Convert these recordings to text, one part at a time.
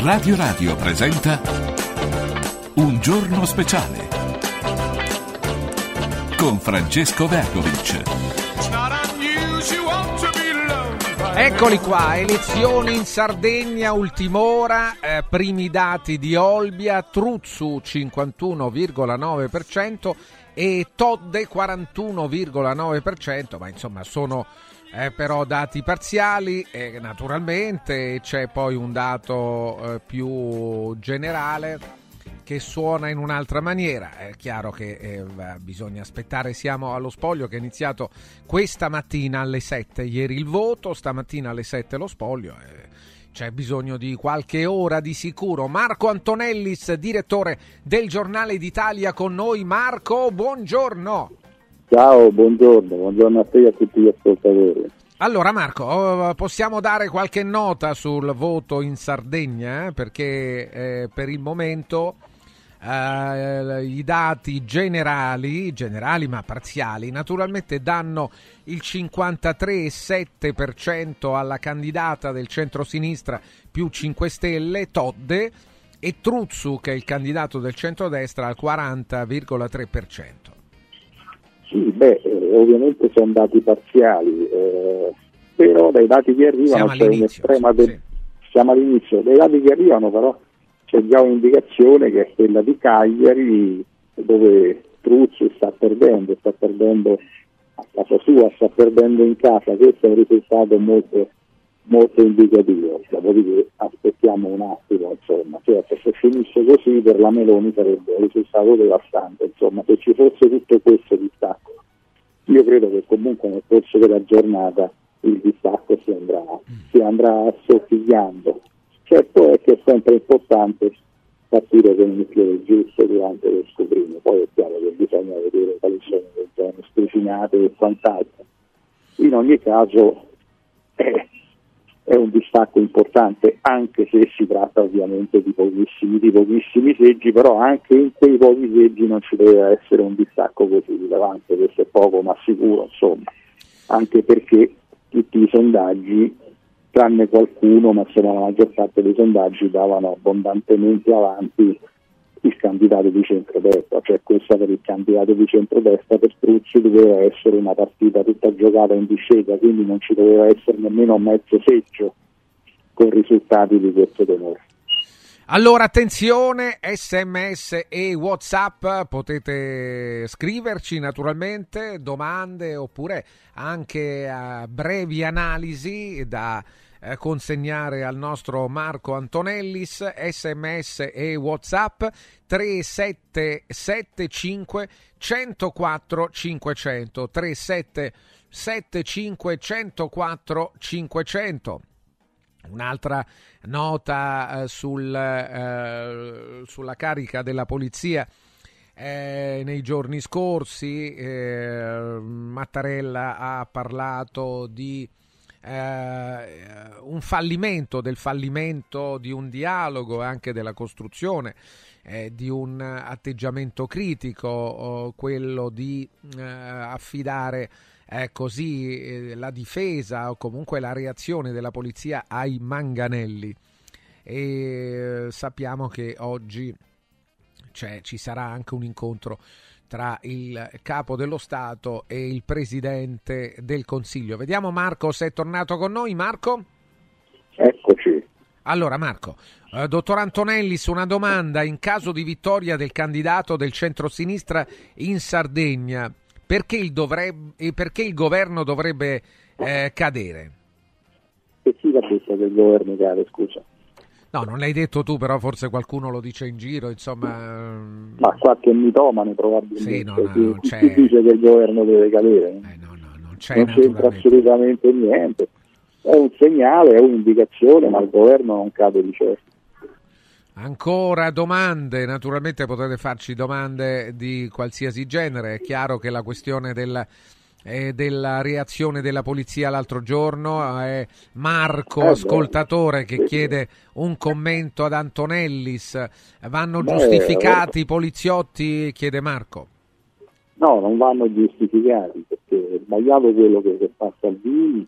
Radio Radio presenta Un giorno speciale con Francesco Vergovic. Eccoli qua, elezioni in Sardegna, ultim'ora, eh, primi dati di Olbia, Truzzu 51,9% e Todde 41,9%, ma insomma sono eh, però dati parziali e naturalmente c'è poi un dato eh, più generale che suona in un'altra maniera. È chiaro che eh, bisogna aspettare, siamo allo spoglio che è iniziato questa mattina alle 7, ieri il voto, stamattina alle 7 lo spoglio. Eh, c'è bisogno di qualche ora di sicuro. Marco Antonellis, direttore del Giornale d'Italia con noi. Marco, buongiorno. Ciao, buongiorno, buongiorno a te e a tutti gli ascoltatori. Allora Marco, oh, possiamo dare qualche nota sul voto in Sardegna? Eh? Perché eh, per il momento eh, i dati generali, generali ma parziali, naturalmente danno il 53,7% alla candidata del centro-sinistra più 5 Stelle, Todde, e Truzzu, che è il candidato del centrodestra, al 40,3%. Sì, beh, eh, ovviamente sono dati parziali, eh, però dai dati che arrivano Siamo c'è un'estrema... De- sì. Siamo all'inizio, dai dati che arrivano però c'è già un'indicazione che è quella di Cagliari dove Truzzi sta perdendo, sta perdendo a casa sua, sta perdendo in casa, questo è un risultato molto, molto indicativo, dopodiché aspettiamo un attimo, insomma, certo, se finisse così per la Meloni sarebbe un risultato devastante, insomma, se ci fosse tutto questo distacco, io credo che comunque nel corso della giornata il distacco si andrà, si andrà assottigliando. Certo è che è sempre importante partire con il nucleo giusto durante lo scoprino, poi è chiaro che bisogna vedere quali sono le zone scricinate e quant'altro. In ogni caso è, è un distacco importante, anche se si tratta ovviamente di pochissimi, di pochissimi seggi, però anche in quei pochi seggi non ci deve essere un distacco così rilevante, questo è poco ma sicuro, insomma, anche perché tutti i sondaggi tranne qualcuno, ma insomma la maggior parte dei sondaggi davano abbondantemente avanti il candidato di centrodestra, cioè questa per il candidato di centrodestra per Struzzi doveva essere una partita tutta giocata in discesa, quindi non ci doveva essere nemmeno mezzo seggio con risultati di questo tenore. Allora attenzione, sms e whatsapp, potete scriverci naturalmente domande oppure anche brevi analisi da uh, consegnare al nostro Marco Antonellis, sms e whatsapp 3775 104 500 3775 104 500 Un'altra nota eh, sul, eh, sulla carica della polizia eh, nei giorni scorsi. eh, Mattarella ha parlato di eh, un fallimento, del fallimento di un dialogo e anche della costruzione eh, di un atteggiamento critico, quello di eh, affidare eh, così eh, la difesa o comunque la reazione della polizia ai manganelli. E sappiamo che oggi cioè, ci sarà anche un incontro tra il capo dello Stato e il presidente del Consiglio. Vediamo Marco se è tornato con noi. Marco? Eccoci. Allora Marco, eh, dottor Antonellis, una domanda. In caso di vittoria del candidato del centro-sinistra in Sardegna, perché il, dovrebbe, e perché il governo dovrebbe eh, cadere? E chi detto che il governo cade, scusa? No, non l'hai detto tu, però forse qualcuno lo dice in giro, insomma... Ma qualche mitomane probabilmente, Sì, no, no, non c'è. dice che il governo deve cadere. Eh, no, no, non c'è non c'entra assolutamente niente. È un segnale, è un'indicazione, ma il governo non cade di certo. Ancora domande, naturalmente potete farci domande di qualsiasi genere, è chiaro che la questione del, eh, della reazione della polizia l'altro giorno. È Marco, Eh ascoltatore, che chiede un commento ad Antonellis, vanno Beh, giustificati i poliziotti, chiede Marco. No, non vanno giustificati perché è sbagliato quello che, che fa Salvini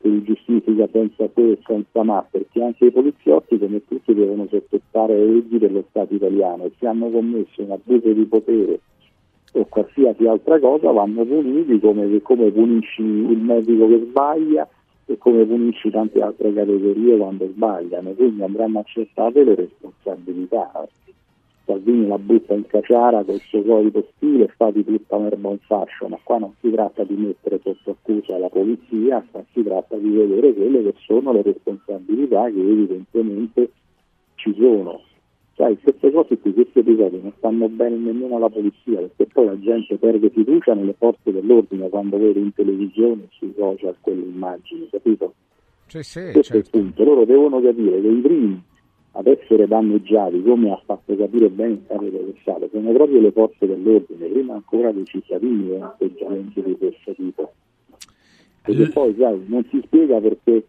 si giustifica senza se e senza ma, perché anche i poliziotti come tutti devono sospettare le leggi dello Stato italiano e se hanno commesso un abuso di potere o qualsiasi altra cosa vanno puniti come, come punisci il medico che sbaglia e come punisci tante altre categorie quando sbagliano, quindi andranno accettate le responsabilità. Salvini la butta in caciara col suo solito stile e fa di tutta un'erba un fascio, ma qua non si tratta di mettere sotto accusa la polizia, ma si tratta di vedere quelle che sono le responsabilità che evidentemente ci sono. Sai, queste cose qui, questi episodi non stanno bene nemmeno alla polizia, perché poi la gente perde fiducia nelle forze dell'ordine quando vede in televisione, sui social, quelle immagini, capito? Sì, sì, Questo certo. è il punto. Loro devono capire che i primi ad essere danneggiati, come ha fatto capire bene il capo dello Stato, sono proprio le forze dell'ordine, prima ancora dei cittadini con atteggiamenti di questo tipo. Perché poi sai, non si spiega perché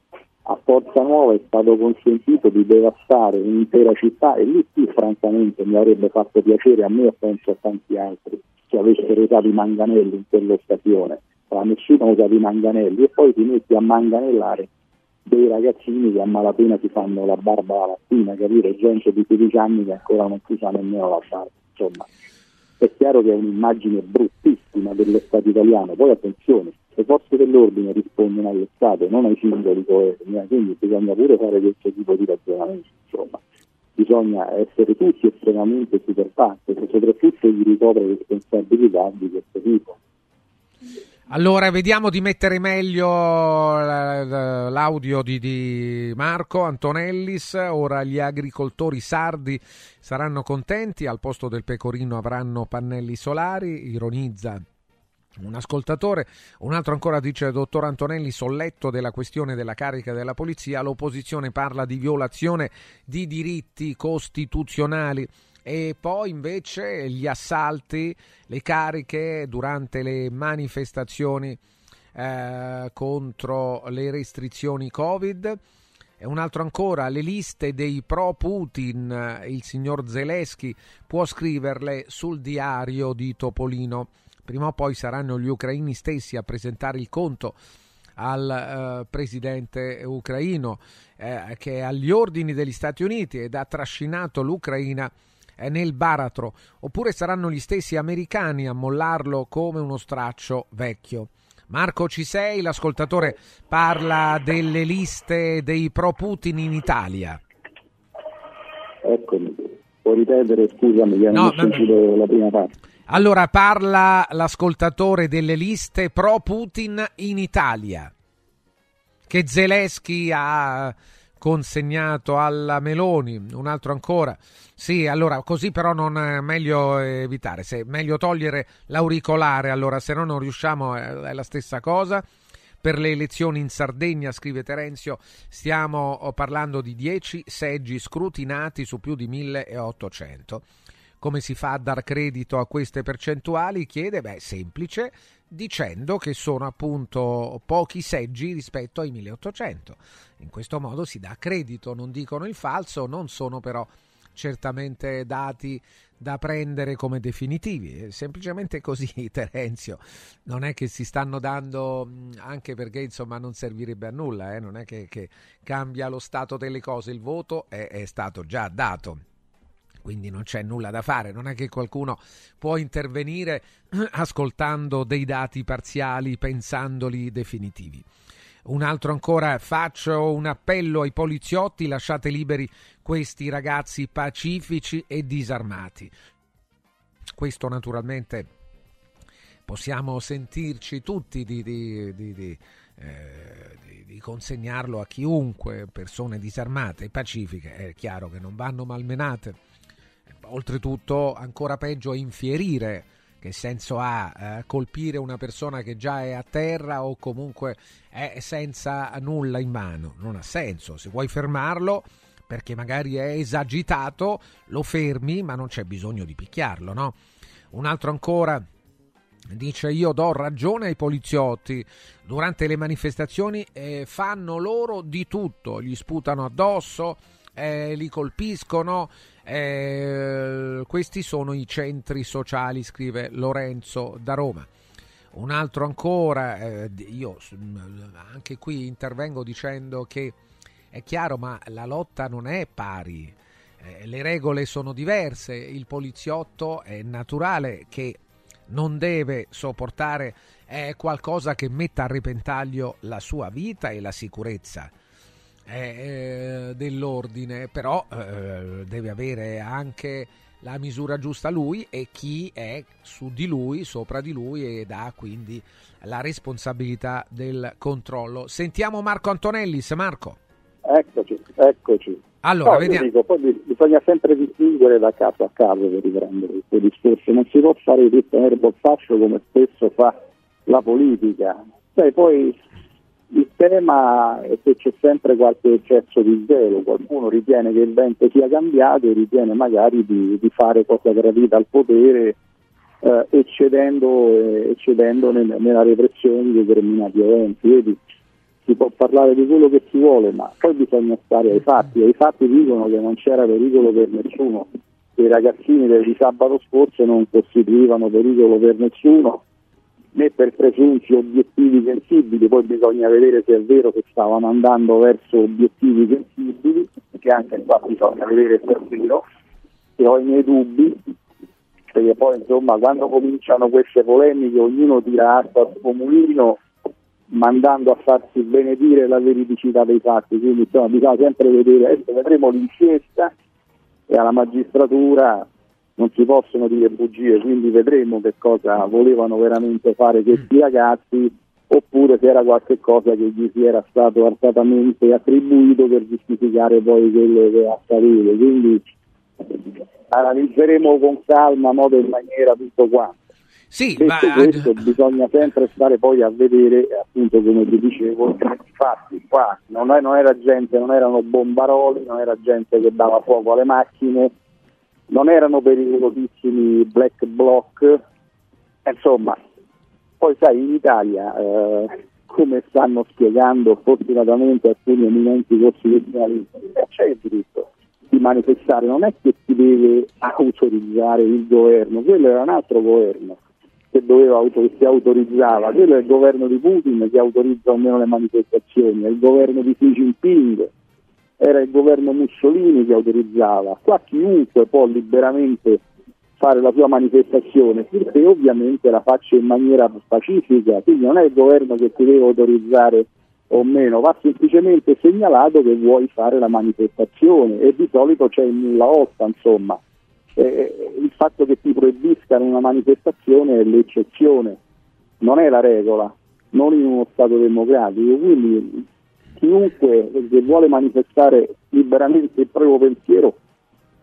a Forza Nuova è stato consentito di devastare un'intera città e lì sì francamente mi avrebbe fatto piacere a me e penso a tanti altri se avessero usato i manganelli in quell'occasione, ma nessuno usa i manganelli e poi ti metti a manganellare dei ragazzini che a malapena si fanno la barba la mattina, capire? Gente di 15 anni che ancora non si sa nemmeno la barba, insomma. È chiaro che è un'immagine bruttissima dello Stato italiano, poi attenzione, le forze dell'ordine rispondono allo Stato, non ai singoli governi, eh, quindi bisogna pure fare questo tipo di ragionamento, insomma. Bisogna essere tutti estremamente super partes, soprattutto chi ricopre responsabilità di questo tipo. Allora, vediamo di mettere meglio eh, l'audio di, di, Marco Antonellis. Ora gli agricoltori sardi saranno contenti, al posto del pecorino avranno pannelli solari, ironizza un ascoltatore. Un altro ancora dice, dottor Antonelli, solletto della questione della carica della polizia, l'opposizione parla di violazione di diritti costituzionali e poi invece gli assalti, le cariche durante le manifestazioni eh, contro le restrizioni Covid. E un altro ancora, le liste dei pro Putin, il signor Zelensky può scriverle sul diario di Topolino. Prima o poi saranno gli ucraini stessi a presentare il conto al eh, presidente ucraino eh, che è agli ordini degli Stati Uniti ed ha trascinato l'Ucraina nel baratro, oppure saranno gli stessi americani a mollarlo come uno straccio vecchio. Marco, ci sei? L'ascoltatore parla delle liste dei pro Putin in Italia. Eccomi, puoi ripetere, scusami, che non ho sentito la prima parte. Allora parla l'ascoltatore delle liste pro Putin in Italia, che Zelensky ha consegnato alla Meloni, un altro ancora. Sì, allora così però non è meglio evitare, se è meglio togliere l'auricolare, allora se no non riusciamo è la stessa cosa. Per le elezioni in Sardegna, scrive Terenzio, stiamo parlando di 10 seggi scrutinati su più di 1800. Come si fa a dar credito a queste percentuali? Chiede, beh, semplice, dicendo che sono appunto pochi seggi rispetto ai 1800. In questo modo si dà credito, non dicono il falso, non sono però certamente dati da prendere come definitivi, è semplicemente così Terenzio, non è che si stanno dando anche perché insomma non servirebbe a nulla, eh? non è che, che, cambia lo stato delle cose, il voto è, è stato già dato quindi non c'è nulla da fare, non è che qualcuno può intervenire ascoltando dei dati parziali, pensandoli definitivi. Un altro ancora, faccio un appello ai poliziotti, lasciate liberi questi ragazzi pacifici e disarmati. Questo naturalmente possiamo sentirci tutti di, di, di, di eh, di, consegnarlo a chiunque, persone disarmate e pacifiche, è chiaro che non vanno malmenate oltretutto ancora peggio infierire. Che senso ha eh, colpire una persona che già è a terra o comunque è senza nulla in mano? Non ha senso. Se vuoi fermarlo perché magari è esagitato lo fermi ma non c'è bisogno di picchiarlo no? Un altro ancora dice io do ragione ai poliziotti. Durante le manifestazioni eh, fanno loro di tutto. Gli sputano addosso eh, li colpiscono eh, questi sono i centri sociali, scrive Lorenzo da Roma. un altro ancora, eh, io anche qui intervengo dicendo che è chiaro, ma la lotta non è pari, eh, le regole sono diverse, il poliziotto è naturale che non deve sopportare eh, qualcosa che metta a repentaglio la sua vita e la sicurezza eh, dell'ordine, però eh, deve avere anche la misura giusta lui e chi è su di lui, sopra di lui ed ha quindi la responsabilità del controllo. Sentiamo Marco Antonellis. Marco. Eccoci, eccoci. Allora, no, vediamo. Dico, poi bisogna sempre distinguere da caso a caso per riprendere questo discorso. Non si può fare tutto erbo fascio come spesso fa la politica. Sai, poi il tema è che c'è sempre qualche eccesso di zelo, qualcuno ritiene che il vento sia cambiato e ritiene magari di, di fare cosa gravita al potere eh, eccedendo, eh, eccedendo nel, nella repressione di determinati eventi. Vedi, si può parlare di quello che si vuole, ma poi bisogna stare ai fatti. E i fatti dicono che non c'era pericolo per nessuno, i ragazzini di sabato scorso non costituivano pericolo per nessuno né per presunti obiettivi sensibili, poi bisogna vedere se è vero che stavano andando verso obiettivi sensibili, che anche qua bisogna vedere se è vero, e ho i miei dubbi, perché poi insomma quando cominciano queste polemiche ognuno tira acqua al suo mulino mandando a farsi benedire la veridicità dei fatti, quindi insomma bisogna sempre vedere, adesso vedremo l'inchiesta e alla magistratura non si possono dire bugie, quindi vedremo che cosa volevano veramente fare questi mm. ragazzi oppure se era qualcosa che gli si era stato artatamente attribuito per giustificare poi quello che accadeva. Quindi analizzeremo con calma, modo e maniera tutto quanto. Sì, ma... questo bisogna sempre stare poi a vedere, appunto come ti dicevo, infatti qua non, è, non era gente, non erano bombaroli, non era gente che dava fuoco alle macchine, non erano pericolosissimi black block, insomma, poi sai in Italia, eh, come stanno spiegando fortunatamente alcuni eminenti costituzionalisti, eh, c'è il diritto di manifestare, non è che si deve autorizzare il governo, quello era un altro governo che doveva si autorizzava, quello è il governo di Putin che autorizza o meno le manifestazioni, è il governo di Xi Jinping era il governo Mussolini che autorizzava, qua chiunque può liberamente fare la sua manifestazione, perché ovviamente la faccia in maniera pacifica, quindi non è il governo che ti deve autorizzare o meno, va semplicemente segnalato che vuoi fare la manifestazione e di solito c'è il nulla osta, insomma. Eh, il fatto che ti proibiscano una manifestazione è l'eccezione, non è la regola, non in uno Stato democratico, quindi chiunque che vuole manifestare liberamente il proprio pensiero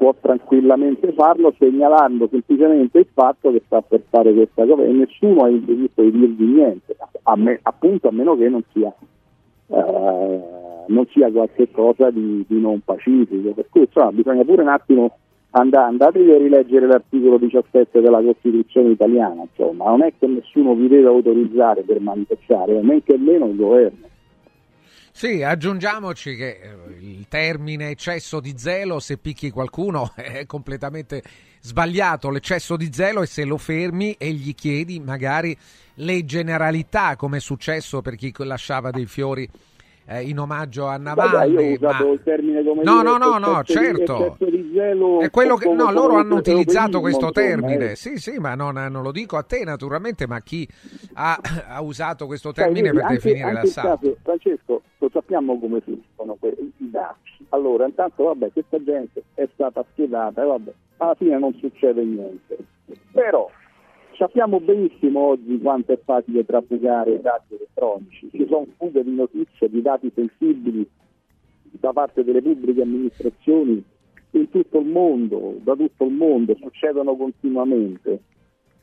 può tranquillamente farlo segnalando semplicemente il fatto che sta per fare questa cosa e nessuno ha il diritto di dirgli niente, a me, appunto a meno che non sia, eh, non sia qualche cosa di, di, non pacifico. Per cui insomma, bisogna pure un attimo andare, andatevi a rileggere l'articolo 17 della Costituzione italiana, insomma, non è che nessuno vi deve autorizzare per manifestare, men che meno il governo. Sì, aggiungiamoci che eh, il termine eccesso di zelo, se picchi qualcuno, è completamente sbagliato. L'eccesso di zelo è se lo fermi e gli chiedi magari le generalità, come è successo per chi lasciava dei fiori eh, in omaggio a Navalny. Ma... No, dire, no, no, no, certo. È quello che no, loro hanno utilizzato questo termine. Eh. Sì, sì, ma non, non, lo dico a te naturalmente, ma chi ha, ha usato questo termine Sai, per anche, definire anche l'assalto. Francesco, lo sappiamo come finiscono i dati. Allora, intanto vabbè, questa gente è stata schierata e vabbè, alla fine non succede niente. Però Sappiamo benissimo oggi quanto è facile trafugare dati elettronici, ci sono fughe di notizie, di dati sensibili da parte delle pubbliche amministrazioni in tutto il mondo, da tutto il mondo, succedono continuamente.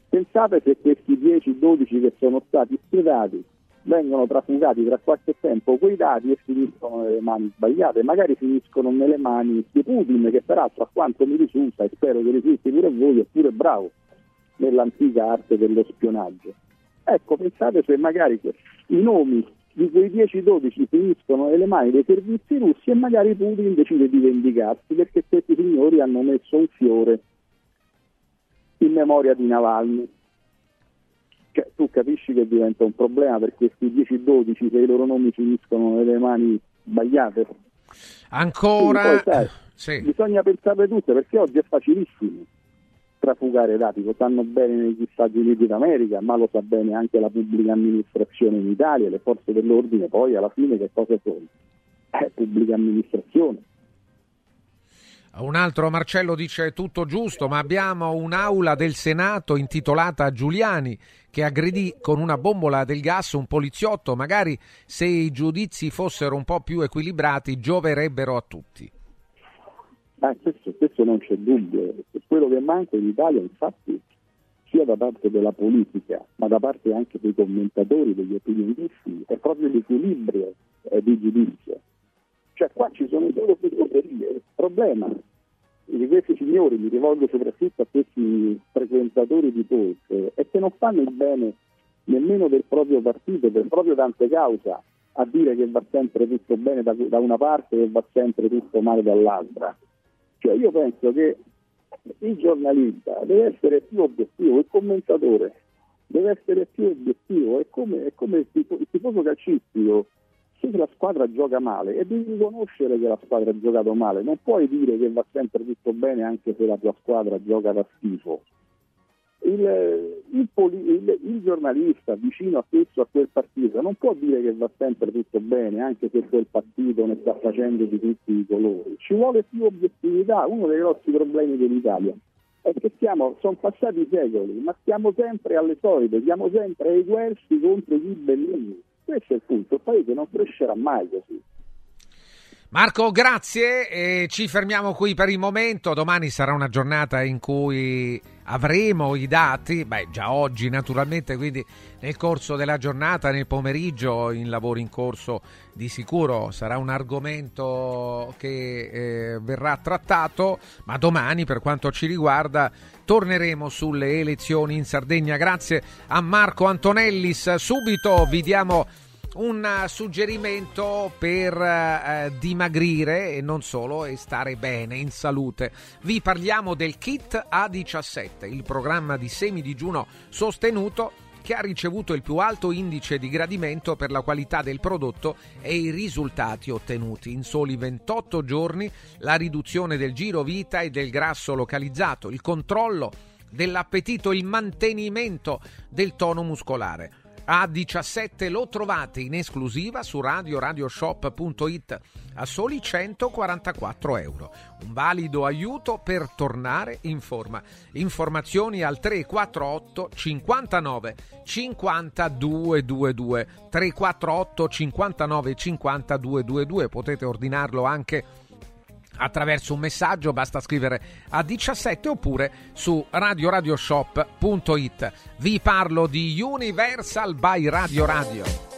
Pensate se questi 10-12 che sono stati spiegati vengono trafugati tra qualche tempo quei dati e finiscono nelle mani sbagliate, magari finiscono nelle mani di Putin che peraltro a quanto mi risulta e spero che risulti pure a voi è pure bravo nell'antica arte dello spionaggio. Ecco, pensate se magari i nomi di quei 10-12 finiscono nelle mani dei servizi russi e magari Putin decide di vendicarsi perché questi signori hanno messo un fiore in memoria di Navalny. Cioè, tu capisci che diventa un problema per questi 10-12 se i loro nomi finiscono nelle mani sbagliate. Ancora... Poi, sai, sì. Bisogna pensare tutte perché oggi è facilissimo trafugare dati, lo sanno bene negli Stati Uniti d'America, ma lo sa bene anche la pubblica amministrazione in Italia, le forze dell'ordine poi alla fine che cosa sono? È pubblica amministrazione. Un altro Marcello dice tutto giusto, ma abbiamo un'aula del Senato intitolata a Giuliani che aggredì con una bombola del gas un poliziotto, magari se i giudizi fossero un po' più equilibrati gioverebbero a tutti. Ah, questo, questo, non c'è dubbio. Quello che manca in Italia, infatti, sia da parte della politica, ma da parte anche dei commentatori, degli opinionisti, è proprio l'equilibrio eh, di giudizio. Cioè qua ci sono solo filosofie. Il problema di questi signori, mi rivolgo soprattutto a questi frequentatori di talk, è che non fanno il bene nemmeno del proprio partito, per proprio tante cause, a dire che va sempre tutto bene da, da una parte e va sempre tutto male dall'altra. Cioè io penso che il giornalista deve essere più obiettivo, il commentatore deve essere più obiettivo, è come, è come il, tifo, il tifoso calcistico, se la squadra gioca male e devi riconoscere che la squadra ha giocato male, non puoi dire che va sempre tutto bene anche se la tua squadra gioca da schifo il, il, il, il, giornalista vicino a questo, a quel partito, non può dire che va sempre tutto bene, anche se quel partito ne sta facendo di tutti i colori. Ci vuole più obiettività. Uno dei grossi problemi dell'Italia è che siamo, sono passati secoli, ma stiamo sempre alle solite, siamo sempre ai guersi contro i ribellini. Questo è il punto, il paese non crescerà mai così. Marco, grazie. E ci fermiamo qui per il momento. Domani sarà una giornata in cui avremo i dati, beh, già oggi naturalmente, quindi nel corso della giornata, nel pomeriggio, in lavoro in corso di sicuro sarà un argomento che eh, verrà trattato, ma domani, per quanto ci riguarda, torneremo sulle elezioni in Sardegna. Grazie a Marco Antonellis. Subito vi diamo un suggerimento per eh, dimagrire e non solo e stare bene in salute. Vi parliamo del kit A17, il programma di semi digiuno sostenuto che ha ricevuto il più alto indice di gradimento per la qualità del prodotto e i risultati ottenuti. In soli 28 giorni la riduzione del giro vita e del grasso localizzato, il controllo dell'appetito, il mantenimento del tono muscolare. A17 lo trovate in esclusiva su radioradioshop.it a soli 144 euro. Un valido aiuto per tornare in forma. Informazioni al 348 59 50 222 348 59 50 222 potete ordinarlo anche attraverso un messaggio, basta scrivere a 17 oppure su radioradioshop.it. Vi parlo di Universal by Radio Radio.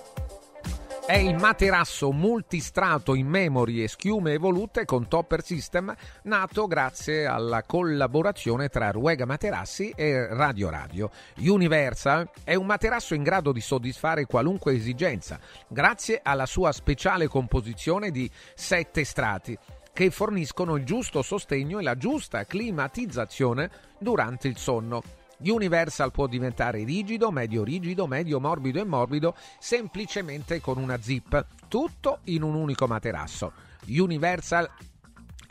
È il materasso multistrato in memory e schiume evolute con topper system nato grazie alla collaborazione tra Ruega Materassi e Radio Radio. Universal è un materasso in grado di soddisfare qualunque esigenza grazie alla sua speciale composizione di sette strati che forniscono il giusto sostegno e la giusta climatizzazione durante il sonno. Universal può diventare rigido, medio rigido, medio morbido e morbido semplicemente con una zip, tutto in un unico materasso. Universal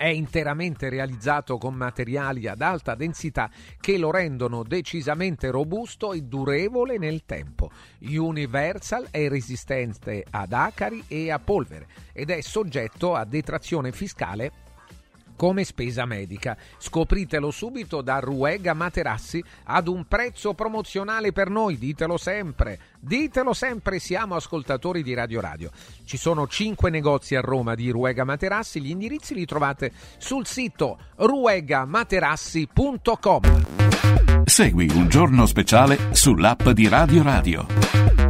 è interamente realizzato con materiali ad alta densità che lo rendono decisamente robusto e durevole nel tempo. Universal è resistente ad acari e a polvere ed è soggetto a detrazione fiscale come spesa medica. Scopritelo subito da Ruega Materassi ad un prezzo promozionale per noi, ditelo sempre. Ditelo sempre, siamo ascoltatori di Radio Radio. Ci sono 5 negozi a Roma di Ruega Materassi, gli indirizzi li trovate sul sito ruegamaterassi.com. Segui un giorno speciale sull'app di Radio Radio.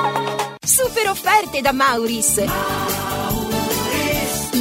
Super offerte da Mauris!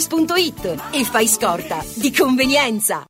mauris.it e fai scorta di convenienza.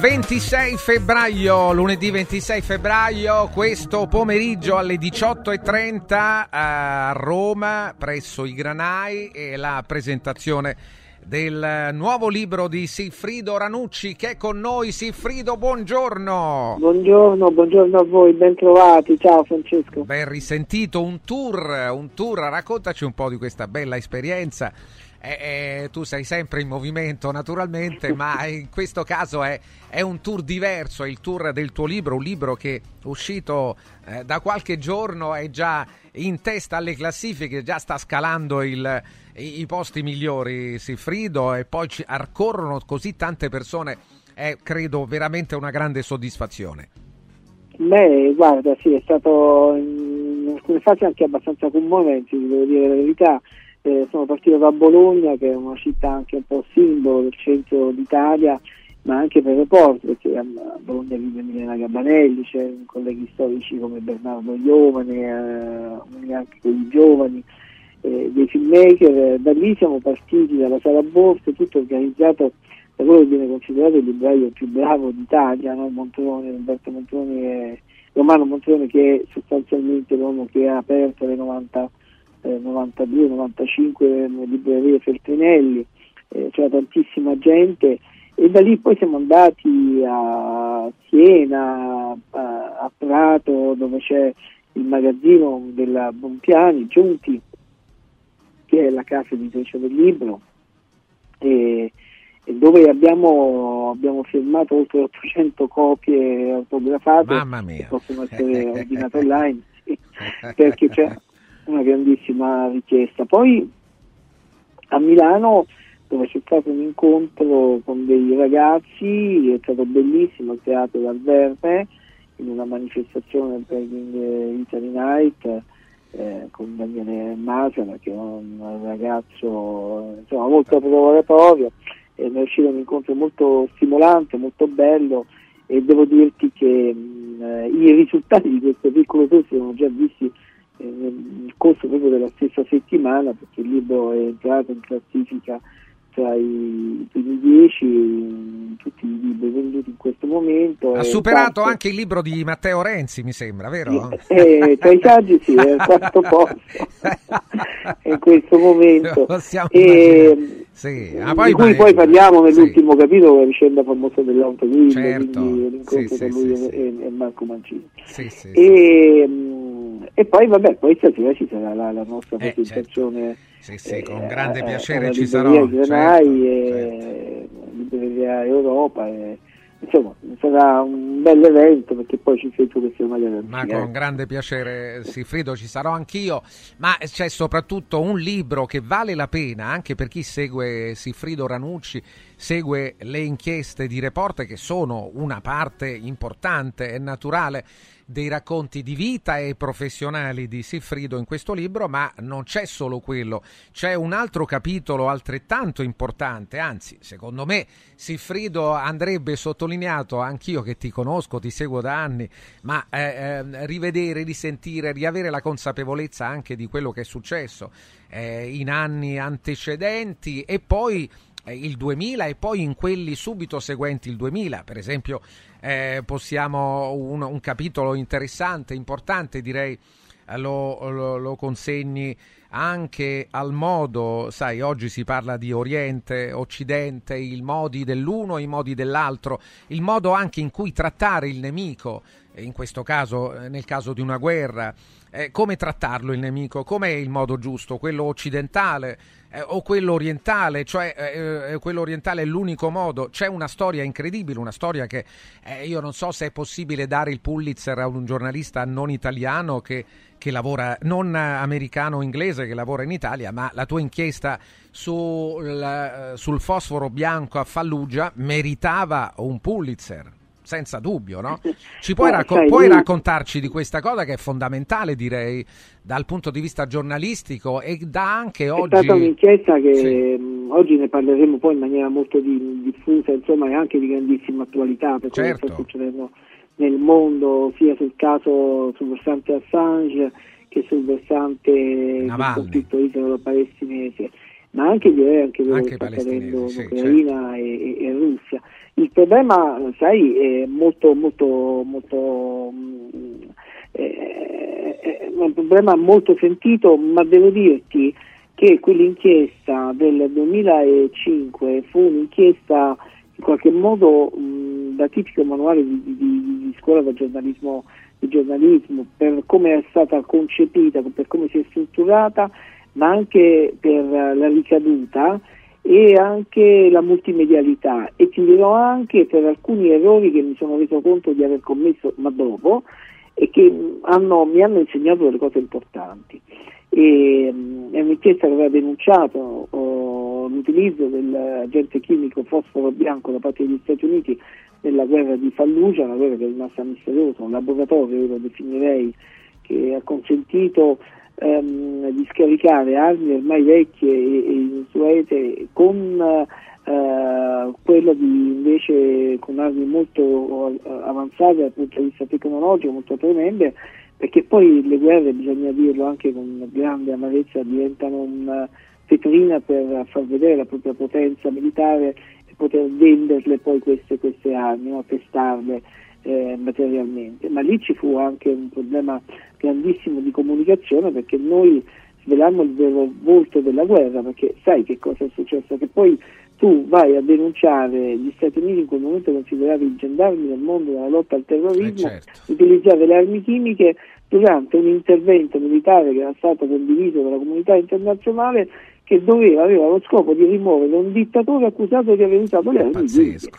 26 febbraio, lunedì 26 febbraio, questo pomeriggio alle 18.30 a Roma, presso i Granai, e la presentazione del nuovo libro di Siffrido Ranucci che è con noi. Siffrido, buongiorno. Buongiorno, buongiorno a voi, ben trovati. Ciao Francesco. Ben risentito, un tour, un tour, raccontaci un po' di questa bella esperienza. Eh, eh, tu sei sempre in movimento naturalmente, ma in questo caso è, è, un tour diverso, è il tour del tuo libro, un libro che è uscito eh, da qualche giorno, è già in testa alle classifiche, già sta scalando il, i, i, posti migliori, Sifrido, e poi ci accorrono così tante persone, è credo veramente una grande soddisfazione. Beh, guarda, sì, è stato in alcune fasi anche abbastanza commovente, devo dire la verità eh, sono partito da Bologna, che è una città anche un po' simbolo del centro d'Italia, ma anche per le porte, perché a Bologna vive Milena Gabanelli, c'è colleghi storici come Bernardo Iovane, eh, anche con i giovani, eh, dei filmmaker. Da lì siamo partiti dalla sala Borse, tutto organizzato da quello che viene considerato il libraio più bravo d'Italia, no? Montrone, Roberto Montroni e Romano Montrone che è sostanzialmente l'uomo che ha aperto le 90 eh, 92-95 librerie Feltrinelli, eh, c'era tantissima gente e da lì poi siamo andati a Siena, a, a Prato dove c'è il magazzino della Bonpiani, Giunti, che è la casa editrice del libro, e, dove abbiamo, abbiamo, firmato oltre 800 copie autografate che possono essere ordinate online, perché c'è una grandissima richiesta. Poi a Milano dove c'è stato un incontro con dei ragazzi, è stato bellissimo il teatro dal Verme, in una manifestazione per Italy Night eh, con Daniele Masana che è un ragazzo insomma, molto preparatorio, è uscito un incontro molto stimolante, molto bello e devo dirti che mh, eh, i risultati di questo piccolo tour si sono già visti nel corso proprio della stessa settimana perché il libro è entrato in classifica tra i primi dieci tutti i libri venduti in questo momento ha superato tanto... anche il libro di Matteo Renzi mi sembra vero? Eh, tra i saggi sì è al quarto posto in questo momento e, sì. ah, poi, di cui poi parliamo nell'ultimo sì. capitolo la vicenda famosa dell'autoguida certo. quindi l'incontro sì, con lui e, e, Marco Mancini e, e poi vabbè, poi stasera ci sarà la, la nostra eh, presentazione. Certo. Sì, sì, con eh, grande piacere ci sarò. Granai certo, e certo. Libreria Europa e, insomma sarà un bel evento perché poi ci sei tu che sei una ma con grande piacere Sifrido ci sarò anch'io ma c'è soprattutto un libro che vale la pena anche per chi segue Sifrido Ranucci segue le inchieste di Report che sono una parte importante e naturale dei racconti di vita e professionali di Siffrido in questo libro, ma non c'è solo quello, c'è un altro capitolo altrettanto importante, anzi, secondo me Siffrido andrebbe sottolineato, anch'io che ti conosco, ti seguo da anni, ma eh, eh, rivedere, risentire, riavere la consapevolezza anche di quello che è successo eh, in anni antecedenti e poi il 2000 e poi in quelli subito seguenti il 2000, per esempio eh, possiamo un, un, capitolo interessante, importante direi, eh, lo, lo, lo, consegni anche al modo, sai, oggi si parla di Oriente, Occidente, i modi dell'uno, i modi dell'altro, il modo anche in cui trattare il nemico, in questo caso, eh, nel caso di una guerra, eh, come trattarlo il nemico, com'è il modo giusto, quello occidentale eh, o quello orientale, cioè eh, eh, quello orientale è l'unico modo. C'è una storia incredibile, una storia che eh, io non so se è possibile dare il Pulitzer a un giornalista non italiano che, che lavora, non americano o inglese che lavora in Italia, ma la tua inchiesta sul, sul fosforo bianco a Fallujah meritava un Pulitzer senza dubbio, no? Ci puoi, racco- puoi, raccontarci di questa cosa che è fondamentale, direi, dal punto di vista giornalistico e da anche oggi... È stata un'inchiesta che sì. Oggi ne parleremo poi in maniera molto di, diffusa, insomma, e anche di grandissima attualità per certo. quello che sta succedendo nel mondo, sia sul caso sul versante Assange che sul versante del conflitto israelo-palestinese. Ma anche anche quello Anche che sta i palestinesi, accadendo sì, in Ucraina e, e- e Russia. Il problema, sai, è molto, molto, molto mh, è- è un problema molto sentito, ma devo dirti che quell'inchiesta del 2005 fu un'inchiesta in qualche modo mh, da tipico manuale di, di- di- di scuola da giornalismo, di giornalismo, per come è stata concepita, per come si è strutturata, ma anche per la ricaduta e anche la multimedialità e ti dirò anche per alcuni errori che mi sono reso conto di aver commesso ma dopo e che hanno- mi hanno insegnato delle cose importanti. E, mh, è un'inchiesta che aveva denunciato oh, l'utilizzo dell'agente chimico fosforo bianco da parte degli Stati Uniti nella guerra di Fallujah, una guerra che è rimasta misteriosa, un laboratorio io lo definirei che ha consentito ehm, di scaricare armi ormai vecchie e, e insuete con eh, quello di invece con armi molto eh, avanzate dal punto di vista tecnologico, molto tremende, perché poi le guerre, bisogna dirlo anche con grande amarezza, diventano una vetrina per far vedere la propria potenza militare e poter venderle poi queste, queste armi, no? testarle eh, materialmente. Ma lì ci fu anche un problema grandissimo di comunicazione perché noi svelammo il vero volto della guerra, perché sai che cosa è successo? Che poi tu vai a denunciare gli Stati Uniti in quel momento considerati i gendarmi del mondo nella lotta al terrorismo, utilizzare le armi chimiche durante un intervento militare che era stato condiviso dalla comunità internazionale che doveva, aveva lo scopo di rimuovere un dittatore accusato di aver usato le armi chimiche.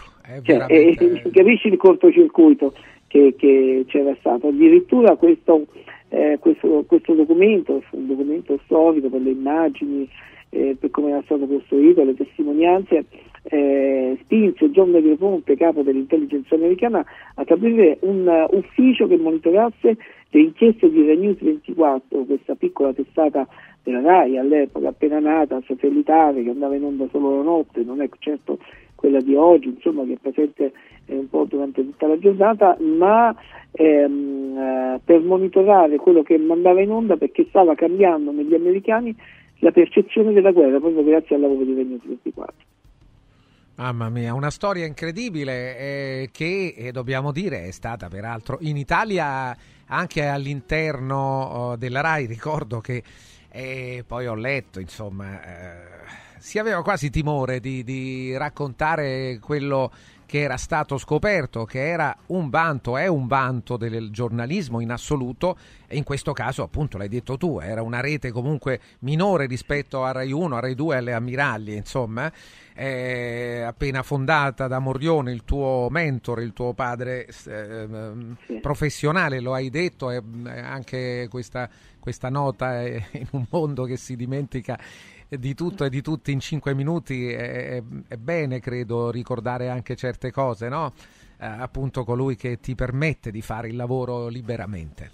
Cioè, eh, capisci il cortocircuito che, che c'era stato? Addirittura questo, eh, questo, questo documento, un documento storico per le immagini, eh, per come era stato costruito, le testimonianze, eh, spinse John de Ponte, capo dell'intelligence americana, a stabilire un uh, ufficio che monitorasse le inchieste di Renews 24, questa piccola testata della RAI all'epoca appena nata, satellitare, che andava in onda solo la notte, non è certo quella di oggi, insomma che è presente eh, un po' durante tutta la giornata, ma ehm, eh, per monitorare quello che mandava in onda perché stava cambiando negli americani la percezione della guerra proprio grazie al lavoro di Renews 24. Mamma mia, una storia incredibile eh, che eh, dobbiamo dire è stata peraltro in Italia anche all'interno oh, della RAI. Ricordo che eh, poi ho letto, insomma, eh, si aveva quasi timore di, di raccontare quello che era stato scoperto, che era un vanto, è un vanto del giornalismo in assoluto e in questo caso appunto l'hai detto tu, era una rete comunque minore rispetto a Rai 1, a Rai 2 alle ammiragli, insomma, eh, appena fondata da Morione, il tuo mentore, il tuo padre eh, professionale, lo hai detto, e anche questa, questa nota in un mondo che si dimentica di tutto e di tutti in cinque minuti è, è bene, credo, ricordare anche certe cose, no? Eh, appunto colui che ti permette di fare il lavoro liberamente.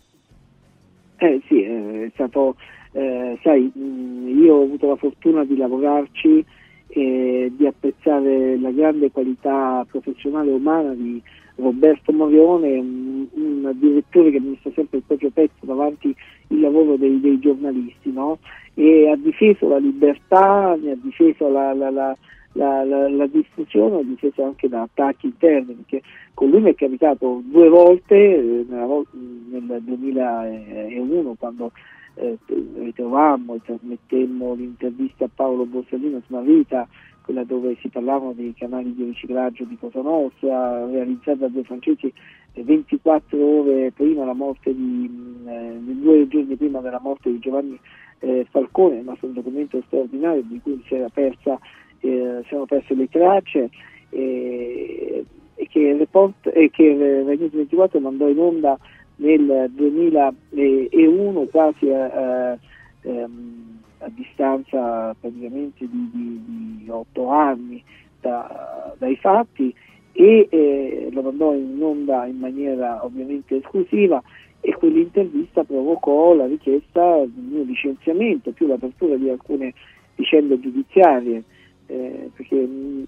Eh sì, è stato, eh, sai, io ho avuto la fortuna di lavorarci e di apprezzare la grande qualità professionale umana di Roberto Morione, un, un direttore che mi sta sempre il proprio pezzo davanti il lavoro dei, dei giornalisti, no? e ha difeso la libertà, ne ha difeso la, la, la, la, diffusione, ha difeso anche da attacchi interni, perché con lui mi è capitato due volte eh, nel 2001 quando eh, ritrovammo e trasmettemmo l'intervista a Paolo Borsellino Smarrita, quella dove si parlavano dei canali di riciclaggio di Cosa Nostra, realizzata da due francesi 24 ore prima la morte di, eh, due giorni prima della morte di Giovanni eh, Falcone, ma su un documento straordinario di cui si persa, eh, si erano perse le tracce e, che report che Rai 24 mandò in onda nel 2001 quasi a, ehm, a distanza praticamente di, di, di 8 anni da, dai fatti e eh, lo mandò in onda in maniera ovviamente esclusiva e quell'intervista provocò la richiesta del mio licenziamento più l'apertura di alcune vicende giudiziarie eh, perché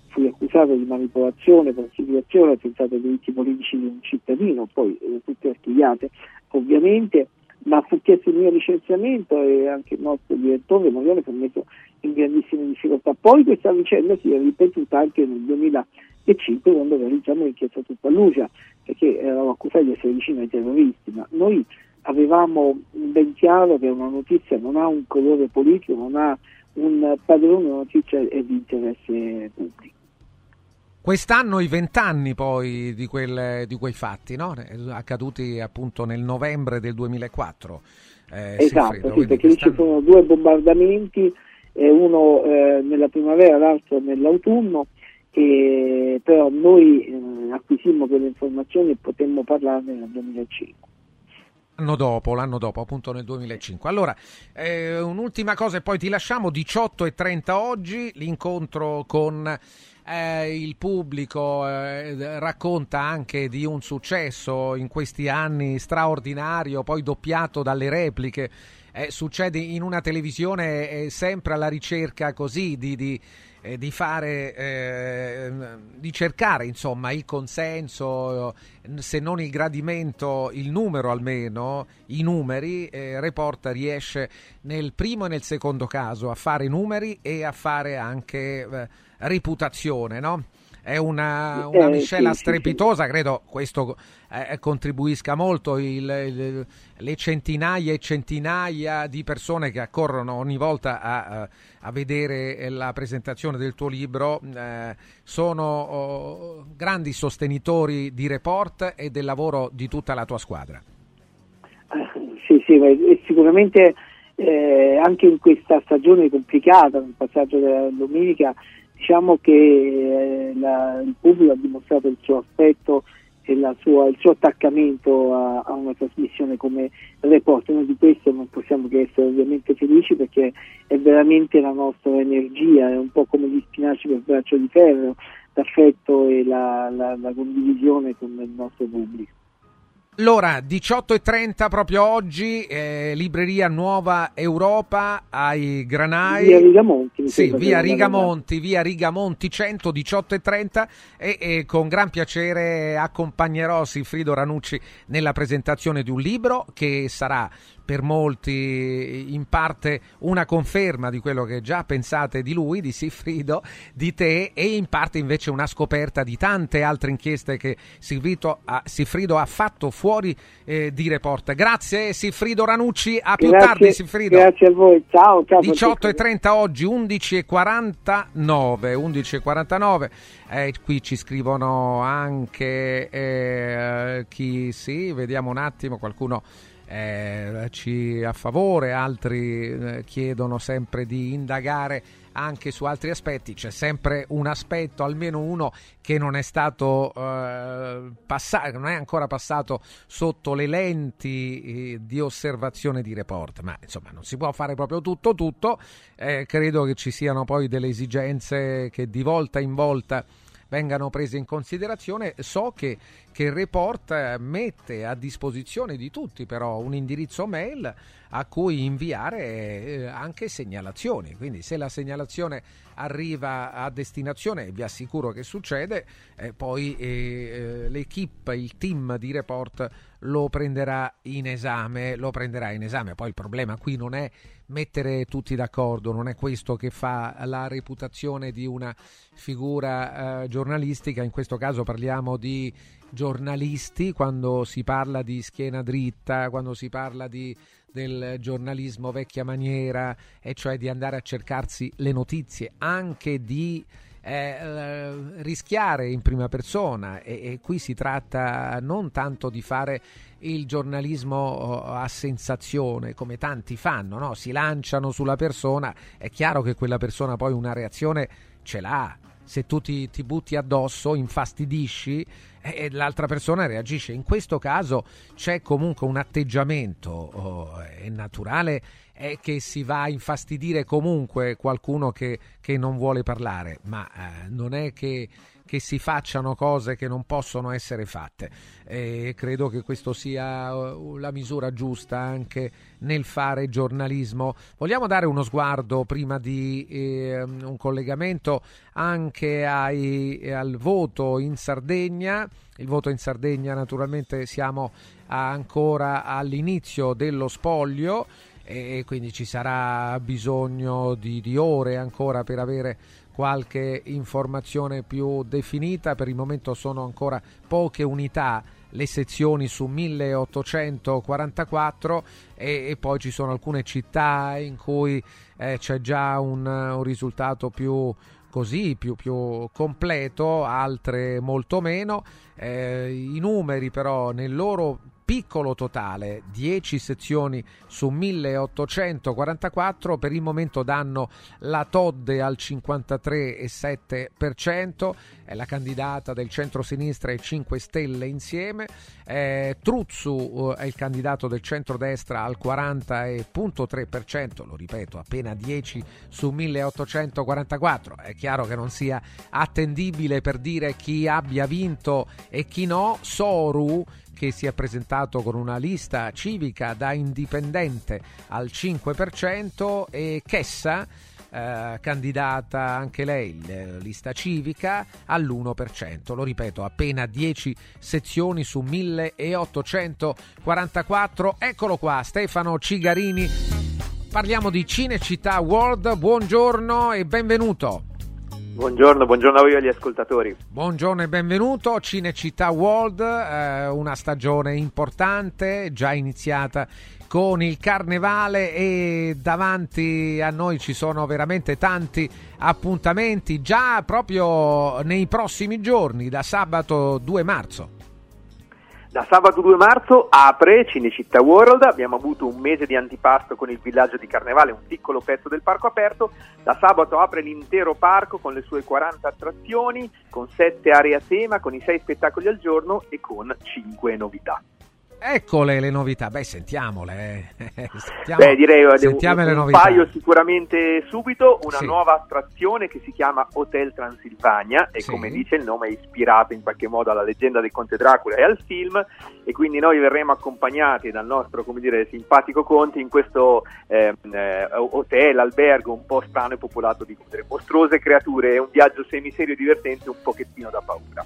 fui accusato di manipolazione, falsificazione, attentato ai diritti politici di un cittadino, poi eh, tutte archiviate ovviamente, ma fu chiesto il mio licenziamento e anche il nostro direttore Morione fu messo in grandissime difficoltà. Poi questa vicenda si è ripetuta anche nel 2005 quando realizziamo l'inchiesta tutta Lucia, perché eravamo accusati di essere vicini ai terroristi, ma noi avevamo ben chiaro che una notizia non ha un colore politico, non ha un padrone, una notizia è di interesse pubblico. Quest'anno i vent'anni poi di, quel, di, quei fatti, no? accaduti appunto nel novembre del 2004. Eh, esatto, sì, perché lì ci sono due bombardamenti, eh, uno eh, nella primavera, l'altro nell'autunno, e, però noi eh, acquisimmo quelle informazioni e potemmo parlarne nel 2005. L'anno dopo, l'anno dopo, appunto nel 2005. Allora, eh, un'ultima cosa e poi ti lasciamo, 18 e 30 oggi, l'incontro con eh, il pubblico eh, racconta anche di un successo in questi anni straordinario, poi doppiato dalle repliche. Eh, succede in una televisione eh, sempre alla ricerca così di, di, eh, di fare, eh, di cercare insomma il consenso, se non il gradimento, il numero almeno, i numeri. Report riesce nel primo e nel secondo caso a fare numeri e a fare anche reputazione, no? È una, una miscela sì, strepitosa, credo questo eh, contribuisca molto, il, il, le centinaia e centinaia di persone che accorrono ogni volta a, a vedere la presentazione del tuo libro eh, sono oh, grandi sostenitori di Report e del lavoro di tutta la tua squadra. Sì, sì, sicuramente eh, anche in questa stagione complicata, nel passaggio della domenica, diciamo che eh, la, il pubblico ha dimostrato il suo affetto sua, il suo attaccamento a, a, una trasmissione come Report. Noi di questo non possiamo che essere ovviamente felici perché è veramente la nostra energia, è un po' come gli spinaci per braccio di ferro, l'affetto e la, la, la condivisione con il nostro pubblico. Allora, 18.30 proprio oggi, eh, libreria Nuova Europa ai Granai. Via Rigamonti. Sì, via Rigamonti, via Rigamonti 100, 18.30 e, e con gran piacere accompagnerò Silfrido Ranucci nella presentazione di un libro che sarà per molti in parte una conferma di quello che già pensate di lui, di Siffrido, di te e in parte invece una scoperta di tante altre inchieste che ha, Siffrido ha fatto fuori eh, di report. Grazie Siffrido Ranucci, a più grazie, tardi Siffrido. Grazie a voi, ciao. ciao 18 e 30 oggi, 11 e 49, 11 e 49. Eh, qui ci scrivono anche eh, chi sì, vediamo un attimo, qualcuno eh, ci a favore, altri eh, chiedono sempre di indagare anche su altri aspetti. C'è sempre un aspetto, almeno uno, che non è stato eh, passato, non è ancora passato sotto le lenti eh, di osservazione di report. Ma insomma, non si può fare proprio tutto, tutto. Eh, credo che ci siano poi delle esigenze che di volta in volta vengano prese in considerazione. So che, che il report eh, mette a disposizione di tutti però un indirizzo mail a cui inviare eh, anche segnalazioni. Quindi se la segnalazione arriva a destinazione, vi assicuro che succede, eh, poi l'equipe, il team di report lo prenderà in esame, lo prenderà in esame. Poi il problema qui non è mettere tutti d'accordo, non è questo che fa la reputazione di una figura eh, giornalistica, in questo caso parliamo di giornalisti quando si parla di schiena dritta, quando si parla di del giornalismo vecchia maniera, e cioè di andare a cercarsi le notizie, anche di eh, rischiare in prima persona e, e, qui si tratta non tanto di fare il giornalismo oh, a sensazione come tanti fanno, no? si lanciano sulla persona, è chiaro che quella persona poi una reazione ce l'ha, se tu ti, ti butti addosso, infastidisci e l'altra persona reagisce. In questo caso c'è comunque un atteggiamento, oh, è naturale è che si va a infastidire comunque qualcuno che, che non vuole parlare, ma eh, non è che che si facciano cose che non possono essere fatte e credo che questo sia uh, la misura giusta anche nel fare giornalismo. Vogliamo dare uno sguardo prima di eh, un collegamento anche ai, al voto in Sardegna. Il voto in Sardegna naturalmente siamo ancora all'inizio dello spoglio e quindi ci sarà bisogno di, di ore ancora per avere qualche informazione più definita. Per il momento sono ancora poche unità le sezioni su 1844 e, e poi ci sono alcune città in cui eh, c'è già un, un risultato più così più, più, completo, altre molto meno. Eh, I numeri però nel loro piccolo totale, 10 sezioni su 1844, per il momento danno la Todde al 53,7%, è la candidata del centro-sinistra e 5 Stelle insieme, eh, Truzzu è il candidato del centro-destra al 40,3%, lo ripeto, appena 10 su 1844, è chiaro che non sia attendibile per dire chi abbia vinto e chi no, Soru che si è presentato con una lista civica da indipendente al 5% e Chessa eh, candidata anche lei, lista civica, all'1%. Lo ripeto, appena 10 sezioni su 1844. Eccolo qua, Stefano Cigarini. Parliamo di Cinecittà World. Buongiorno e benvenuto. Buongiorno, buongiorno a voi agli ascoltatori. Buongiorno e benvenuto. Cinecittà World, eh, una stagione importante, già iniziata con il carnevale e davanti a noi ci sono veramente tanti appuntamenti già proprio nei prossimi giorni, da sabato 2 marzo. Da sabato 2 marzo apre Cinecittà World, abbiamo avuto un mese di antipasto con il villaggio di Carnevale, un piccolo pezzo del parco aperto, da sabato apre l'intero parco con le sue 40 attrazioni, con 7 aree a tema, con i 6 spettacoli al giorno e con 5 novità. Eccole le novità, beh sentiamole. Eh. Sentiamo, beh direi sentiamo un, le un novità. paio sicuramente subito, una Sì. nuova attrazione che si chiama Hotel Transilvania e Sì. come dice il nome è ispirato in qualche modo alla leggenda del Conte Dracula e al film e quindi noi verremo accompagnati dal nostro come dire simpatico Conte in questo ehm, eh, hotel, albergo un po' strano e popolato di dire, mostruose creature, è un viaggio semiserio e divertente un pochettino da paura.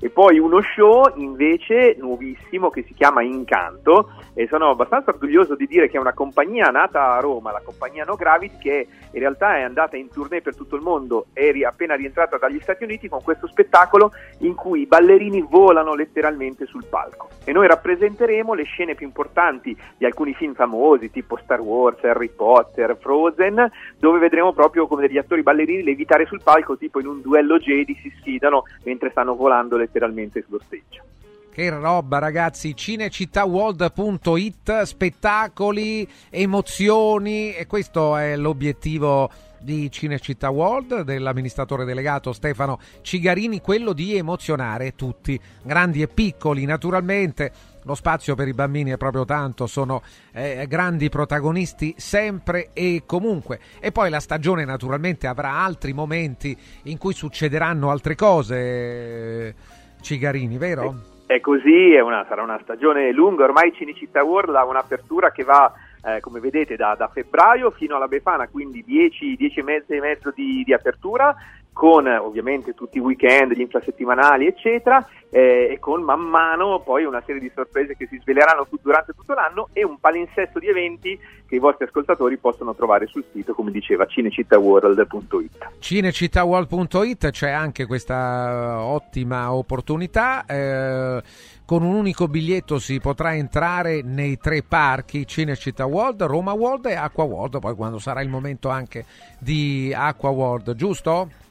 E poi uno show invece nuovissimo che si chiama Incanto e sono abbastanza orgoglioso di dire che è una compagnia nata a Roma, la compagnia No Gravit, che in realtà è andata in tournée per tutto il mondo, è appena rientrata dagli Stati Uniti con questo spettacolo in cui i ballerini volano letteralmente sul palco. E noi rappresenteremo le scene più importanti di alcuni film famosi tipo Star Wars, Harry Potter, Frozen, dove vedremo proprio come degli attori ballerini levitare sul palco, tipo in un duello Jedi si sfidano mentre stanno volando letteralmente sullo stage. Che roba ragazzi, cinecittàworld.it, spettacoli, emozioni e questo è l'obiettivo di Cinecittà World dell'amministratore delegato Stefano Cigarini, quello di emozionare tutti, grandi e piccoli naturalmente. Lo spazio per i bambini è proprio tanto, sono eh, grandi protagonisti sempre e comunque. E poi la stagione naturalmente avrà altri momenti in cui succederanno altre cose, Cigarini, vero? È così, è una- sarà una stagione lunga, ormai Cinecittà World ha un'apertura che va, eh, come vedete, da, da febbraio fino alla Befana, quindi 10, 10 mesi e mezzo di, di apertura, con eh, ovviamente tutti i weekend, gli infrasettimanali, eccetera, eh, e con man mano poi una serie di sorprese che si sveleranno tut- durante tutto l'anno e un palinsesto di eventi che i vostri ascoltatori possono trovare sul sito, come diceva, cinecittàworld.it. cinecittàworld.it c'è anche questa ottima opportunità. eh, con un unico biglietto si potrà entrare nei tre parchi Cinecittà World, Roma World e Acqua World, poi quando sarà il momento anche di Acqua World, giusto?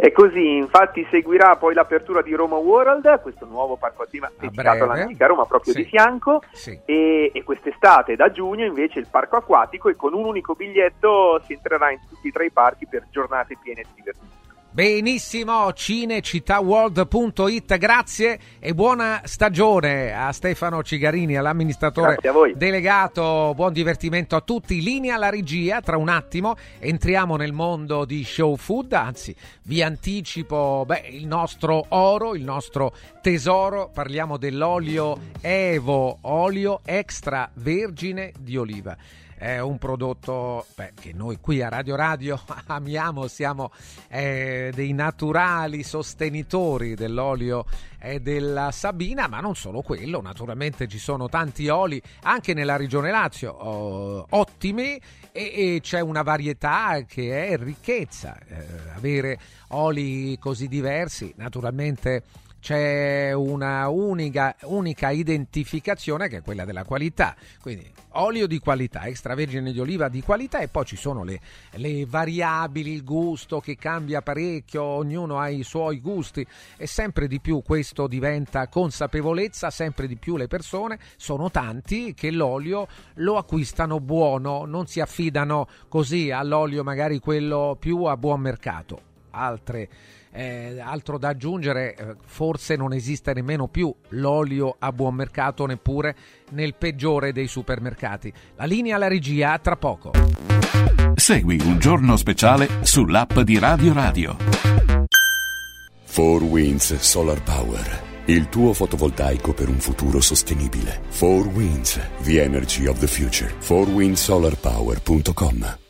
È così, infatti seguirà poi l'apertura di Roma World, questo nuovo parco a tema dedicato all'antica Roma proprio Sì. di fianco Sì. e, e quest'estate da giugno invece il parco acquatico e con un unico biglietto si entrerà in tutti e tre i parchi per giornate piene di divertimento. Benissimo, cinecittàworld.it, grazie e buona stagione a Stefano Cigarini, all'amministratore delegato, buon divertimento a tutti, linea alla regia, tra un attimo. Entriamo nel mondo di show food, anzi vi anticipo beh, il nostro oro, il nostro tesoro, parliamo dell'olio Evo, olio extravergine di oliva è un prodotto beh, che noi qui a Radio Radio amiamo, siamo eh, dei naturali sostenitori dell'olio e della Sabina, ma non solo quello, naturalmente ci sono tanti oli anche nella regione Lazio, oh, ottimi e, e, c'è una varietà che è ricchezza, eh, avere oli così diversi, naturalmente c'è una unica, unica, identificazione che è quella della qualità. Quindi olio di qualità, extravergine di oliva di qualità e poi ci sono le, le, variabili, il gusto che cambia parecchio, ognuno ha i suoi gusti e sempre di più questo diventa consapevolezza, sempre di più le persone sono tanti che l'olio lo acquistano buono, non si affidano così all'olio magari quello più a buon mercato. Altre eh, altro da aggiungere, eh, forse non esiste nemmeno più l'olio a buon mercato neppure nel peggiore dei supermercati. La linea alla regia tra poco. Segui un giorno speciale sull'app di Radio Radio. 4 Winds Solar Power. Il tuo fotovoltaico per un futuro sostenibile. 4 Winds, the energy of the future. 4windsolarpower.com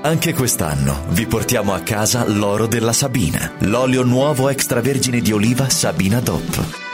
anche quest'anno vi portiamo a casa l'oro della Sabina, l'olio nuovo extravergine di oliva Sabina DOP.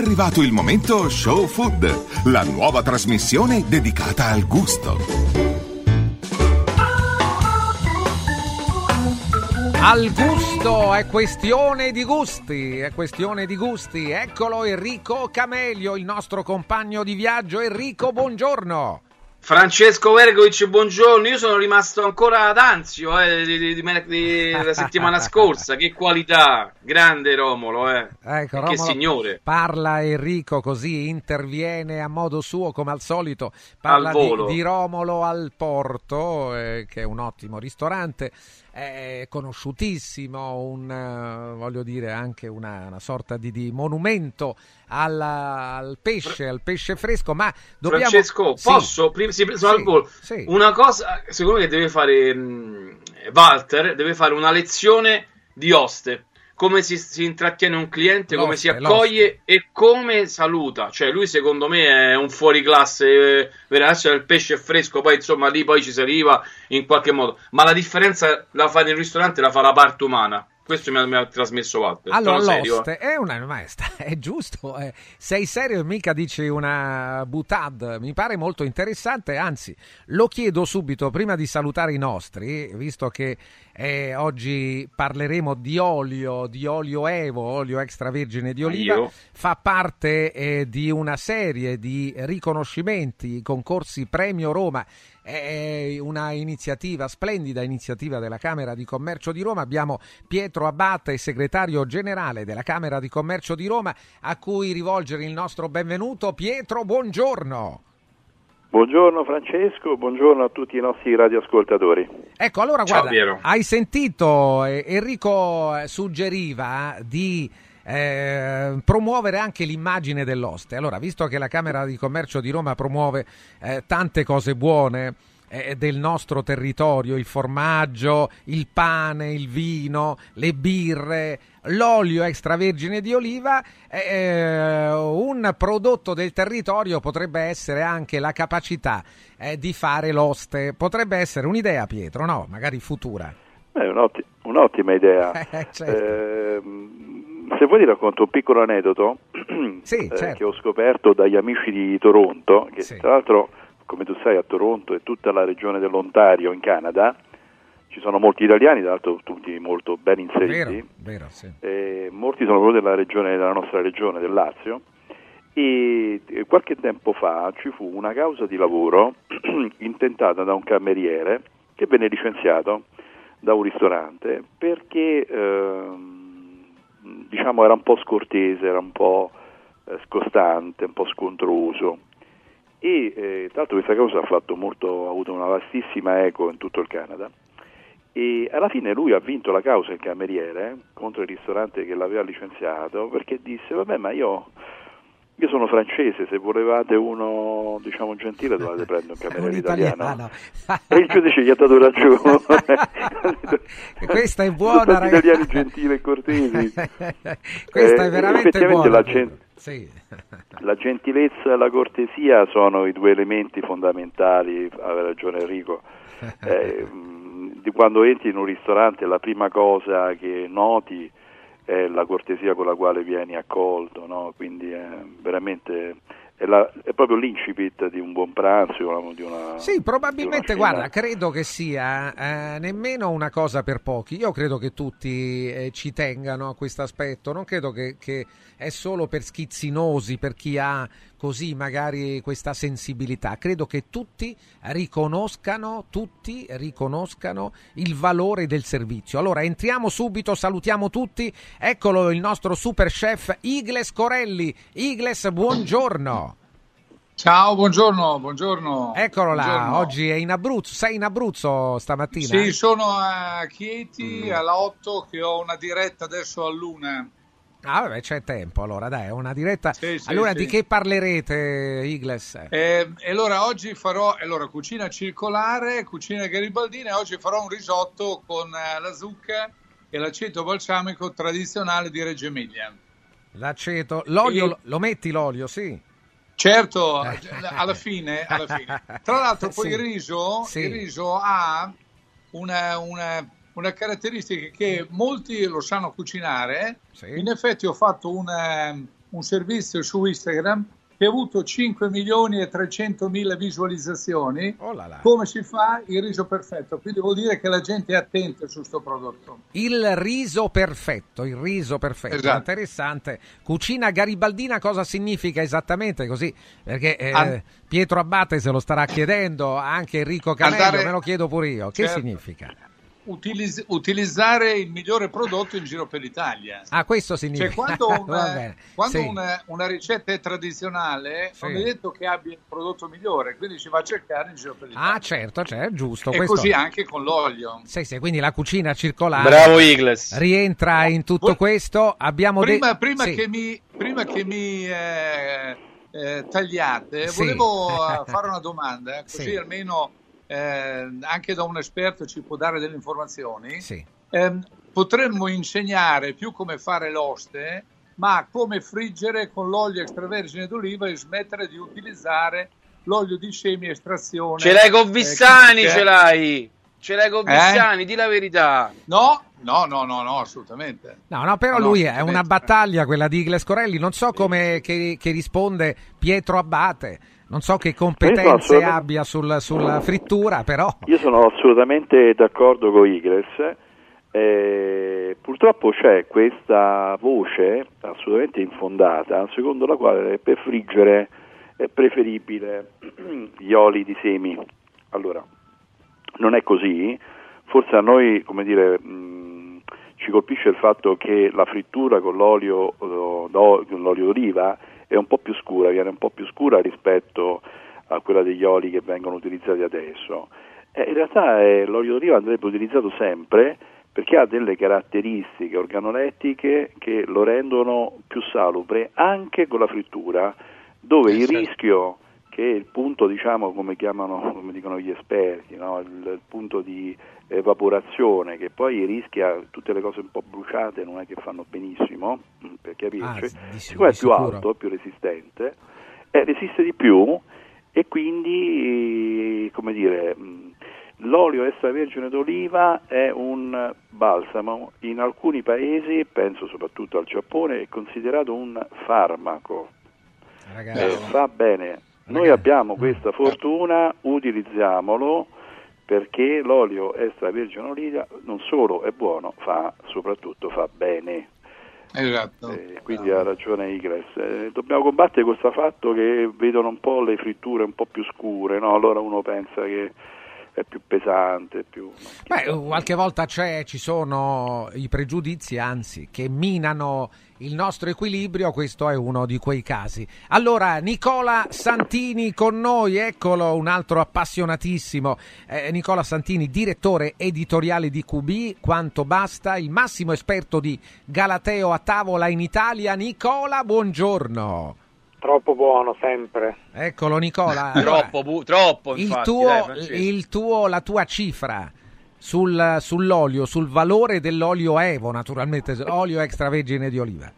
Arrivato il momento Show Food, la nuova trasmissione dedicata al gusto. Al gusto è questione di gusti, è questione di gusti. Eccolo Enrico Camelio, il nostro compagno di viaggio. Enrico, buongiorno. Francesco Vergovic, buongiorno. Io sono rimasto ancora ad ansio eh, di, di- di- della settimana scorsa. Che qualità, grande Romolo, eh. Ecco, che signore. Parla Enrico così, interviene a modo suo come al solito. Parla Al di Romolo al Porto, eh, che è un ottimo ristorante, è conosciutissimo, un, eh, voglio dire anche una, una sorta di, di monumento alla- al pesce, al pesce fresco. Ma dobbiamo... Francesco, Sì. posso? Prima, sì, volo. sì. Una cosa, secondo me, deve fare mh, Walter, deve fare una lezione di oste. Come si, si intrattiene un cliente, come si L'oste, accoglie e come saluta. Cioè, lui secondo me è un fuoriclasse, eh, veramente il pesce è fresco, poi insomma lì poi ci si arriva in qualche modo. Ma la differenza la fa nel ristorante, la fa la parte umana. Questo mi ha, mi ha trasmesso Walter. Allora, Sono serio, eh. l'oste è una maestra, è giusto. eh. Sei serio e mica dici una butad. Mi pare molto interessante. Anzi, lo chiedo subito prima di salutare i nostri, visto che eh, oggi parleremo di olio, di olio Evo, olio extravergine di oliva. Io? Fa parte eh, di una serie di riconoscimenti, concorsi Premio Roma. È una iniziativa, splendida iniziativa della Camera di Commercio di Roma. Abbiamo Pietro Abbatta, segretario generale della Camera di Commercio di Roma, a cui rivolgere il nostro benvenuto. Pietro, buongiorno. Buongiorno Francesco, buongiorno a tutti i nostri radioascoltatori. Ecco, allora Ciao, guarda, Piero. hai sentito, eh, Enrico eh, suggeriva di eh, promuovere anche l'immagine dell'oste. Allora, visto che la Camera di Commercio di Roma promuove eh, tante cose buone eh, del nostro territorio, il formaggio, il pane, il vino, le birre, l'olio extravergine di oliva, eh, un prodotto del territorio potrebbe essere anche la capacità eh, di fare l'oste. Potrebbe essere un'idea, Pietro, no? Magari futura. È un'otti- un'ottima idea. Eh, certo. Ehm, se vuoi ti racconto un piccolo aneddoto Sì, eh, certo. che ho scoperto dagli amici di Toronto, che tra l'altro, come tu sai, a Toronto e tutta la regione dell'Ontario in Canada ci sono molti italiani, tra l'altro tutti molto ben inseriti. Vero, vero, sì. Eh, molti sono proprio della, regione, della nostra regione, del Lazio, e eh, qualche tempo fa ci fu una causa di lavoro intentata da un cameriere che venne licenziato da un ristorante perché ehm, diciamo era un po' scortese, era un po' eh, scostante, un po' scontroso e eh, tra l'altro questa causa ha, molto, ha avuto una vastissima eco in tutto il Canada. E alla fine lui ha vinto la causa il cameriere contro il ristorante che l'aveva licenziato perché disse vabbè ma io Io sono francese, se volevate uno diciamo gentile dovete prendere un cameriere italiano. italiano. E il giudice gli ha dato ragione. Questa è buona, ragazzi. italiani gentili e cortesi. Questa Eh, è veramente buona. la gen- Sì. La gentilezza e la cortesia sono i due elementi fondamentali, aveva ragione Enrico. Eh, di quando entri in un ristorante la prima cosa che noti è la cortesia con la quale vieni accolto, no? quindi è veramente è, la- è proprio l'incipit di un buon pranzo, di una Sì, probabilmente, una guarda, credo che sia eh, nemmeno una cosa per pochi. Io credo che tutti eh, ci tengano a questo aspetto. Non credo che, che è solo per schizzinosi, per chi ha così magari questa sensibilità. Credo che tutti riconoscano, tutti riconoscano il valore del servizio. Allora, entriamo subito, salutiamo tutti. Eccolo il nostro super chef Igles Corelli. Igles, buongiorno. Ciao, buongiorno, buongiorno. Eccolo là, Buongiorno. oggi è in Abruzzo. Sei in Abruzzo stamattina? Sì, sono a Chieti Mm. alla 8 che ho una diretta adesso all'una. Ah, vabbè, c'è tempo. Allora, dai, è una diretta. Sì, sì, allora, sì. di che parlerete, Igles? Eh, allora oggi farò allora, cucina circolare, cucina garibaldina e oggi farò un risotto con eh, la zucca e l'aceto balsamico tradizionale di Reggio Emilia. L'aceto, l'olio, E- lo- metti l'olio, sì. Certo, alla fine, alla fine. Tra l'altro poi il riso, il riso ha una, una- una caratteristica che molti lo sanno cucinare. In effetti ho fatto una- un servizio su Instagram che ha avuto 5 milioni e 300 mila visualizzazioni. Oh là là. Come si fa il riso perfetto? Quindi vuol dire che la gente è attenta su questo prodotto. Il riso perfetto, il riso perfetto, Esatto. interessante. Cucina garibaldina cosa significa esattamente così? Perché eh, An- Pietro Abbate se lo starà chiedendo, anche Enrico Camello, Andare- me lo chiedo pure io. Che Certo. significa? Utiliz- utilizzare il migliore prodotto in giro per l'Italia. Ah, questo significa. Cioè, quando, un- Va bene. quando Sì. una, una ricetta è tradizionale, Sì. non è detto che abbia il prodotto migliore, quindi si va a cercare in giro per l'Italia. Ah, certo, certo, giusto. e questo- così anche con l'olio. Sì, sì, quindi la cucina circolare Bravo, Igles. rientra in tutto questo. Abbiamo de- Prima, prima sì. che mi, prima che mi eh, eh, tagliate, Sì. volevo eh, fare una domanda, così Sì. almeno eh, anche da un esperto ci può dare delle informazioni. Sì. Ehm, potremmo insegnare più come fare l'oste, ma come friggere con l'olio extravergine d'oliva e smettere di utilizzare l'olio di semi estrazione. Ce l'hai con eh, Vissani, che- ce l'hai. Ce l'hai con Eh? Vissani, di la verità. No, no, no, no, no, assolutamente. No, no, però No, lui è una battaglia quella di Igles Corelli. Non so come che, che risponde Pietro Abbate. Non so che competenze assolutamente- abbia sul- sulla frittura, però. Io sono assolutamente d'accordo con Igles. Eh, purtroppo c'è questa voce assolutamente infondata secondo la quale per friggere è preferibile gli oli di semi. Allora, non è così. Forse a noi, come dire, mh, ci colpisce il fatto che la frittura con l'olio, eh, con l'olio d'oliva è un po' più scura, viene un po' più scura rispetto a quella degli oli che vengono utilizzati adesso. Eh, in realtà eh, l'olio d'oliva andrebbe utilizzato sempre perché ha delle caratteristiche organolettiche che lo rendono più salubre anche con la frittura, dove Eh, il certo. rischio che il punto, diciamo, come chiamano, come dicono gli esperti, no? il, il punto di evaporazione, che poi rischia tutte le cose un po' bruciate, non è che fanno benissimo, mm, per capirci, Ah, siccome è più alto, più resistente, eh, resiste di più e quindi, come dire, mh, l'olio extravergine d'oliva è un balsamo, in alcuni paesi, penso soprattutto al Giappone, è considerato un farmaco. Ragazzi, Eh, fa bene. Noi abbiamo questa fortuna, utilizziamolo perché l'olio extravergine d'oliva non solo è buono, fa soprattutto fa bene. Esatto. Eh, quindi ha ragione Igles. Eh, dobbiamo combattere questo fatto che vedono un po' le fritture un po' più scure, no? allora uno pensa che è più pesante, più... Beh, qualche volta ci sono i pregiudizi, anzi, che minano il nostro equilibrio, questo è uno di quei casi. Allora, Nicola Santini con noi, eccolo, un altro appassionatissimo. Eh, Nicola Santini, direttore editoriale di QB, quanto basta, il massimo esperto di Galateo a tavola in Italia. Nicola, buongiorno. Troppo buono, sempre. Eccolo Nicola. troppo, bu- troppo il infatti, tuo, dai, il tuo, la tua cifra sul- sull'olio, sul valore dell'olio Evo, naturalmente, olio extravergine di oliva.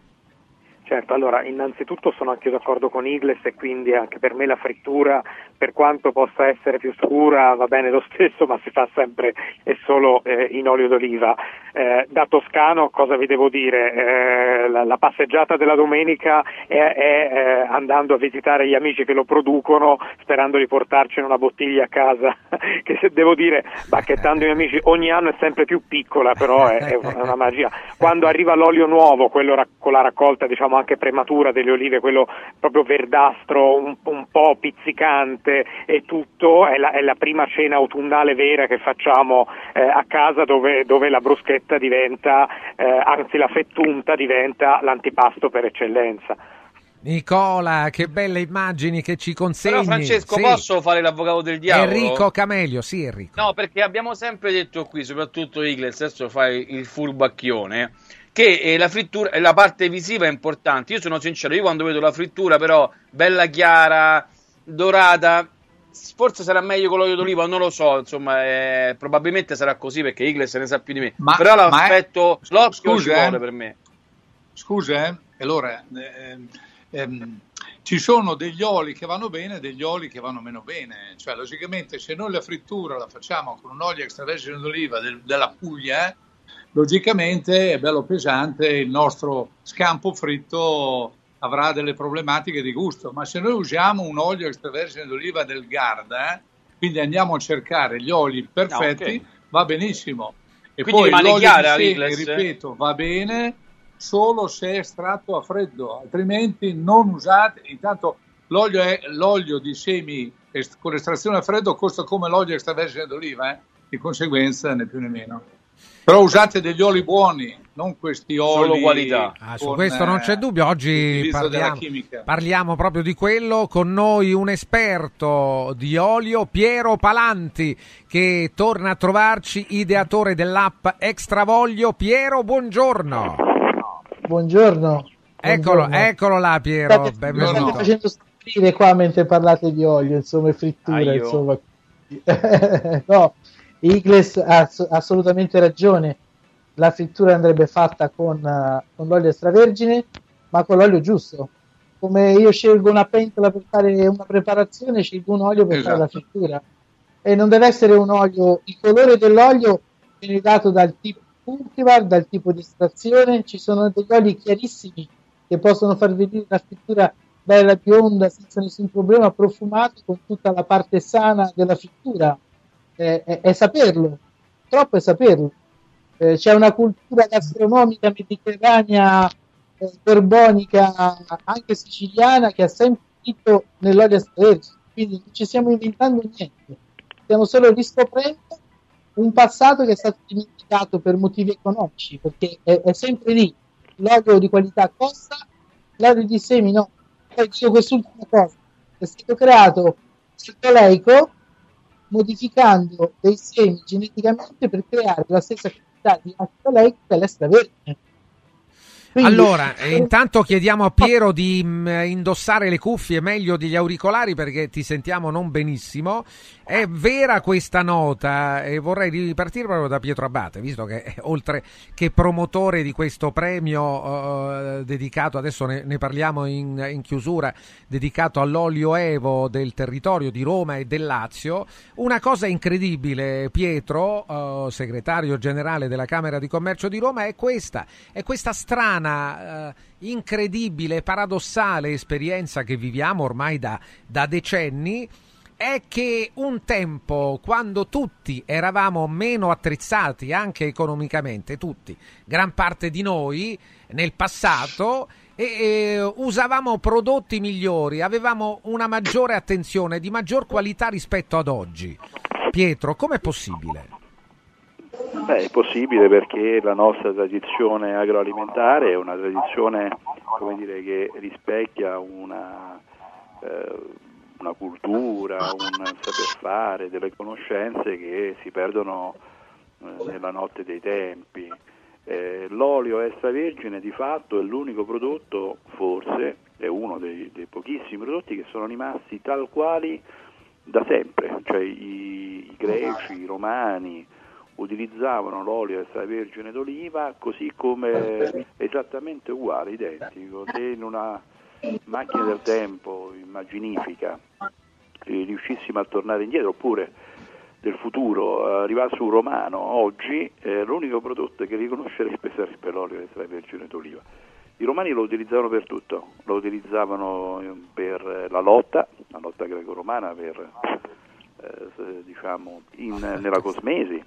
Certo, allora innanzitutto sono anche d'accordo con Igles e quindi anche per me la frittura, per quanto possa essere più scura, va bene lo stesso, ma si fa sempre e solo eh, in olio d'oliva. Eh, da toscano cosa vi devo dire? Eh, la, la passeggiata della domenica è, è, eh, andando a visitare gli amici che lo producono, sperando di portarcene una bottiglia a casa, che se devo dire, bacchettando i miei amici, ogni anno è sempre più piccola, però è, è una magia. Quando arriva l'olio nuovo, quello rac- con la raccolta diciamo anche prematura delle olive, quello proprio verdastro, un, un po' pizzicante e tutto, è la, è la prima cena autunnale vera che facciamo eh, a casa dove, dove la bruschetta diventa, eh, anzi la fettunta diventa l'antipasto per eccellenza. Nicola, che belle immagini che ci consegni. Però Francesco, Sì. posso fare l'avvocato del diavolo? Enrico Camelio, sì Enrico. No, perché abbiamo sempre detto qui, soprattutto Igles, adesso fai il furbacchione, che eh, la frittura, la parte visiva è importante. Io sono sincero, io quando vedo la frittura però bella chiara, dorata, forse sarà meglio con l'olio d'oliva, non lo so, insomma, eh, probabilmente sarà così perché Igles ne sa più di me. Ma- però ma è- l'aspetto, l'occhio ci Scusa, eh. vuole per me. Scusa, eh? allora ehm, ehm, ci sono degli oli che vanno bene e degli oli che vanno meno bene. Cioè, logicamente, se noi la frittura la facciamo con un olio extravergine d'oliva del- della Puglia, eh, logicamente è bello pesante, il nostro scampo fritto avrà delle problematiche di gusto. Ma se noi usiamo un olio extravergine d'oliva del Garda, eh, quindi andiamo a cercare gli oli perfetti, Ah, ok. va benissimo. E Quindi poi l'olio chiara, di semi, ripeto, va bene solo se è estratto a freddo, altrimenti non usate. Intanto l'olio, è, l'olio di semi est- con estrazione a freddo costa come l'olio extravergine d'oliva, eh? di conseguenza né più né meno. Però usate degli oli buoni, non questi oli Solo qualità. Ah, su questo non c'è eh, dubbio. Oggi parliamo, parliamo proprio di quello. Con noi un esperto di olio, Piero Palanti, che torna a trovarci, ideatore dell'app Extravoglio. Piero, buongiorno. Buongiorno. Eccolo, Buongiorno. eccolo là, Piero. State, mi Benvenuto. state facendo soffrire qua mentre parlate di olio, insomma, e frittura, Aio. insomma. no, Igles ha ass- assolutamente ragione. La frittura andrebbe fatta con, eh, con l'olio extravergine, ma con l'olio giusto. Come io scelgo una pentola per fare una preparazione, scelgo un olio per fare la Esatto. frittura. E non deve essere un olio, il colore dell'olio viene dato dal tipo di cultivar, dal tipo di estrazione. Ci sono degli oli chiarissimi che possono far venire una frittura bella bionda senza nessun problema, profumata con tutta la parte sana della frittura. Eh, è, è saperlo, troppo è saperlo. Eh, c'è una cultura gastronomica mediterranea, eh, borbonica, anche siciliana, che ha sempre scritto nell'olio extravergine. Quindi non ci stiamo inventando niente, stiamo solo riscoprendo un passato che è stato dimenticato per motivi economici, perché è, è sempre lì. L'olio di qualità costa, l'olio di semi no. Poi dico quest'ultima cosa, è stato creato il oleico modificando dei semi geneticamente per creare la stessa quantità di acido oleico dell'extravergine. Quindi- Allora, intanto chiediamo a Piero di mm, indossare le cuffie meglio degli auricolari perché ti sentiamo non benissimo. È vera questa nota e vorrei ripartire proprio da Pietro Abate, visto che oltre che promotore di questo premio eh, dedicato, adesso ne, ne parliamo in, in chiusura, dedicato all'olio Evo del territorio di Roma e del Lazio, una cosa incredibile, Pietro, eh, segretario generale della Camera di Commercio di Roma, è questa, è questa strana, eh, incredibile, paradossale esperienza che viviamo ormai da, da decenni è che un tempo, quando tutti eravamo meno attrezzati, anche economicamente, tutti, gran parte di noi, nel passato, e, e usavamo prodotti migliori, avevamo una maggiore attenzione, di maggior qualità rispetto ad oggi. Pietro, com'è possibile? Beh, è possibile perché la nostra tradizione agroalimentare è una tradizione dire, che rispecchia una, eh, una cultura, un saper fare, delle conoscenze che si perdono eh, nella notte dei tempi. Eh, l'olio extravergine di fatto è l'unico prodotto, forse, è uno dei, dei, pochissimi prodotti che sono rimasti tal quali da sempre, cioè i, i greci, i romani utilizzavano l'olio extravergine d'oliva così come esattamente uguale, identico. Se in una macchina del tempo immaginifica riuscissimo a tornare indietro oppure del futuro arrivasse un romano oggi, eh, l'unico prodotto che riconoscerebbe sarebbe l'olio extravergine d'oliva. I romani lo utilizzavano per tutto, lo utilizzavano eh, per la lotta, la lotta greco-romana, per, eh, diciamo, in, nella cosmesi,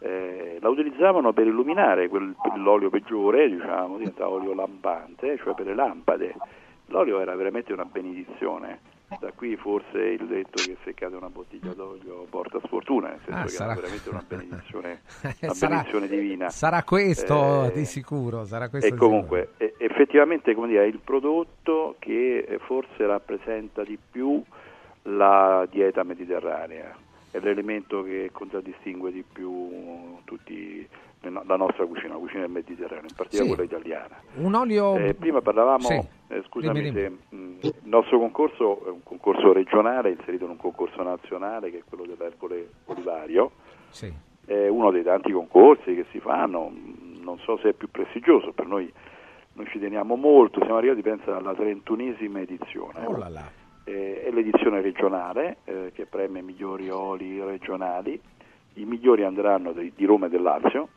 eh, la utilizzavano per illuminare quel, l'olio peggiore, diciamo, diventava olio lampante, cioè per le lampade. L'olio era veramente una benedizione da qui forse il detto che se cade una bottiglia d'olio porta sfortuna, nel senso Ah, che sarà- era veramente una benedizione, una Sarà- benedizione divina. Sarà questo Eh, di sicuro. Sarà questo e comunque, e- effettivamente, come dire, è il prodotto che forse rappresenta di più la dieta mediterranea, è l'elemento che contraddistingue di più tutti la nostra cucina, la cucina del Mediterraneo, in particolare Sì. quella italiana. Un olio. Eh, prima parlavamo, Sì. eh, scusami Dimmi, dimmi. se mh, il nostro concorso è un concorso regionale inserito in un concorso nazionale che è quello dell'Ercole Olivario, Sì. è uno dei tanti concorsi che si fanno, non so se è più prestigioso, per noi, noi ci teniamo molto, siamo arrivati penso alla 31esima edizione. Oh là là. Eh, è l'edizione regionale eh, che premia i migliori oli regionali, i migliori andranno di, di Roma e del Lazio,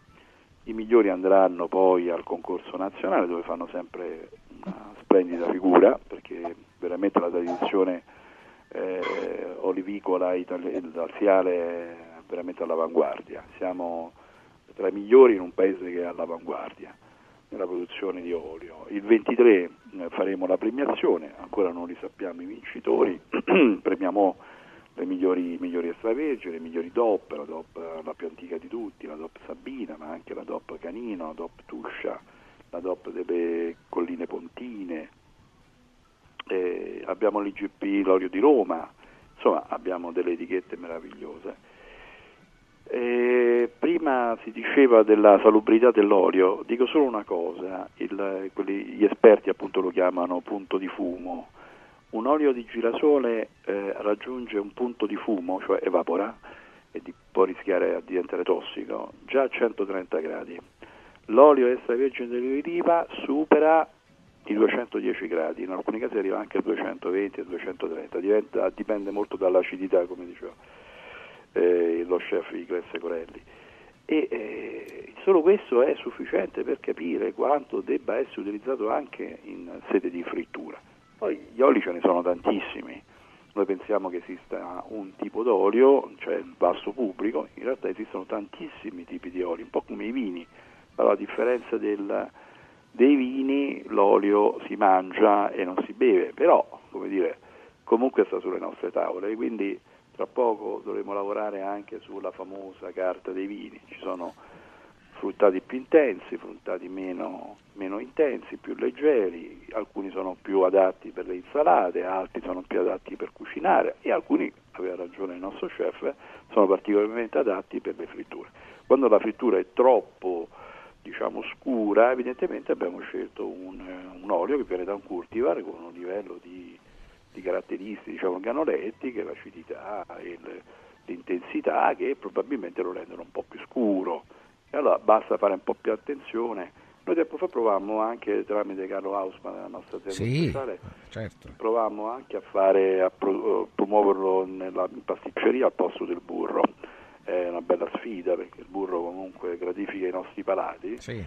i migliori andranno poi al concorso nazionale dove fanno sempre una splendida figura perché veramente la tradizione eh, olivicola itali- laziale è veramente all'avanguardia. Siamo tra i migliori in un paese che è all'avanguardia nella produzione di olio. Il 23 eh, faremo la premiazione, ancora non li sappiamo i vincitori, premiamo le migliori, migliori extravergini, le migliori DOP, la DOP la più antica di tutti, la DOP Sabina, ma anche la DOP Canino, la DOP Tuscia, la DOP delle Colline Pontine, eh, abbiamo l'IGP, l'olio di Roma, insomma abbiamo delle etichette meravigliose. Eh, prima si diceva della salubrità dell'olio, dico solo una cosa, il- quelli- gli esperti appunto lo chiamano punto di fumo. Un olio di girasole eh, raggiunge un punto di fumo, cioè evapora e di- può rischiare a diventare tossico, già a 130 gradi. L'olio extravergine di oliva supera i 210 gradi, in alcuni casi arriva anche a 220 e 230, diventa- dipende molto dall'acidità, come diceva eh, lo chef Igles Corelli. E eh, solo questo è sufficiente per capire quanto debba essere utilizzato anche in sede di frittura. Poi gli oli ce ne sono tantissimi. Noi pensiamo che esista un tipo d'olio, cioè il vasto pubblico, in realtà esistono tantissimi tipi di oli, un po' come i vini, però a differenza del- dei vini l'olio si mangia e non si beve, però come dire, comunque sta sulle nostre tavole, quindi tra poco dovremo lavorare anche sulla famosa carta dei vini, ci sono fruttati più intensi, fruttati meno, meno intensi, più leggeri, alcuni sono più adatti per le insalate, altri sono più adatti per cucinare e alcuni, aveva ragione il nostro chef, sono particolarmente adatti per le fritture. Quando la frittura è troppo diciamo scura, evidentemente abbiamo scelto un, eh, un olio che viene da un cultivar con un livello di, di caratteristiche diciamo, organolettiche, l'acidità e l'intensità che probabilmente lo rendono un po' più scuro. E allora basta fare un po' più attenzione. Noi tempo fa provammo anche tramite Carlo Hausmann, la nostra azienda Sì, speciale, certo. provammo anche a, fare, a pro- promuoverlo nella in pasticceria al posto del burro. È una bella sfida perché il burro comunque gratifica i nostri palati. Sì.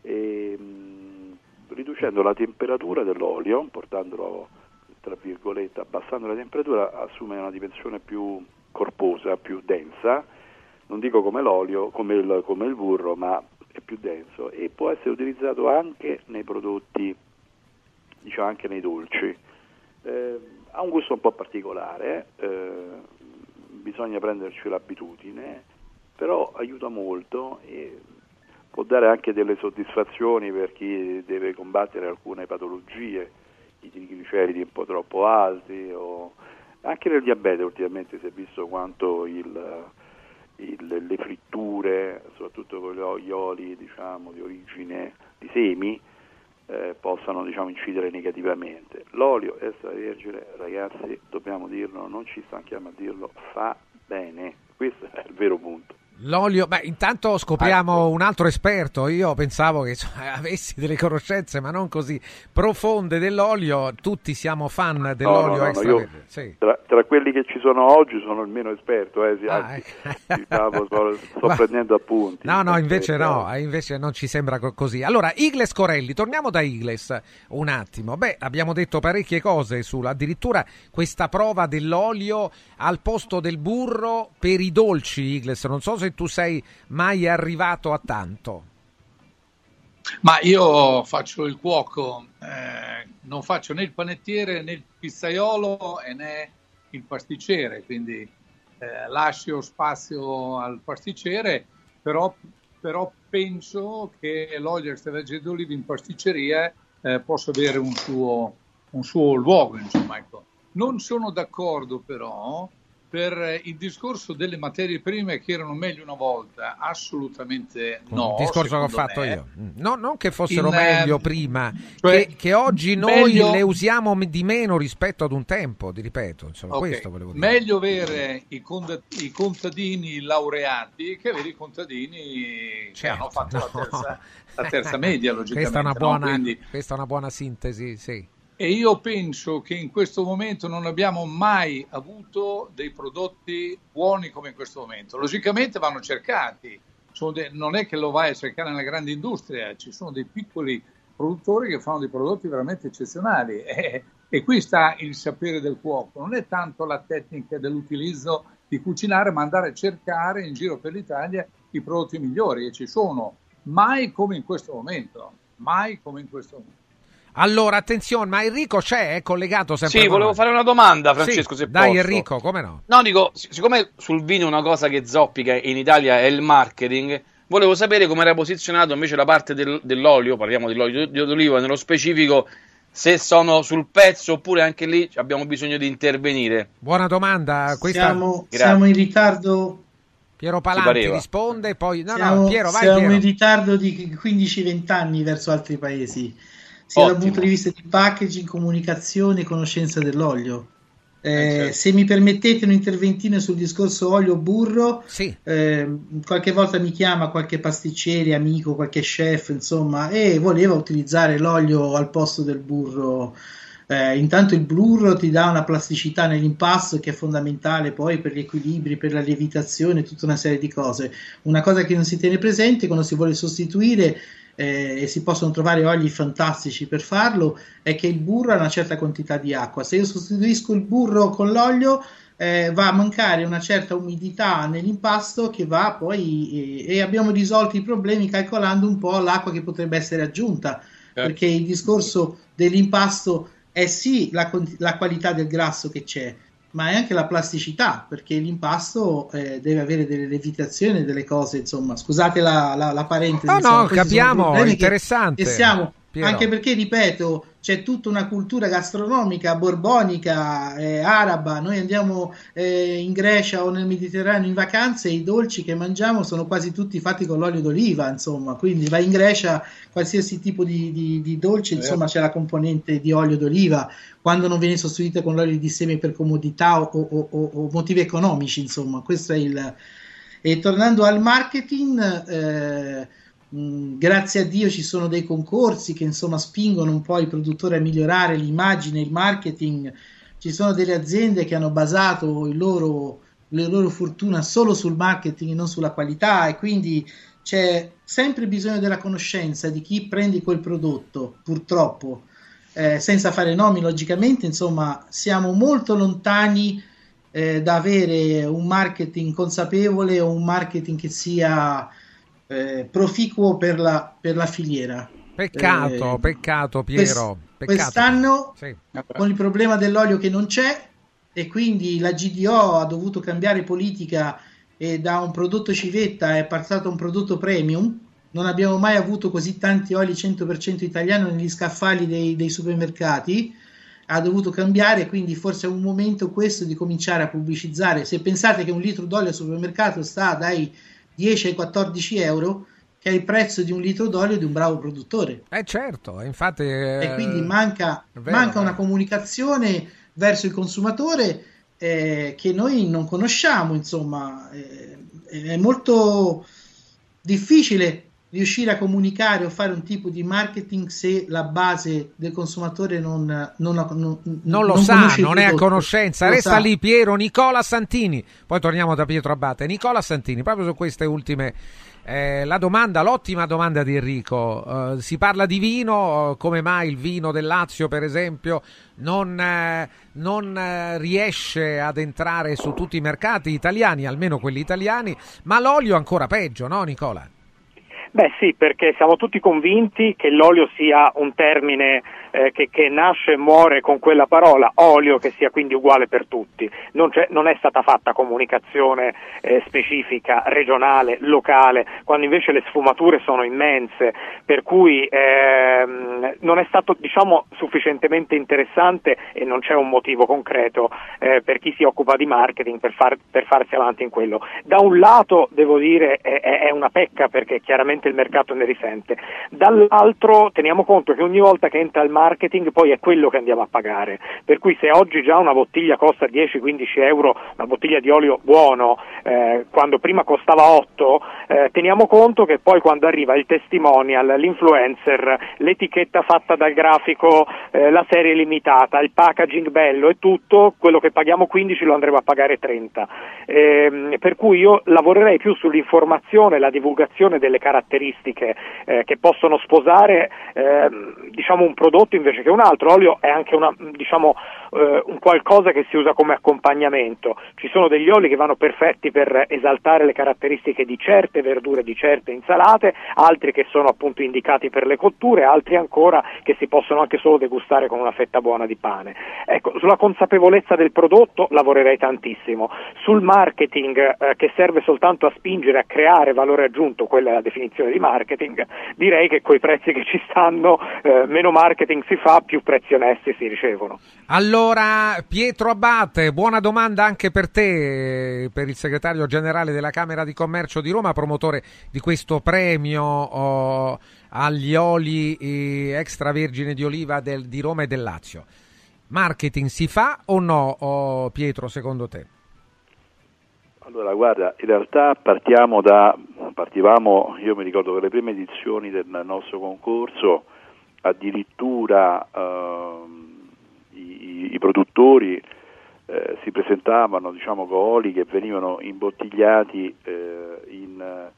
E, mh, riducendo la temperatura dell'olio, portandolo tra virgolette, abbassando la temperatura, assume una dimensione più corposa, più densa, non dico come l'olio, come il, come il burro, ma è più denso e può essere utilizzato anche nei prodotti, diciamo anche nei dolci. Eh, ha un gusto un po' particolare, eh, bisogna prenderci l'abitudine, però aiuta molto e può dare anche delle soddisfazioni per chi deve combattere alcune patologie, i trigliceridi un po' troppo alti o anche nel diabete ultimamente si è visto quanto il, il, le fritture, soprattutto con gli oli diciamo, di origine di semi, eh, possano diciamo, incidere negativamente. L'olio extravergine, ragazzi, dobbiamo dirlo, non ci stanchiamo a dirlo, fa bene, questo è il vero punto. L'olio, beh, intanto scopriamo ecco. un altro esperto. Io pensavo che insomma, avessi delle conoscenze, ma non così profonde dell'olio. Tutti siamo fan dell'olio no, no, no, extravergine. Sì. Tra, tra, quelli che ci sono oggi sono il meno esperto, eh, ah, ecco. diciamo, sto, sto ma, prendendo appunti. No, no, invece no, eh, invece non ci sembra così. Allora, Igles Corelli, torniamo da Igles un attimo. Beh, abbiamo detto parecchie cose su addirittura questa prova dell'olio al posto del burro per i dolci, Igles. Non so se tu sei mai arrivato a tanto. Ma io faccio il cuoco, eh, non faccio né il panettiere né il pizzaiolo e né il pasticcere, quindi eh, lascio spazio al pasticcere, però, però penso che l'olio extravergine d'oliva in pasticceria eh, possa avere un suo, un suo luogo. Insomma, ecco. Non sono d'accordo però per il discorso delle materie prime che erano meglio una volta, assolutamente no. Il discorso che ho fatto me. io. No, non che fossero in, meglio ehm, prima, cioè, che, che, oggi noi meglio, le usiamo di meno rispetto ad un tempo, ti ripeto. Insomma, okay. questo volevo dire. Meglio avere i, i, contadini laureati che avere i contadini certo, che hanno fatto no. la, terza, la, terza, media, logicamente. Questa è una buona, no? Quindi, questa è una buona sintesi, sì e io penso che in questo momento non abbiamo mai avuto dei prodotti buoni come in questo momento. Logicamente vanno cercati, de- non è che lo vai a cercare nella grande industria, ci sono dei piccoli produttori che fanno dei prodotti veramente eccezionali. E, e qui sta il sapere del cuoco, non è tanto la tecnica dell'utilizzo di cucinare, ma andare a cercare in giro per l'Italia i prodotti migliori e ci sono, mai come in questo momento, mai come in questo momento. Allora, attenzione, ma Enrico c'è? È collegato sempre? Sì, volevo fare una domanda, Francesco, sì, se Dai posso. Enrico, come no? No, dico, siccome sul vino una cosa che zoppica in Italia è il marketing, volevo sapere come era posizionato invece la parte del, dell'olio, parliamo dell'olio d'oliva nello specifico, se sono sul pezzo oppure anche lì abbiamo bisogno di intervenire. Buona domanda. Questa... Siamo, siamo in ritardo Piero Palanti risponde, poi no, siamo, no, Piero, vai siamo Piero. in ritardo di 15-20 anni verso altri paesi sia Ottimo. dal punto di vista di packaging, comunicazione e conoscenza dell'olio. Eh, eh, certo. Se mi permettete un interventino sul discorso olio-burro, sì. eh, qualche volta mi chiama qualche pasticcere, amico, qualche chef, insomma, e voleva utilizzare l'olio al posto del burro. Eh, intanto il burro ti dà una plasticità nell'impasto che è fondamentale poi per gli equilibri, per la lievitazione, tutta una serie di cose. Una cosa che non si tiene presente quando si vuole sostituire eh, e si possono trovare oli fantastici per farlo, è che il burro ha una certa quantità di acqua. Se io sostituisco il burro con l'olio, eh, va a mancare una certa umidità nell'impasto che va poi eh, e abbiamo risolto i problemi calcolando un po' l'acqua che potrebbe essere aggiunta eh. perché il discorso dell'impasto è sì la, la qualità del grasso che c'è ma è anche la plasticità, perché l'impasto eh, deve avere delle levitazioni, delle cose, insomma, scusate la, la, la parentesi. No, no, capiamo, interessante. Che, che siamo, anche perché, ripeto, c'è tutta una cultura gastronomica borbonica, eh, araba. Noi andiamo eh, in Grecia o nel Mediterraneo in vacanze e i dolci che mangiamo sono quasi tutti fatti con l'olio d'oliva, insomma. Quindi vai in Grecia, qualsiasi tipo di, di, di dolce, insomma, c'è la componente di olio d'oliva. Quando non viene sostituita con l'olio di seme per comodità o, o, o, o motivi economici, insomma. Questo è il. E tornando al marketing. Eh, Mm, grazie a Dio ci sono dei concorsi che insomma spingono un po' i produttori a migliorare l'immagine, il marketing. Ci sono delle aziende che hanno basato loro, la loro fortuna solo sul marketing e non sulla qualità e quindi c'è sempre bisogno della conoscenza di chi prende quel prodotto, purtroppo. Eh, senza fare nomi, logicamente, insomma, siamo molto lontani eh, da avere un marketing consapevole o un marketing che sia eh, proficuo per la, per la, filiera. Peccato, eh, peccato Piero. Peccato. Quest'anno sì. con il problema dell'olio che non c'è e quindi la GDO ha dovuto cambiare politica e da un prodotto civetta è passato a un prodotto premium. Non abbiamo mai avuto così tanti oli 100% italiano negli scaffali dei, dei supermercati. ha dovuto cambiare, quindi forse è un momento questo di cominciare a pubblicizzare. Se pensate che un litro d'olio al supermercato sta dai 10 ai 14 euro, che è il prezzo di un litro d'olio di un bravo produttore. Eh certo, infatti... Eh, e quindi manca, vero, manca eh. una comunicazione verso il consumatore eh, che noi non conosciamo, insomma, eh, è molto difficile riuscire a comunicare o fare un tipo di marketing se la base del consumatore non, non, non, non lo sa, non è a conoscenza. Lo Resta sa. lì Piero Nicola Santini. Poi torniamo da Pietro Abate. Nicola Santini, proprio su queste ultime. eh, la domanda, l'ottima domanda di Enrico. eh, si parla di vino, eh, come mai il vino del Lazio, per esempio, non, eh, non, eh, riesce ad entrare su tutti i mercati italiani, almeno quelli italiani, ma l'olio ancora peggio, no Nicola? Beh sì, perché siamo tutti convinti che l'olio sia un termine eh, che, che nasce e muore con quella parola, olio, che sia quindi uguale per tutti. Non, non è stata fatta comunicazione eh, specifica, regionale, locale, quando invece le sfumature sono immense, per cui ehm, non è stato diciamo, sufficientemente interessante e non c'è un motivo concreto eh, per chi si occupa di marketing per, far- per farsi avanti in quello. Da un lato devo dire è, è- è una pecca perché chiaramente il mercato ne risente, dall'altro teniamo conto che ogni volta che entra il marketing poi è quello che andiamo a pagare, per cui se oggi già una bottiglia costa 10-15 euro, una bottiglia di olio buono, eh, quando prima costava 8, eh, teniamo conto che poi quando arriva il testimonial, l'influencer, l'etichetta fatta dal grafico, eh, la serie limitata, il packaging bello e tutto, quello che paghiamo 15 lo andremo a pagare 30. Ehm, per cui io lavorerei più sull'informazione la divulgazione delle caratteristiche eh, che possono sposare ehm, diciamo un prodotto invece che un altro. L'olio è anche una, diciamo, eh, un qualcosa che si usa come accompagnamento. Ci sono degli oli che vanno perfetti per esaltare le caratteristiche di certe verdure, di certe insalate, altri che sono appunto indicati per le cotture, altri ancora che si possono anche solo degustare con una fetta buona di pane. Ecco, sulla consapevolezza del prodotto lavorerei tantissimo. Sul marketing eh, che serve soltanto a spingere a creare valore aggiunto, quella è la definizione di marketing, direi che coi prezzi che ci stanno eh, meno marketing si fa, più prezzi onesti si ricevono. Allora, Pietro Abate, buona domanda anche per te, per il segretario generale della Camera di Commercio di Roma, promotore di questo premio oh, agli oli eh, extravergine di oliva del- di Roma e del Lazio. Marketing si fa o no, oh, Pietro, secondo te? Allora, guarda, in realtà partiamo da, partivamo, io mi ricordo che le prime edizioni del nostro concorso, addirittura ehm, i, i produttori eh, si presentavano, diciamo, con oli che venivano imbottigliati eh, in,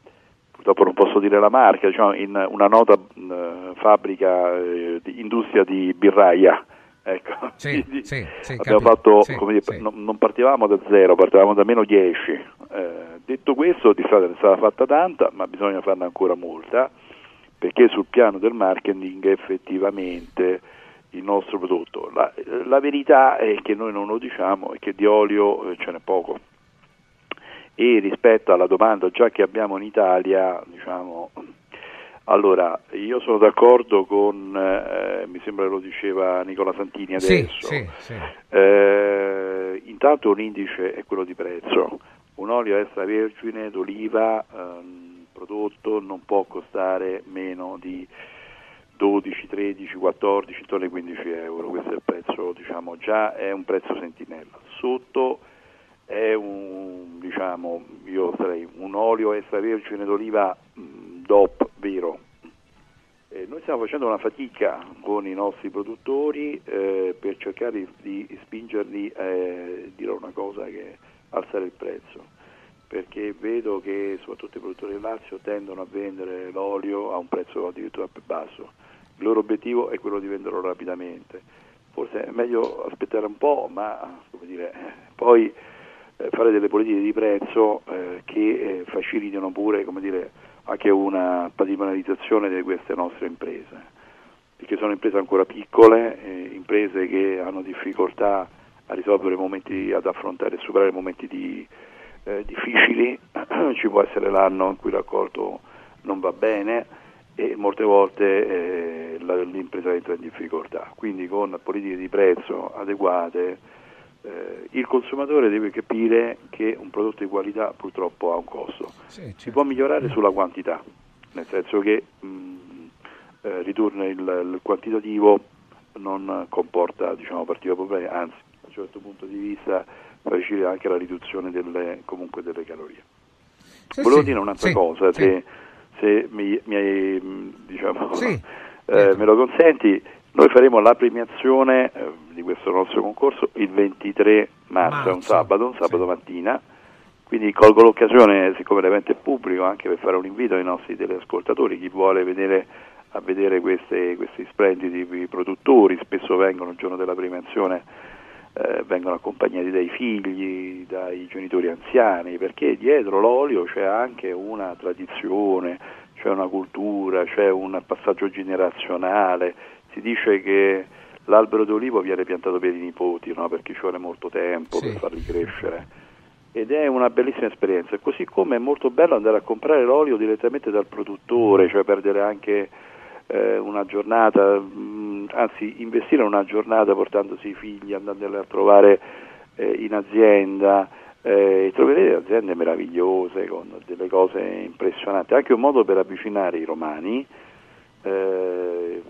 purtroppo non posso dire la marca, diciamo, in una nota eh, fabbrica, eh, di industria di birraia. Ecco. Sì, sì, sì, abbiamo fatto, dire, non, non partivamo da zero, partivamo da meno 10. Eh, detto questo, di strada ne è stata fatta tanta, ma bisogna farne ancora molta, perché sul piano del marketing effettivamente il nostro prodotto. La, la verità è che noi non lo diciamo, è che di olio eh, ce n'è poco. E rispetto alla domanda già che abbiamo in Italia, diciamo, allora io sono d'accordo con, eh, mi sembra che lo diceva Nicola Santini Sì, adesso, sì, sì. eh, intanto un indice è quello di prezzo. Un olio extravergine d'oliva prodotto non può costare meno di 12, 13, 14, intorno ai 15 euro. Questo è il prezzo, diciamo, già è un prezzo sentinella. Sotto è un, diciamo, io sarei un olio extravergine d'oliva mh, DOP vero. Eh, noi stiamo facendo una fatica con i nostri produttori eh, per cercare di, di spingerli a dire una cosa che è alzare il prezzo, perché vedo che soprattutto i produttori del Lazio tendono a vendere l'olio a un prezzo addirittura più basso. Il loro obiettivo è quello di venderlo rapidamente. Forse è meglio aspettare un po', ma dire, poi eh, fare delle politiche di prezzo eh, che eh, facilitino pure dire, anche una patrimonializzazione di queste nostre imprese, perché sono imprese ancora piccole, eh, imprese che hanno difficoltà a risolvere momenti, ad affrontare e superare momenti di, eh, difficili, ci può essere l'anno in cui il raccolto non va bene e molte volte eh, la, l'impresa entra in difficoltà. Quindi con politiche di prezzo adeguate eh, il consumatore deve capire che un prodotto di qualità purtroppo ha un costo. Sì, certo. Si può migliorare sulla quantità, nel senso che mh, eh, ridurre il, il, quantitativo non comporta diciamo, particolari problemi, anzi da un certo punto di vista facilita anche la riduzione delle, comunque delle calorie. Sì, Volevo sì, dire un'altra sì, cosa, se, se mi, mi hai, mh, diciamo, eh, me lo consenti, noi faremo la premiazione eh, di questo nostro concorso il 23 marzo, è un Marzo, sabato, un sabato mattina, quindi colgo l'occasione, siccome l'evento è pubblico, anche per fare un invito ai nostri teleascoltatori, chi vuole vedere, a vedere queste- questi splendidi produttori, spesso vengono il giorno della premiazione, eh, vengono accompagnati dai figli, dai genitori anziani, perché dietro l'olio c'è anche una tradizione, c'è una cultura, c'è un passaggio generazionale, si dice che l'albero d'olivo viene piantato per i nipoti, no? perché ci vuole molto tempo per farli crescere. Ed è una bellissima esperienza, così come è molto bello andare a comprare l'olio direttamente dal produttore, cioè perdere anche eh, una giornata, mh, anzi investire una giornata portandosi i figli, andandoli a trovare eh, in azienda, eh, troverete aziende meravigliose con delle cose impressionanti, anche un modo per avvicinare i romani, eh,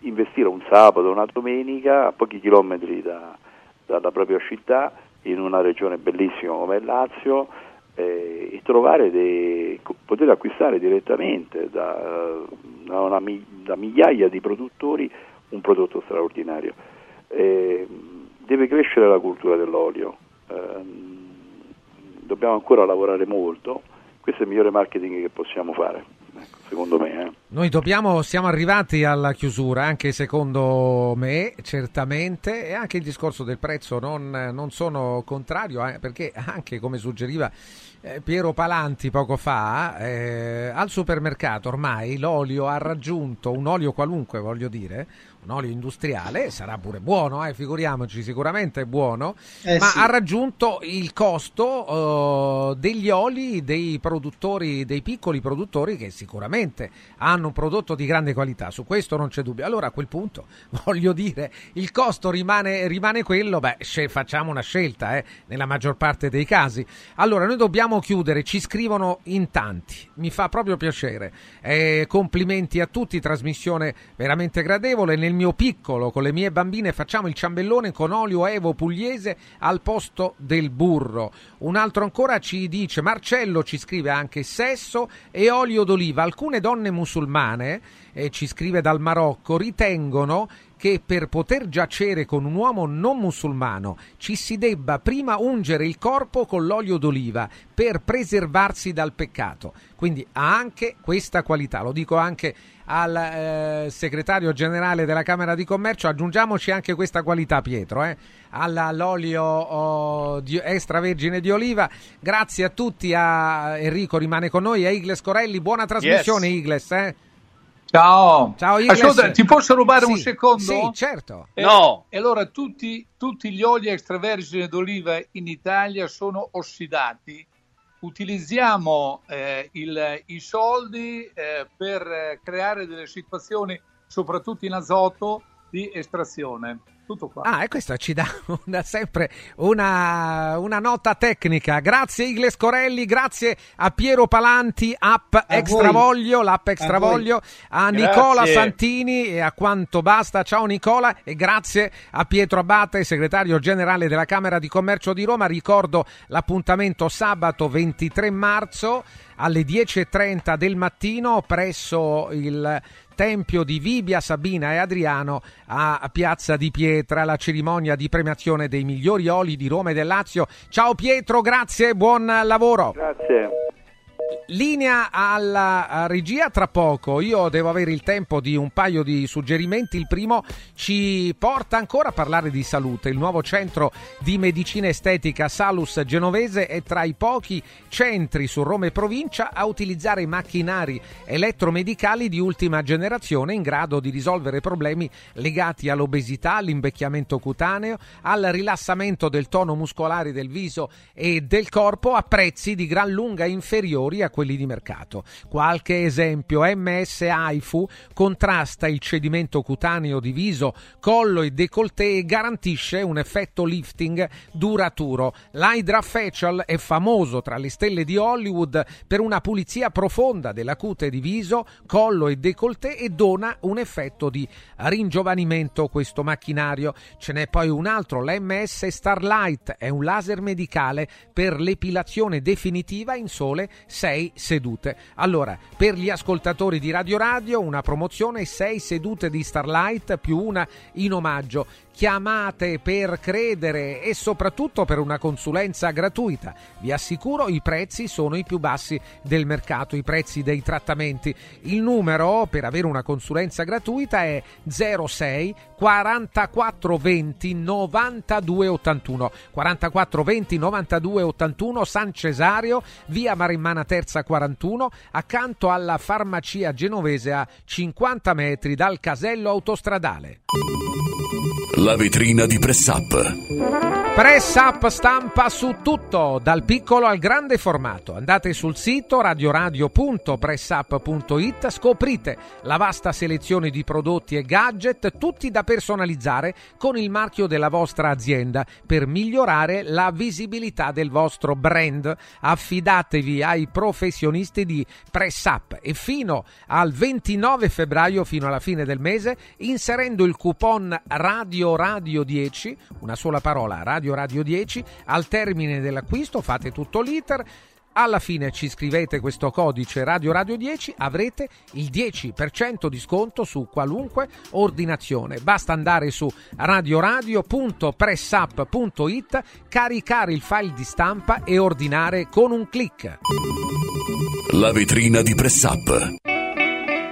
investire un sabato, una domenica a pochi chilometri da- dalla propria città in una regione bellissima come il Lazio eh, e trovare dei, poter acquistare direttamente da, da una da migliaia di produttori un prodotto straordinario. Eh, deve crescere la cultura dell'olio, ehm, dobbiamo ancora lavorare molto, questo è il migliore marketing che possiamo fare, secondo me. eh. Noi dobbiamo, siamo arrivati alla chiusura, anche secondo me, certamente, e anche il discorso del prezzo non, non sono contrario, eh, perché anche come suggeriva eh, Piero Palanti poco fa, eh, al supermercato ormai l'olio ha raggiunto, un olio qualunque voglio dire, un olio industriale, sarà pure buono, eh, figuriamoci, sicuramente è buono, Eh ma sì. ha raggiunto il costo eh, degli oli dei produttori, dei piccoli produttori che sicuramente hanno un prodotto di grande qualità, su questo non c'è dubbio. Allora a quel punto, voglio dire, il costo rimane, rimane quello, beh, facciamo una scelta eh, nella maggior parte dei casi. Allora noi dobbiamo chiudere, ci scrivono in tanti, mi fa proprio piacere. Eh, complimenti a tutti, trasmissione veramente gradevole. Nel mio piccolo, con le mie bambine, facciamo il ciambellone con olio evo pugliese al posto del burro. Un altro ancora ci dice, Marcello ci scrive anche sesso e olio d'oliva. Alcune donne musulmane, eh, ci scrive dal Marocco, ritengono che per poter giacere con un uomo non musulmano ci si debba prima ungere il corpo con l'olio d'oliva per preservarsi dal peccato. Quindi ha anche questa qualità, lo dico anche al eh, segretario generale della Camera di Commercio, aggiungiamoci anche questa qualità Pietro, eh, all'olio oh, di- extravergine di oliva. Grazie a tutti, a Enrico rimane con noi, a Igles Corelli, buona trasmissione Yes. Igles. Eh. Ciao. Ciao. Ascolta, ti posso rubare Sì, un secondo? Sì, certo. Eh, No. E allora tutti, tutti gli oli extravergine d'oliva in Italia sono ossidati. Utilizziamo eh, il- i soldi eh, per eh, creare delle situazioni, soprattutto in azoto, di estrazione. Tutto qua. Ah, e questo ci dà una- sempre una, una nota tecnica. Grazie Igles Corelli, grazie a Piero Palanti, app Extravoglio, l'app Extravoglio, a, Grazie. Nicola Santini e a quanto basta. Ciao Nicola e grazie a Pietro Abate, segretario generale della Camera di Commercio di Roma. Ricordo l'appuntamento sabato 23 marzo alle 10.30 del mattino presso il Tempio di Vibia, Sabina e Adriano a Piazza di Pietra, la cerimonia di premiazione dei migliori oli di Roma e del Lazio. Ciao Pietro, grazie, buon lavoro. Grazie. Linea alla regia tra poco. Io devo avere il tempo di un paio di suggerimenti. Il primo ci porta ancora a parlare di salute. Il nuovo centro di medicina estetica Salus Genovese è tra i pochi centri su Roma e provincia a utilizzare macchinari elettromedicali di ultima generazione in grado di risolvere problemi legati all'obesità, all'invecchiamento cutaneo, al rilassamento del tono muscolare del viso e del corpo a prezzi di gran lunga inferiori a quelli di mercato. Qualche esempio, MS AIFU contrasta il cedimento cutaneo di viso, collo e décolleté e garantisce un effetto lifting duraturo. L'Hydra Facial è famoso tra le stelle di Hollywood per una pulizia profonda della cute di viso, collo e décolleté e dona un effetto di ringiovanimento questo macchinario. Ce n'è poi un altro, l'MS Starlight, è un laser medicale per l'epilazione definitiva in sole 6 sedute. Allora, per gli ascoltatori di Radio Radio, una promozione 6 sedute di Starlight più una in omaggio chiamate per credere e soprattutto per una consulenza gratuita. Vi assicuro i prezzi sono i più bassi del mercato, i prezzi dei trattamenti. Il numero per avere una consulenza gratuita è 06 44 20 92 81 44 20 92 81 San Cesario, via Marimmana Terza 41, accanto alla farmacia genovese a 50 metri dal casello autostradale. La vetrina di Press Up. Press Up stampa su tutto, dal piccolo al grande formato. Andate sul sito radioradio.pressup.it, scoprite la vasta selezione di prodotti e gadget, tutti da personalizzare con il marchio della vostra azienda per migliorare la visibilità del vostro brand. Affidatevi ai professionisti di Press Up e fino al 29 febbraio, fino alla fine del mese, inserendo il coupon Radio Radio 10, una sola parola, Radio Radio 10. Al termine dell'acquisto fate tutto l'iter. Alla fine ci scrivete questo codice Radio Radio 10, avrete il 10% di sconto su qualunque ordinazione. Basta andare su radioradio.pressup.it, caricare il file di stampa e ordinare con un clic. La vetrina di Press Up.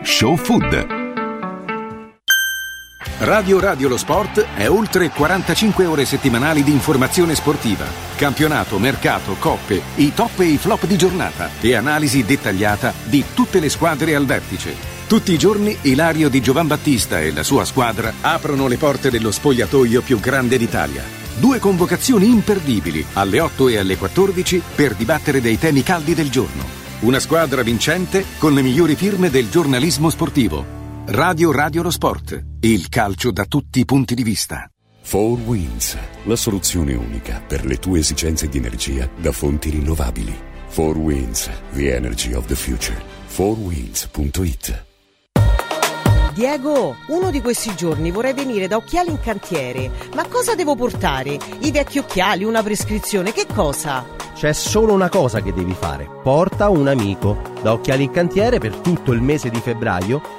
Show Food. Radio Radio Lo Sport è oltre 45 ore settimanali di informazione sportiva, campionato, mercato, coppe, i top e i flop di giornata e analisi dettagliata di tutte le squadre al vertice. Tutti i giorni Ilario di Giovan Battista e la sua squadra aprono le porte dello spogliatoio più grande d'Italia. Due convocazioni imperdibili alle 8 e alle 14 per dibattere dei temi caldi del giorno. Una squadra vincente con le migliori firme del giornalismo sportivo. Radio Radio Lo Sport, il calcio da tutti i punti di vista. 4 Winds, la soluzione unica per le tue esigenze di energia da fonti rinnovabili. 4 Winds, the energy of the future. 4winds.it Diego, uno di questi giorni vorrei venire da Occhiali in Cantiere. Ma cosa devo portare? I vecchi occhiali, una prescrizione, che cosa? C'è solo una cosa che devi fare. Porta un amico. Da Occhiali in Cantiere per tutto il mese di febbraio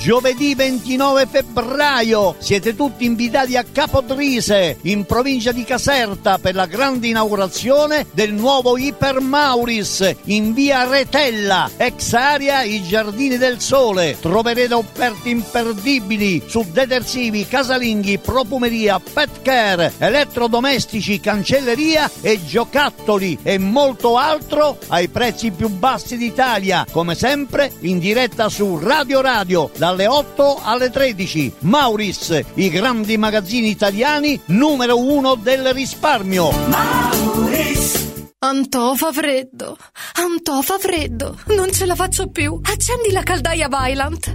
Giovedì 29 febbraio siete tutti invitati a Capodrise, in provincia di Caserta, per la grande inaugurazione del nuovo Iper Mauris in via Retella, ex area I Giardini del Sole. Troverete offerte imperdibili su detersivi, casalinghi, profumeria, pet care, elettrodomestici, cancelleria e giocattoli e molto altro ai prezzi più bassi d'Italia. Come sempre in diretta su Radio Radio dalle 8 alle 13. Mauris, i grandi magazzini italiani numero uno del risparmio. Mauris! Antò fa freddo, Antò fa freddo, non ce la faccio più. Accendi la caldaia Vylant.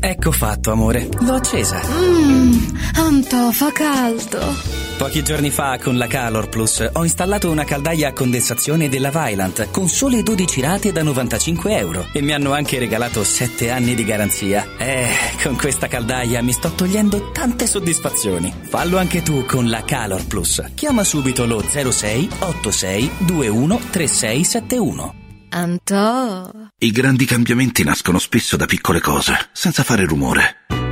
Ecco fatto, amore, l'ho accesa. Mmm, Antò fa caldo. Pochi giorni fa con la Calor Plus ho installato una caldaia a condensazione della Vylant con sole 12 rate da 95 euro e mi hanno anche regalato 7 anni di garanzia. Eh, con questa caldaia mi sto togliendo tante soddisfazioni. Fallo anche tu con la Calor Plus. Chiama subito lo 06 86 21 3671. Antò. I grandi cambiamenti nascono spesso da piccole cose, senza fare rumore.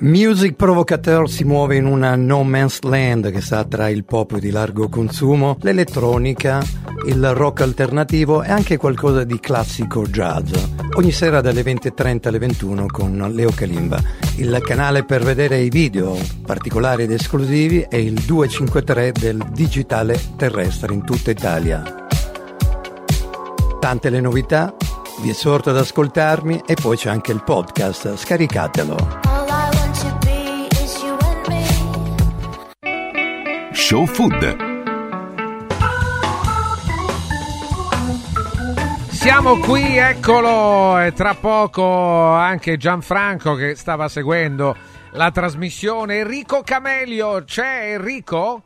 Music Provocateur si muove in una no man's land che sta tra il pop di largo consumo, l'elettronica, il rock alternativo e anche qualcosa di classico jazz. Ogni sera dalle 20.30 alle 21 con Leo Kalimba. Il canale per vedere i video particolari ed esclusivi è il 253 del digitale terrestre in tutta Italia. Tante le novità, vi esorto ad ascoltarmi e poi c'è anche il podcast, scaricatelo. Show Food. Siamo qui, eccolo, e tra poco anche Gianfranco che stava seguendo la trasmissione. Enrico Camelio, c'è Enrico?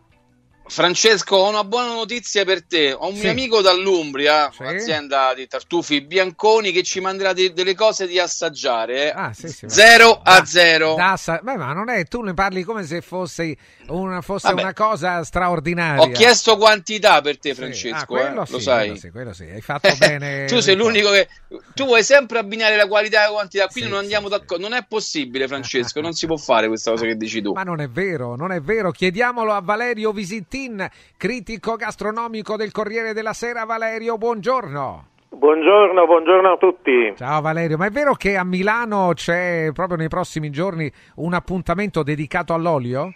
Francesco, ho una buona notizia per te. Ho un Sì. mio amico dall'Umbria, Sì. un'azienda di tartufi bianconi, che ci manderà de- delle cose di assaggiare. eh. Ah, sì, sì, va. 0 a Da- 0. da assa- beh, ma non è, tu ne parli come se fosse una, fosse una cosa straordinaria. Ho chiesto quantità per te, Ah, Francesco, quello eh, lo sai. quello sì, quello sì, hai fatto bene. tu sei l'unico che. Tu vuoi sempre abbinare la qualità e la quantità, quindi non andiamo d'accordo. Non è possibile, Francesco, non si può fare questa cosa che dici tu. Ma non è vero, non è vero. Chiediamolo a Valerio Visitin, critico gastronomico del Corriere della Sera. Valerio, buongiorno. Buongiorno, buongiorno a tutti. Ciao Valerio, ma è vero che a Milano c'è proprio nei prossimi giorni un appuntamento dedicato all'olio?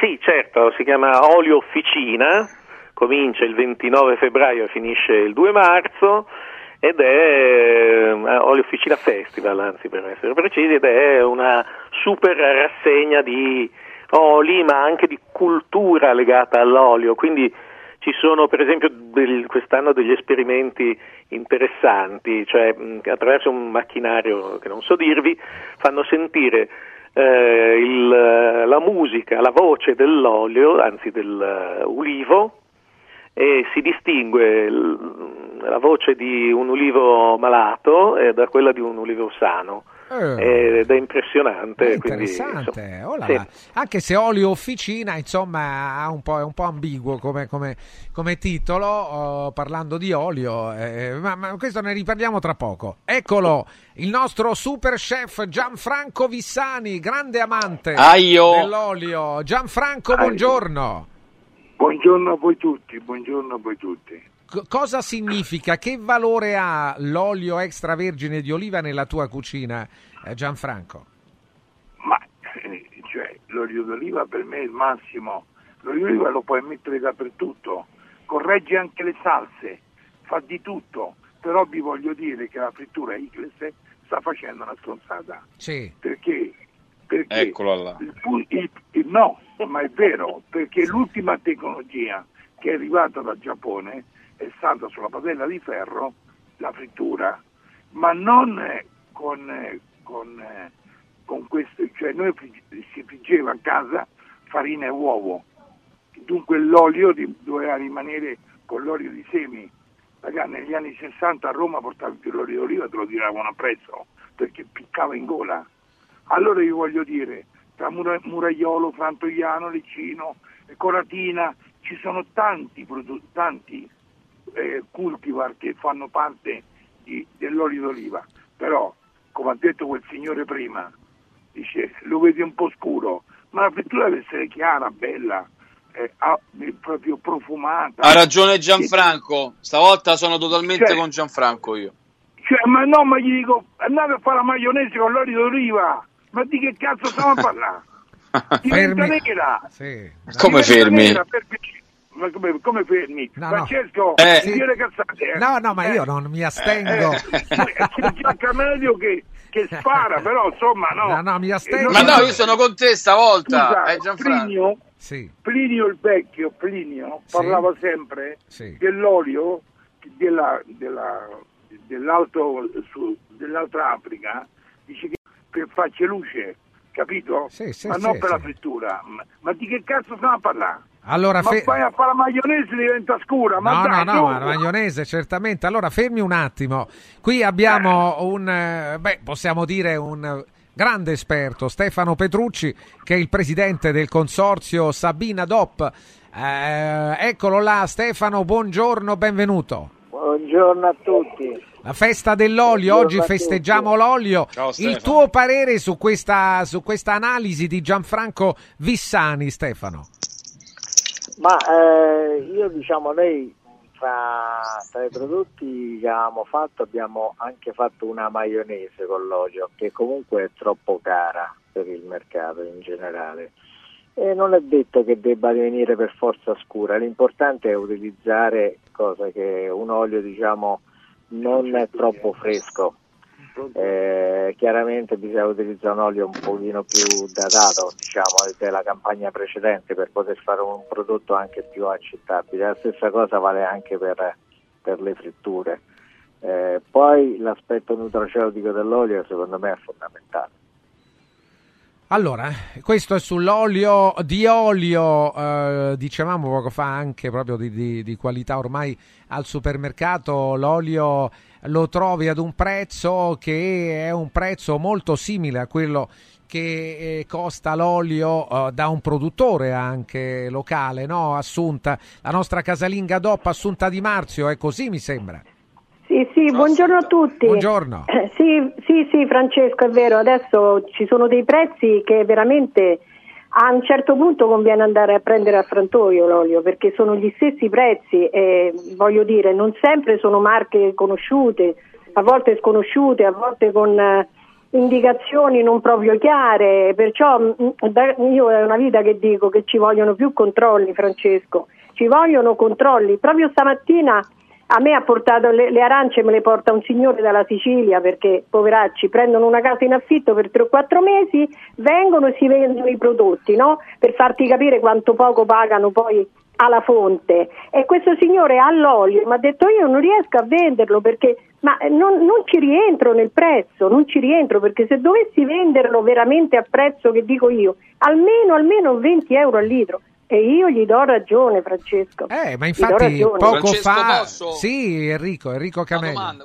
Sì, certo, si chiama Olio Officina, comincia il 29 febbraio e finisce il 2 marzo ed è eh, Olio Officina Festival, anzi per essere precisi, ed è una super rassegna di oli ma anche di cultura legata all'olio, quindi ci sono per esempio del- quest'anno degli esperimenti interessanti, cioè attraverso un macchinario che non so dirvi fanno sentire eh, il- la musica, la voce dell'olio, anzi dell'ulivo, e si distingue l- la voce di un ulivo malato eh, da quella di un ulivo sano. Eh. Ed è impressionante. È quindi, interessante, insomma, oh sì. anche se olio officina, insomma, ha un po', è un po' ambiguo come, come- come titolo, oh, parlando di olio, eh, ma, ma questo ne riparliamo tra poco. Eccolo, il nostro super chef Gianfranco Vissani, grande amante Aio. dell'olio. Gianfranco, buongiorno. Buongiorno a voi tutti, buongiorno a voi tutti. Cosa significa, che valore ha l'olio extravergine di oliva nella tua cucina, eh, Gianfranco? Ma eh, cioè, l'olio d'oliva per me è il massimo. L'olio d'oliva lo puoi mettere dappertutto, corregge anche le salse, fa di tutto. Però vi voglio dire che la frittura Igles sta facendo una stronzata. Sì. Perché? Perché Eccolo là. il il- il- no, ma è vero, perché l'ultima tecnologia che è arrivata dal Giappone è stata sulla padella di ferro la frittura, ma non eh, con, eh, con, eh, con questo, cioè noi si friggeva a casa farina e uovo, dunque l'olio doveva rimanere con l'olio di semi Ragazzi, negli anni 60 a Roma portavi più l'olio d'oliva, te lo tiravano a prezzo perché piccava in gola. Allora io voglio dire, tra Mura- Muraiolo, Frantoiano, Lecino, Coratina, ci sono tanti, produ- tanti eh, cultivar che fanno parte di- dell'olio d'oliva, però come ha detto quel signore prima, dice lo vedi un po' scuro, ma la frittura deve essere chiara, bella, eh, ah, proprio profumata. Ha ragione Gianfranco, stavolta sono totalmente Cioè- con Gianfranco io. Cioè, ma no, ma gli dico, andate a fare la maionese con l'olio d'oliva, ma di che cazzo stiamo a parlare? Diventa Fermi. nera. Come Diventa fermi? nera, per piacere. Ma come, come fermi? No. Francesco, Eh. non dire cazzate. eh. No, no, ma io Eh, non mi astengo. C'è già Camelio che, che spara, però insomma no. No, no, mi astengo. Ma no, io sono con te stavolta, Scusa, eh. Plinio, Sì. Plinio il vecchio, Plinio, parlava sempre Sì. dell'olio della, della- dell'alto, su- dell'altra Africa, dice che per farci luce, capito? Sì, sì, ma sì, non per sì. la frittura. Ma, ma di che cazzo stiamo a parlare? Allora, ma fe- vai a fare la maionese diventa scura, ma No, dai, no, no, ma la maionese certamente. Allora, fermi un attimo. Qui abbiamo un, eh, beh, possiamo dire un eh, grande esperto, Stefano Petrucci, che è il presidente del consorzio Sabina DOP. Eh, eccolo là, Stefano, buongiorno, benvenuto. Buongiorno a tutti. La festa dell'olio, oggi festeggiamo l'olio. Ciao, Il tuo parere su questa, su questa analisi di Gianfranco Vissani, Stefano? Ma eh, io diciamo noi tra, tra i prodotti che avevamo fatto abbiamo anche fatto una maionese con l'olio che comunque è troppo cara per il mercato in generale e non è detto che debba venire per forza scura, l'importante è utilizzare cosa che un olio diciamo non è troppo fresco. Eh, chiaramente bisogna utilizzare un olio un pochino più datato diciamo della campagna precedente per poter fare un prodotto anche più accettabile. La stessa cosa vale anche per, per le fritture. Eh, poi l'aspetto nutraceutico dell'olio secondo me è fondamentale Allora, questo è sull'olio di olio, eh, dicevamo poco fa anche proprio di, di- di qualità ormai al supermercato, l'olio lo trovi ad un prezzo che è un prezzo molto simile a quello che eh, costa l'olio eh, da un produttore anche locale, no? Assunta, la nostra casalinga DOP Assunta di Marzio, è così mi sembra. Sì, sì, buongiorno a tutti. Buongiorno. Eh, Sì, sì, sì, Francesco, è vero, adesso ci sono dei prezzi che veramente a un certo punto conviene andare a prendere a frantoio l'olio perché sono gli stessi prezzi e voglio dire, non sempre sono marche conosciute, a volte sconosciute, a volte con eh, indicazioni non proprio chiare, perciò mm, io è una vita che dico che ci vogliono più controlli, Francesco, ci vogliono controlli. Proprio stamattina a me ha portato le, le arance, me le porta un signore dalla Sicilia perché poveracci prendono una casa in affitto per 3 o 4 mesi, vengono e si vendono i prodotti, no? Per farti capire quanto poco pagano poi alla fonte. E questo signore ha l'olio, mi ha detto io non riesco a venderlo perché ma eh, non, non ci rientro nel prezzo, non ci rientro perché se dovessi venderlo veramente a prezzo che dico io, almeno almeno 20 euro al litro. E io gli do ragione, Francesco. Eh, ma infatti poco Francesco, fa posso? sì, Enrico, Enrico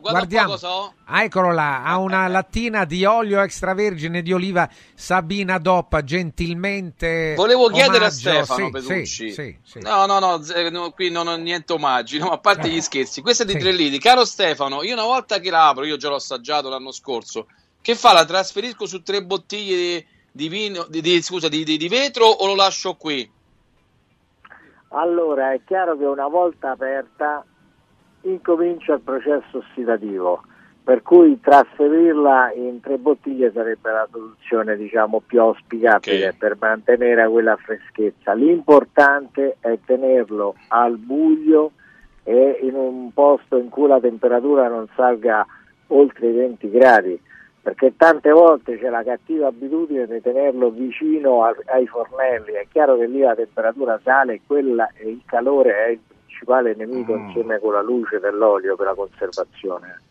po' Guardiamo. cosa ho. Ah, eccolo là, ha una lattina di olio extravergine di oliva Sabina Doppa, gentilmente Volevo chiedere a omaggio. Stefano Sì, Petrucci. sì, sì, sì. No, no, no, z- no, qui non ho niente omaggi, no, a parte Eh. gli scherzi. Questa è di Sì. tre litri. Caro Stefano, io una volta che la apro, io già l'ho assaggiato l'anno scorso, che fa? La trasferisco su tre bottiglie di, di vino, di, di- scusa, di, di- di vetro o lo lascio qui? Allora è chiaro che una volta aperta incomincia il processo ossidativo, per cui trasferirla in tre bottiglie sarebbe la soluzione diciamo più auspicabile Ok. per mantenere quella freschezza. L'importante è tenerlo al buio e in un posto in cui la temperatura non salga oltre i 20 gradi perché tante volte c'è la cattiva abitudine di tenerlo vicino a- ai fornelli, è chiaro che lì la temperatura sale e, quella, e il calore è il principale nemico insieme con la luce dell'olio per la conservazione.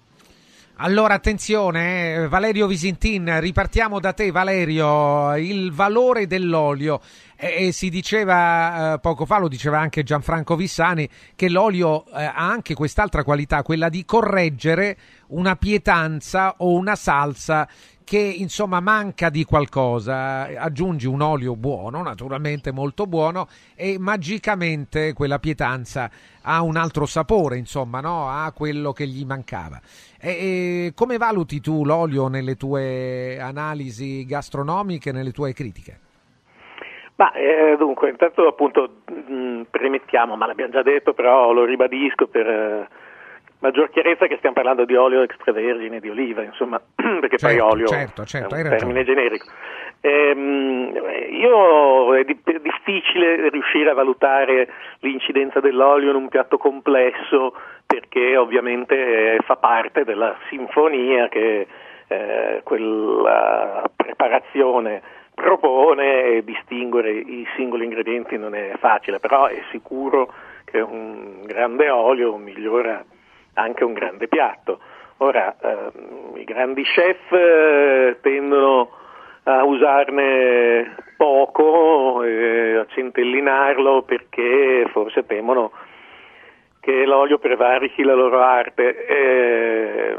Allora attenzione, eh, Valerio Visintin, ripartiamo da te Valerio, il valore dell'olio. E, si diceva eh, poco fa, lo diceva anche Gianfranco Vissani, che l'olio eh, ha anche quest'altra qualità, quella di correggere una pietanza o una salsa che insomma manca di qualcosa, aggiungi un olio buono, naturalmente molto buono, e magicamente quella pietanza ha un altro sapore, insomma, no? ha quello che gli mancava. E, e come valuti tu l'olio nelle tue analisi gastronomiche, nelle tue critiche? Ma eh, dunque, intanto appunto mh, premettiamo, ma l'abbiamo già detto, però lo ribadisco per eh, maggior chiarezza che stiamo parlando di olio extravergine di oliva, insomma, perché certo, poi olio certo, certo, è un termine generico. Ehm, io è, di- è difficile riuscire a valutare l'incidenza dell'olio in un piatto complesso perché ovviamente eh, fa parte della sinfonia che eh, quella preparazione propone e distinguere i singoli ingredienti non è facile, però è sicuro che un grande olio migliora anche un grande piatto. Ora, ehm, i grandi chef eh, tendono a usarne poco, eh, a centellinarlo perché forse temono che l'olio prevarichi la loro arte. Eh,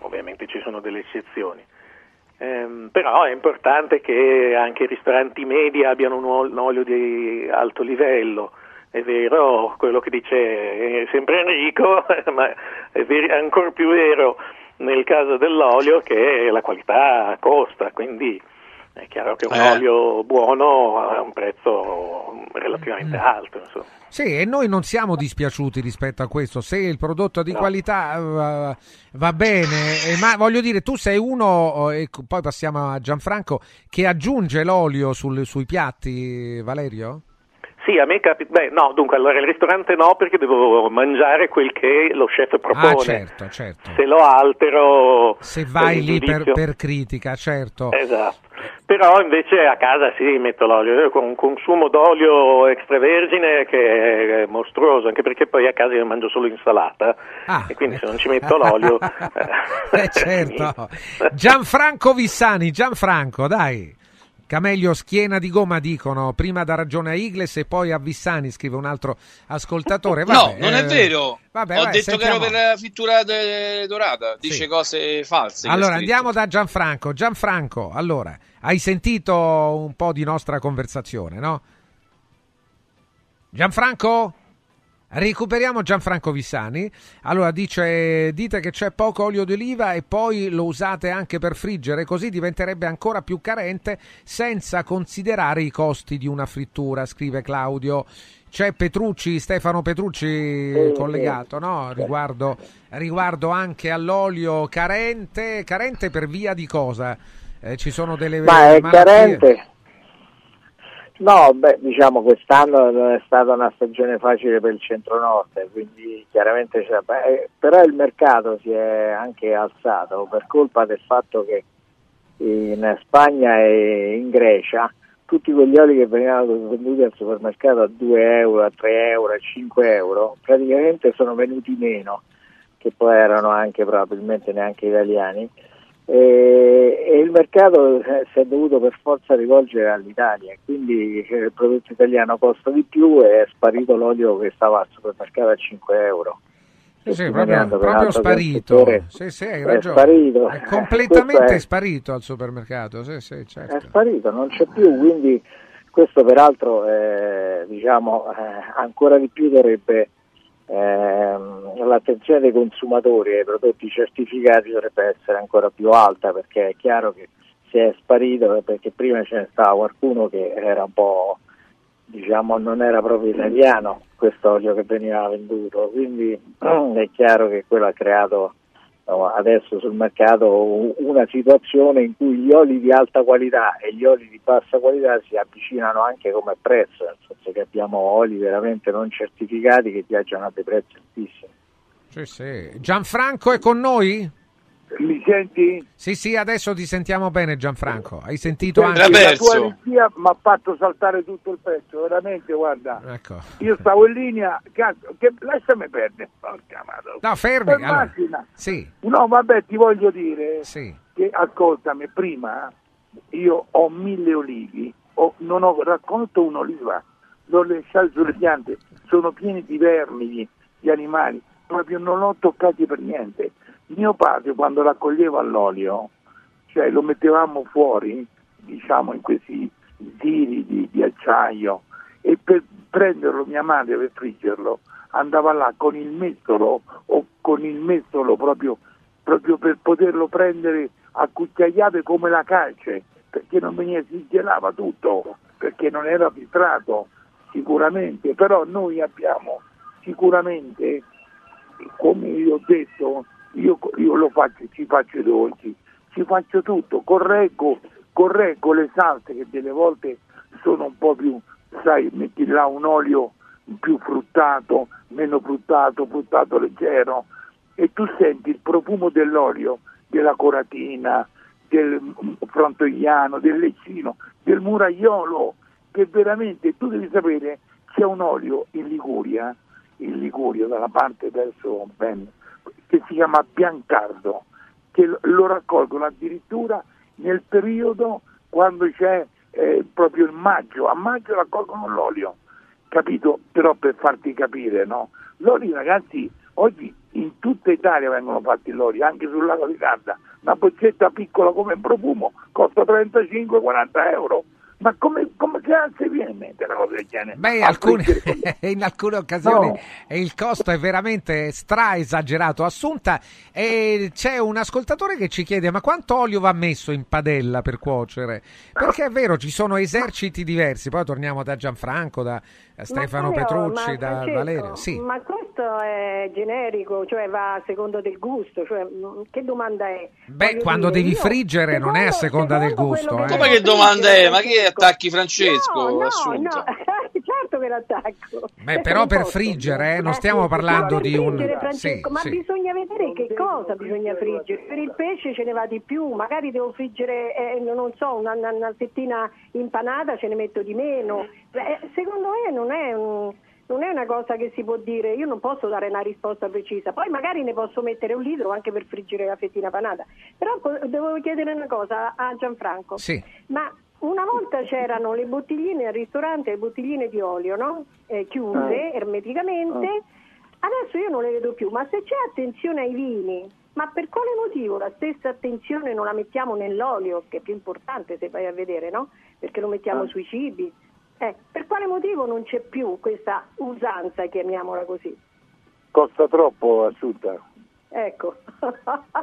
ovviamente ci sono delle eccezioni. Ehm, però è importante che anche i ristoranti medi abbiano un olio di alto livello. È vero quello che dice sempre Enrico, ma è ver- ancora più vero nel caso dell'olio che la qualità costa, quindi è chiaro che un Eh. olio buono ha un prezzo relativamente Mm. alto. Insomma. Sì, e noi non siamo dispiaciuti rispetto a questo. Se il prodotto è di qualità eh, va bene, eh, ma voglio dire, tu sei uno, eh, e poi passiamo a Gianfranco, che aggiunge l'olio sul- sui piatti, Valerio? Sì, a me capita. Beh, no, dunque, allora il ristorante no, perché devo mangiare quel che lo chef propone. Ah, certo, certo. Se lo altero. Se vai lì per, per critica, certo. Esatto. Però invece a casa sì, metto l'olio. Io con un consumo d'olio extravergine che è mostruoso, anche perché poi a casa io mangio solo insalata. E quindi se non ci metto l'olio. Eh, certo. Gianfranco Vissani, Gianfranco, dai. Camelio schiena di gomma dicono prima da ragione a Igles e poi a Vissani, scrive un altro ascoltatore. No, Vabbè, non è eh, vero. vabbè, Ho vai, detto che sentiamo. era per la frittura de- dorata. Dice cose false. che Allora andiamo da Gianfranco. Gianfranco, allora, hai sentito un po' di nostra conversazione, no? Gianfranco? Recuperiamo Gianfranco Vissani. Allora dice: Dite che c'è poco olio d'oliva e poi lo usate anche per friggere, così diventerebbe ancora più carente senza considerare i costi di una frittura. Scrive Claudio. C'è Petrucci, Stefano Petrucci Sì, collegato, sì. no? Riguardo, riguardo anche all'olio carente, carente per via di cosa? Eh, ci sono delle Ma è malattie? carente. No, beh, diciamo quest'anno non è stata una stagione facile per il centro-nord, quindi chiaramente c'è, beh, però il mercato si è anche alzato per colpa del fatto che in Spagna e in Grecia tutti quegli oli che venivano venduti al supermercato a 2 euro, a 3 euro, a 5 euro, praticamente sono venuti meno, che poi erano anche probabilmente neanche italiani, e, e il mercato si è dovuto per forza rivolgere all'Italia, quindi eh, il prodotto italiano costa di più e è sparito l'olio che stava al supermercato a 5 euro. Sì, sì, proprio, proprio sparito. Sì, sì, hai è ragione. sparito. È Eh, completamente è- sparito al supermercato. Sì, sì, certo. è sparito, non c'è più, quindi questo peraltro eh, diciamo, eh, ancora di più dovrebbe ehm, l'attenzione dei consumatori ai prodotti certificati dovrebbe essere ancora più alta perché è chiaro che se è sparito perché prima ce ne stava qualcuno che era un po' diciamo non era proprio italiano questo olio che veniva venduto. Quindi è chiaro che quello ha creato adesso sul mercato una situazione in cui gli oli di alta qualità e gli oli di bassa qualità si avvicinano anche come prezzo, nel senso che abbiamo oli veramente non certificati che viaggiano a dei prezzi altissimi. Sì, sì. Gianfranco è con noi? Mi senti? Sì, sì, adesso ti sentiamo bene Gianfranco. Hai sentito Senti, anche... La tua regia mi ha fatto saltare tutto il pezzo, veramente, guarda. Ecco. Io stavo in linea, cazzo, che lasciami perdere. Porca madonna. No, fermi. Per allora. macchina. Sì, No, vabbè, ti voglio dire sì. che ascoltami, prima io ho mille olivi, ho- non ho raccolto un'oliva, l'ho lasciato sulle piante, sono pieni di vermi, di, di animali, proprio non l'ho toccati per niente. Mio padre quando raccoglieva l'olio, cioè lo mettevamo fuori, diciamo in questi tiri di, di acciaio, e per prenderlo mia madre per friggerlo andava là con il mestolo o con il mestolo proprio, proprio per poterlo prendere a cucchiaiate come la calce, perché non veniva, si gelava tutto, perché non era filtrato sicuramente, però noi abbiamo sicuramente, come io ho detto, io, io faccio, ci faccio i dolci, ci faccio tutto, correggo, correggo le salse che delle volte sono un po' più, sai, metti là un olio più fruttato, meno fruttato, fruttato leggero e tu senti il profumo dell'olio, della coratina, del frontoiano, del leccino, del muraiolo, che veramente tu devi sapere c'è un olio in Liguria, in Liguria dalla parte verso Ben, che si chiama Biancardo, che lo- raccolgono addirittura nel periodo quando c'è eh, proprio il maggio, a maggio raccolgono l'olio, capito? Però per farti capire, no? L'olio ragazzi, oggi in tutta Italia vengono fatti l'olio, anche sul lago di Garda, una boccetta piccola come profumo costa 35-40 euro. Ma come, come cazzo viene in mente una cosa del genere? Beh, A alcune- in alcune occasioni No. il costo è veramente stra esagerato. Assunta, e c'è un ascoltatore che ci chiede: ma quanto olio va messo in padella per cuocere? Perché è vero, ci sono eserciti diversi. Poi torniamo da Gianfranco, da Stefano Ma quale- Petrucci, da Francesco, Valerio. Sì. Ma questo è generico, cioè va a seconda del gusto, cioè, mh, che domanda è? Beh, Voglio quando dire, devi io- friggere non è a seconda del secondo gusto. quello eh. che Come che domanda è? Ma che attacchi Francesco? No, no, Assunta? no, certo che l'attacco. Beh, però per friggere, eh, non stiamo parlando di un... friggere, Sì, Francesco, ma sì. bisogna vedere che cosa bisogna friggere. Per il pesce ce ne va di più, magari devo friggere, eh, non so, una, una, una fettina impanata ce ne metto di meno. Eh, secondo me non è, un- non è una cosa che si può dire, io non posso dare una risposta precisa, poi magari ne posso mettere un litro anche per friggere la fettina panata. Però devo chiedere una cosa a Gianfranco. Sì. Ma una volta c'erano le bottigline al ristorante, le bottigline di olio, no? Eh, chiuse Eh. ermeticamente. Adesso io non le vedo più, ma se c'è attenzione ai vini, ma per quale motivo la stessa attenzione non la mettiamo nell'olio, che è più importante se vai a vedere, no? Perché lo mettiamo Ah. sui cibi. Eh, per quale motivo non c'è più questa usanza, chiamiamola così? costa troppo asciutta. Ecco.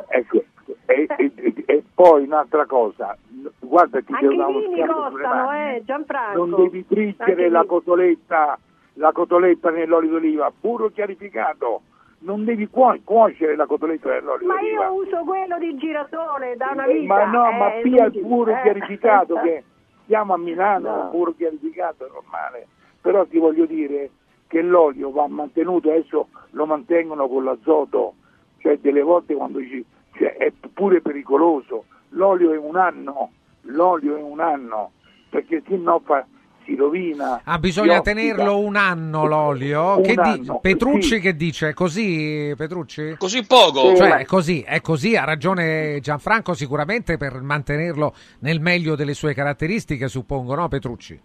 Ecco, e, e- e- poi un'altra cosa, guarda ti Anche devo i vini costano, eh, Gianfranco. Non devi friggere la cotoletta, la cotoletta nell'olio d'oliva, puro chiarificato. Non devi cuo- cuocere la cotoletta nell'olio Ma io uso quello di girasole da una vita. Ma no, eh, ma pia il puro eh. chiarificato che siamo a Milano, No. puro chiarificato è normale. Però ti voglio dire che l'olio va mantenuto, adesso lo mantengono con l'azoto, cioè delle volte quando ci, cioè, è pure pericoloso. L'olio è un anno, l'olio è un anno, perché se no fa, si rovina. Ah, bisogna tenerlo un anno l'olio. Un Che di- anno, Petrucci sì. che dice? Così, Petrucci? Così poco? Cioè, è così, è così, ha ragione Gianfranco sicuramente per mantenerlo nel meglio delle sue caratteristiche, suppongo, no Petrucci?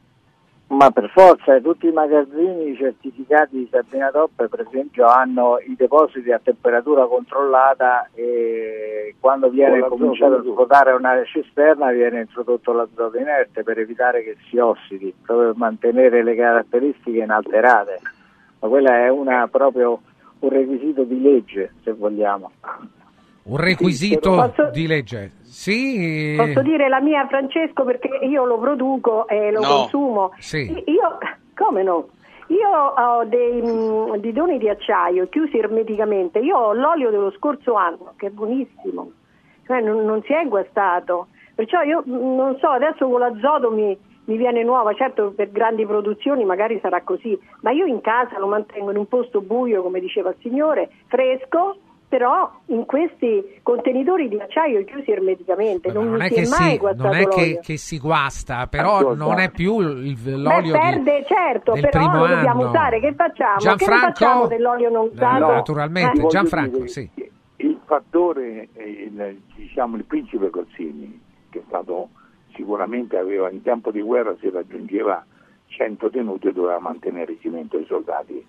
Ma per forza, tutti i magazzini certificati di Sabina Top per esempio hanno i depositi a temperatura controllata e quando viene cominciato a svuotare una cisterna viene introdotto l'azoto inerte per evitare che si ossidi, proprio per mantenere le caratteristiche inalterate. Ma quella è una, proprio un requisito di legge, se vogliamo. Un requisito Posso- di legge. Sì. Posso dire la mia, Francesco, perché io lo produco e lo No. consumo. Sì. Io, come no? Io ho dei mm, bidoni di acciaio chiusi ermeticamente. Io ho l'olio dello scorso anno, che è buonissimo, cioè non, non si è guastato. Perciò io mm, non so, adesso con l'azoto mi, mi viene nuova, certo per grandi produzioni magari sarà così, ma io in casa lo mantengo in un posto buio, come diceva il signore, fresco però in questi contenitori di acciaio chiusi ermeticamente non, non è, si che è mai si, guastato non è che, l'olio. che si guasta, però Ascolta. non è più il- l'olio Beh, di- perde, certo, del però primo lo dobbiamo anno. usare. Che facciamo? Che Gianfranco? ne facciamo dell'olio non usato? No, naturalmente, Eh? Gianfranco, sì. Il fattore, eh, il, diciamo, il principe Corsini, che è stato sicuramente aveva in tempo di guerra si raggiungeva 100 tenuti e doveva mantenere il cimento ai soldati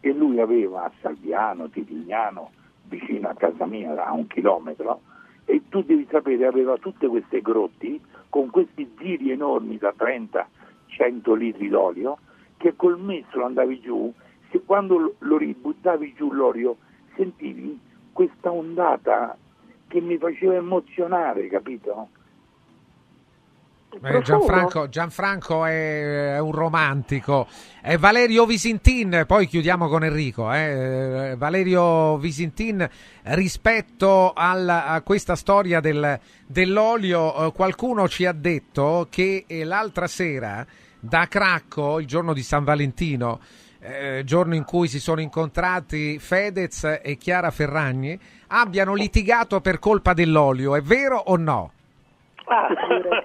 e lui aveva a Salviano, Titignano, vicino a casa mia a un chilometro e tu devi sapere aveva tutte queste grotti con questi giri enormi da 30-100 litri d'olio che col mestolo andavi giù se quando lo- ributtavi giù l'olio sentivi questa ondata che mi faceva emozionare, capito? Eh, Gianfranco, Gianfranco è, è un romantico. È Valerio Visintin, poi chiudiamo con Enrico. eh. Eh, Valerio Visintin, rispetto al- a questa storia del- dell'olio, eh, qualcuno ci ha detto che eh, l'altra sera da Cracco, il giorno di San Valentino, eh, giorno in cui si sono incontrati Fedez e Chiara Ferragni, abbiano litigato per colpa dell'olio. È vero o no? Ah,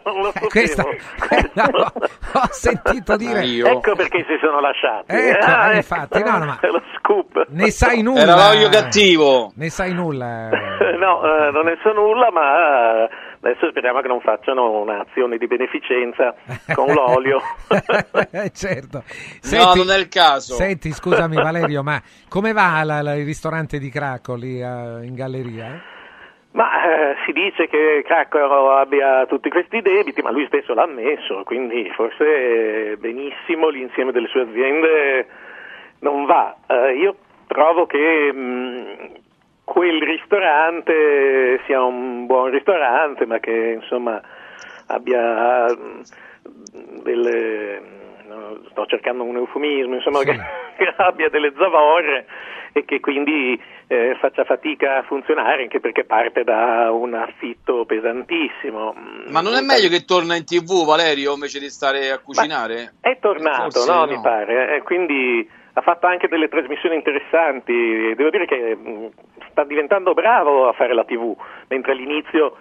non lo Eh, questa- sapevo. ho sentito dire Ecco perché si sono lasciati. Ecco, Ah, eh, infatti, no, no, ma- lo scoop. ne sai nulla Era l'olio cattivo. ne sai nulla eh. No, eh, non ne so nulla, ma eh, adesso speriamo che non facciano un'azione di beneficenza con l'olio. Eh, certo No, non è il caso. senti scusami Valerio ma come va la- la- il ristorante di Cracco lì eh, in galleria? Ma eh, si dice che Cracco abbia tutti questi debiti, ma lui stesso l'ha ammesso, quindi forse eh, benissimo l'insieme delle sue aziende non va. Eh, io trovo che mh, quel ristorante sia un buon ristorante, ma che insomma abbia mh, delle no, sto cercando un eufemismo, insomma che, che abbia delle zavorre e che quindi eh, faccia fatica a funzionare anche perché parte da un affitto pesantissimo. Ma non è meglio che torna in tv Valerio invece di stare a cucinare? È tornato, Forse no, no. mi pare, e quindi ha fatto anche delle trasmissioni interessanti. Devo dire che mh, sta diventando bravo a fare la TV, mentre all'inizio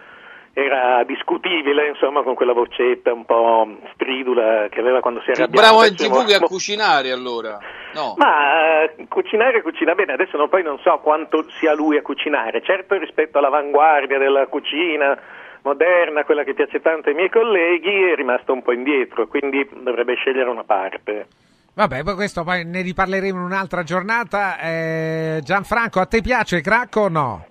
era discutibile, insomma, con quella vocetta un po' stridula che aveva quando si arrabbiava. bravo in tv che a cucinare allora. No. Ma eh, cucinare cucina bene, adesso non- poi non so quanto sia lui a cucinare, certo rispetto all'avanguardia della cucina moderna, quella che piace tanto ai miei colleghi, è rimasto un po' indietro, quindi dovrebbe scegliere una parte. Vabbè, poi questo poi ne riparleremo in un'altra giornata. Eh, Gianfranco, a te piace Cracco o no?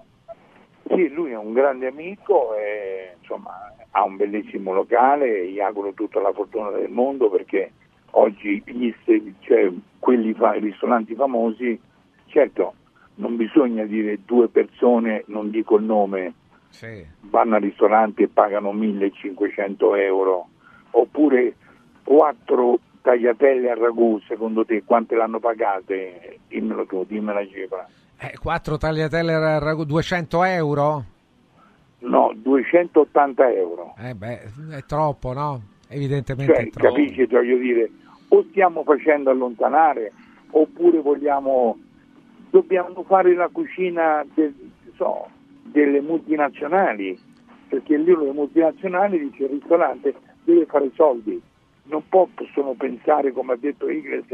Sì, lui è un grande amico e insomma ha un bellissimo locale, gli auguro tutta la fortuna del mondo perché oggi gli cioè, quelli fa- i ristoranti famosi, certo non bisogna dire due persone, non dico il nome, vanno al ristorante e pagano 1500 euro, oppure quattro tagliatelle a ragù, secondo te quante l'hanno pagate? Dimmelo tu, dimmi la cifra. Eh, quattro tagliatelle al ragù, 200 euro? No, 280 euro. Eh beh, è troppo, no? Evidentemente Cioè, è troppo. capisci, voglio dire, o stiamo facendo allontanare oppure vogliamo, dobbiamo fare la cucina del- so, delle multinazionali, perché lì le multinazionali dice il ristorante deve fare soldi, non po- possono pensare, come ha detto Igles,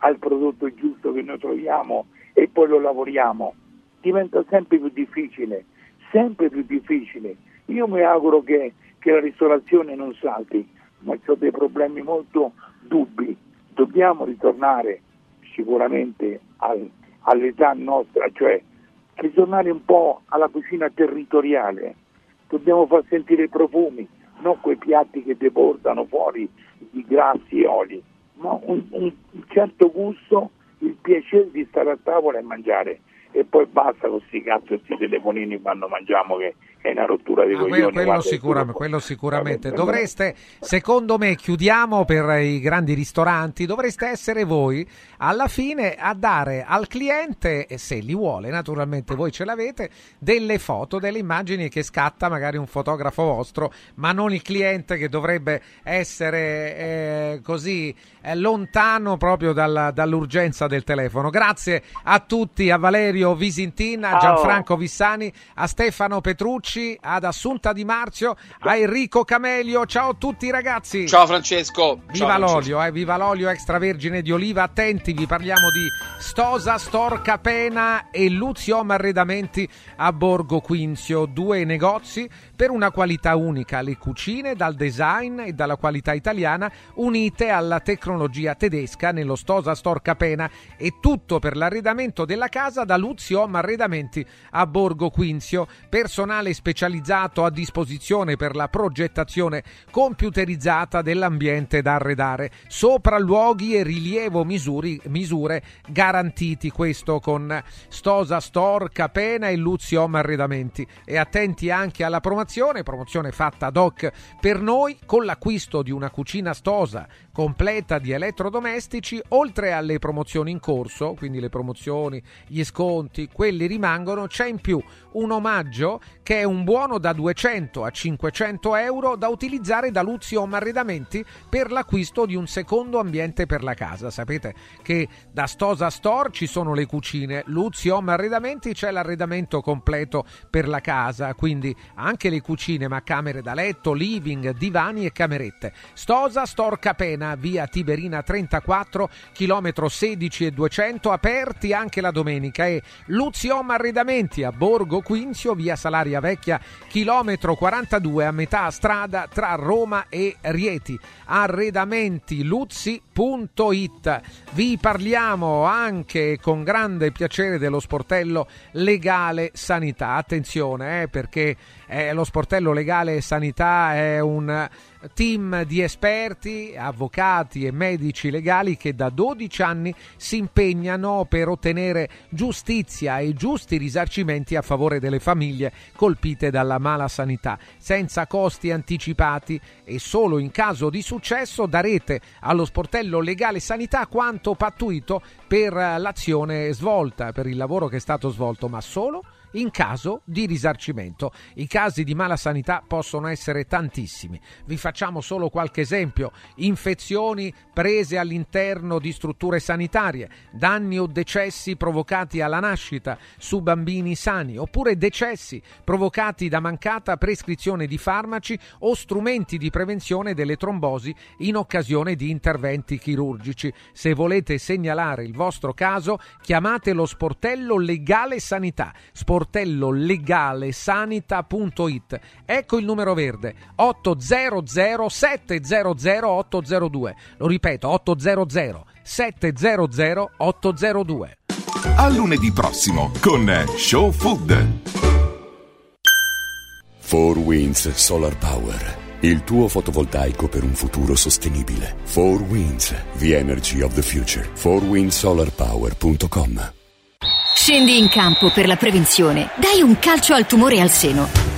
al prodotto giusto che noi troviamo e poi lo lavoriamo. Diventa sempre più difficile, sempre più difficile. Io mi auguro che, che la ristorazione non salti, ma ho dei problemi molto dubbi. Dobbiamo ritornare sicuramente al- all'età nostra, cioè ritornare un po' alla cucina territoriale. Dobbiamo far sentire i profumi, non quei piatti che deportano fuori di grassi e oli, ma un, un certo gusto, il piacere di stare a tavola e mangiare. E poi basta con questi cazzo questi telefonini quando mangiamo che è una rottura di Ah, quello, coglioni. quello sicuramente, quello sicuramente. Dovreste, secondo me, chiudiamo per i grandi ristoranti, dovreste essere voi alla fine a dare al cliente, se li vuole, naturalmente voi ce l'avete, delle foto, delle immagini che scatta magari un fotografo vostro, ma non il cliente che dovrebbe essere eh, così eh, lontano proprio dalla- dall'urgenza del telefono. Grazie a tutti, a Valerio Visintin, a Ciao. Gianfranco Vissani, a Stefano Petrucci, ad Assunta Di Marzio, a Enrico Camelio. Ciao a tutti ragazzi. Ciao Francesco. Viva Ciao, Francesco. l'olio, eh, viva l'olio extravergine di oliva. Attenti, vi parliamo di Stosa, Storca Pena e Luziom Arredamenti a Borgo Quinzio. Due negozi per una qualità unica. Le cucine dal design e dalla qualità italiana unite alla tecnologia tedesca nello Stosa Storca Pena e tutto per l'arredamento della casa da Luziom Arredamenti a Borgo Quinzio. Personale specializzato a disposizione per la progettazione computerizzata dell'ambiente da arredare. Sopralluoghi e rilievo misuri- misure garantiti. Questo con Stosa Storca Pena e Luziom Arredamenti. E attenti anche alla promozione, promozione fatta ad hoc per noi con l'acquisto di una cucina Stosa completa di elettrodomestici, oltre alle promozioni in corso, quindi le promozioni, gli sconti, quelli rimangono, c'è in più un omaggio che è un buono da 200 a 500 euro da utilizzare da Luziom Arredamenti per l'acquisto di un secondo ambiente per la casa. Sapete che da Stosa Store ci sono le cucine, Luziom Arredamenti c'è l'arredamento completo per la casa, quindi anche le cucine, ma camere da letto, living, divani e camerette. Stosa Store Capena, via Tiberina 34, chilometro 16 e 200, aperti anche la domenica e Luziom Arredamenti a Borgo Quinzio, via Salaria Vecchia, chilometro 42 a metà strada tra Roma e Rieti. Arredamenti Luzzi.it. Vi parliamo anche con grande piacere dello sportello Legale Sanità. Attenzione, eh, perché eh, lo sportello Legale Sanità è un team di esperti, avvocati e medici legali che da 12 anni si impegnano per ottenere giustizia e giusti risarcimenti a favore delle famiglie colpite dalla mala sanità, senza costi anticipati. E solo in caso di successo darete allo sportello legale sanità quanto pattuito per l'azione svolta, per il lavoro che è stato svolto, ma solo in caso di risarcimento. I casi di mala sanità possono essere tantissimi. Vi facciamo solo qualche esempio. Infezioni prese all'interno di strutture sanitarie, danni o decessi provocati alla nascita su bambini sani, oppure decessi provocati da mancata prescrizione di farmaci o strumenti di prevenzione delle trombosi in occasione di interventi chirurgici. Se volete segnalare il vostro caso, chiamate lo sportello legale sanità. Sportello legale sanita.it. Ecco il numero verde 800 700 802. Lo ripeto 800 700 802. A lunedì prossimo con Show Food. 4 Winds Solar Power. Il tuo fotovoltaico per un futuro sostenibile. 4 Winds, the energy of the future. 4windsolarpower.com Scendi in campo per la prevenzione. Dai un calcio al tumore al seno.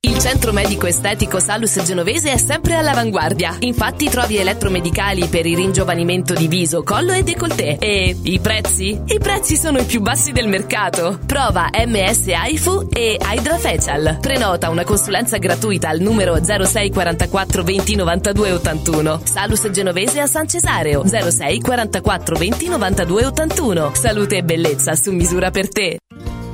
Il centro medico estetico Salus Genovese è sempre all'avanguardia. Infatti trovi elettromedicali per il ringiovanimento di viso, collo e décolleté. E i prezzi? I prezzi sono i più bassi del mercato. Prova MS AIFU e Hydra Facial. Prenota una consulenza gratuita al numero 06 44 20 92 81. Salus Genovese a San Cesareo 06 44 20 92 81. Salute e bellezza su misura per te.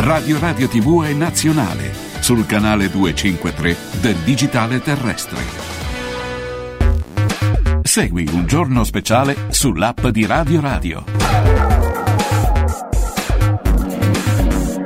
Radio Radio TV è nazionale sul canale 253 del digitale terrestre. Segui un giorno speciale sull'app di Radio Radio.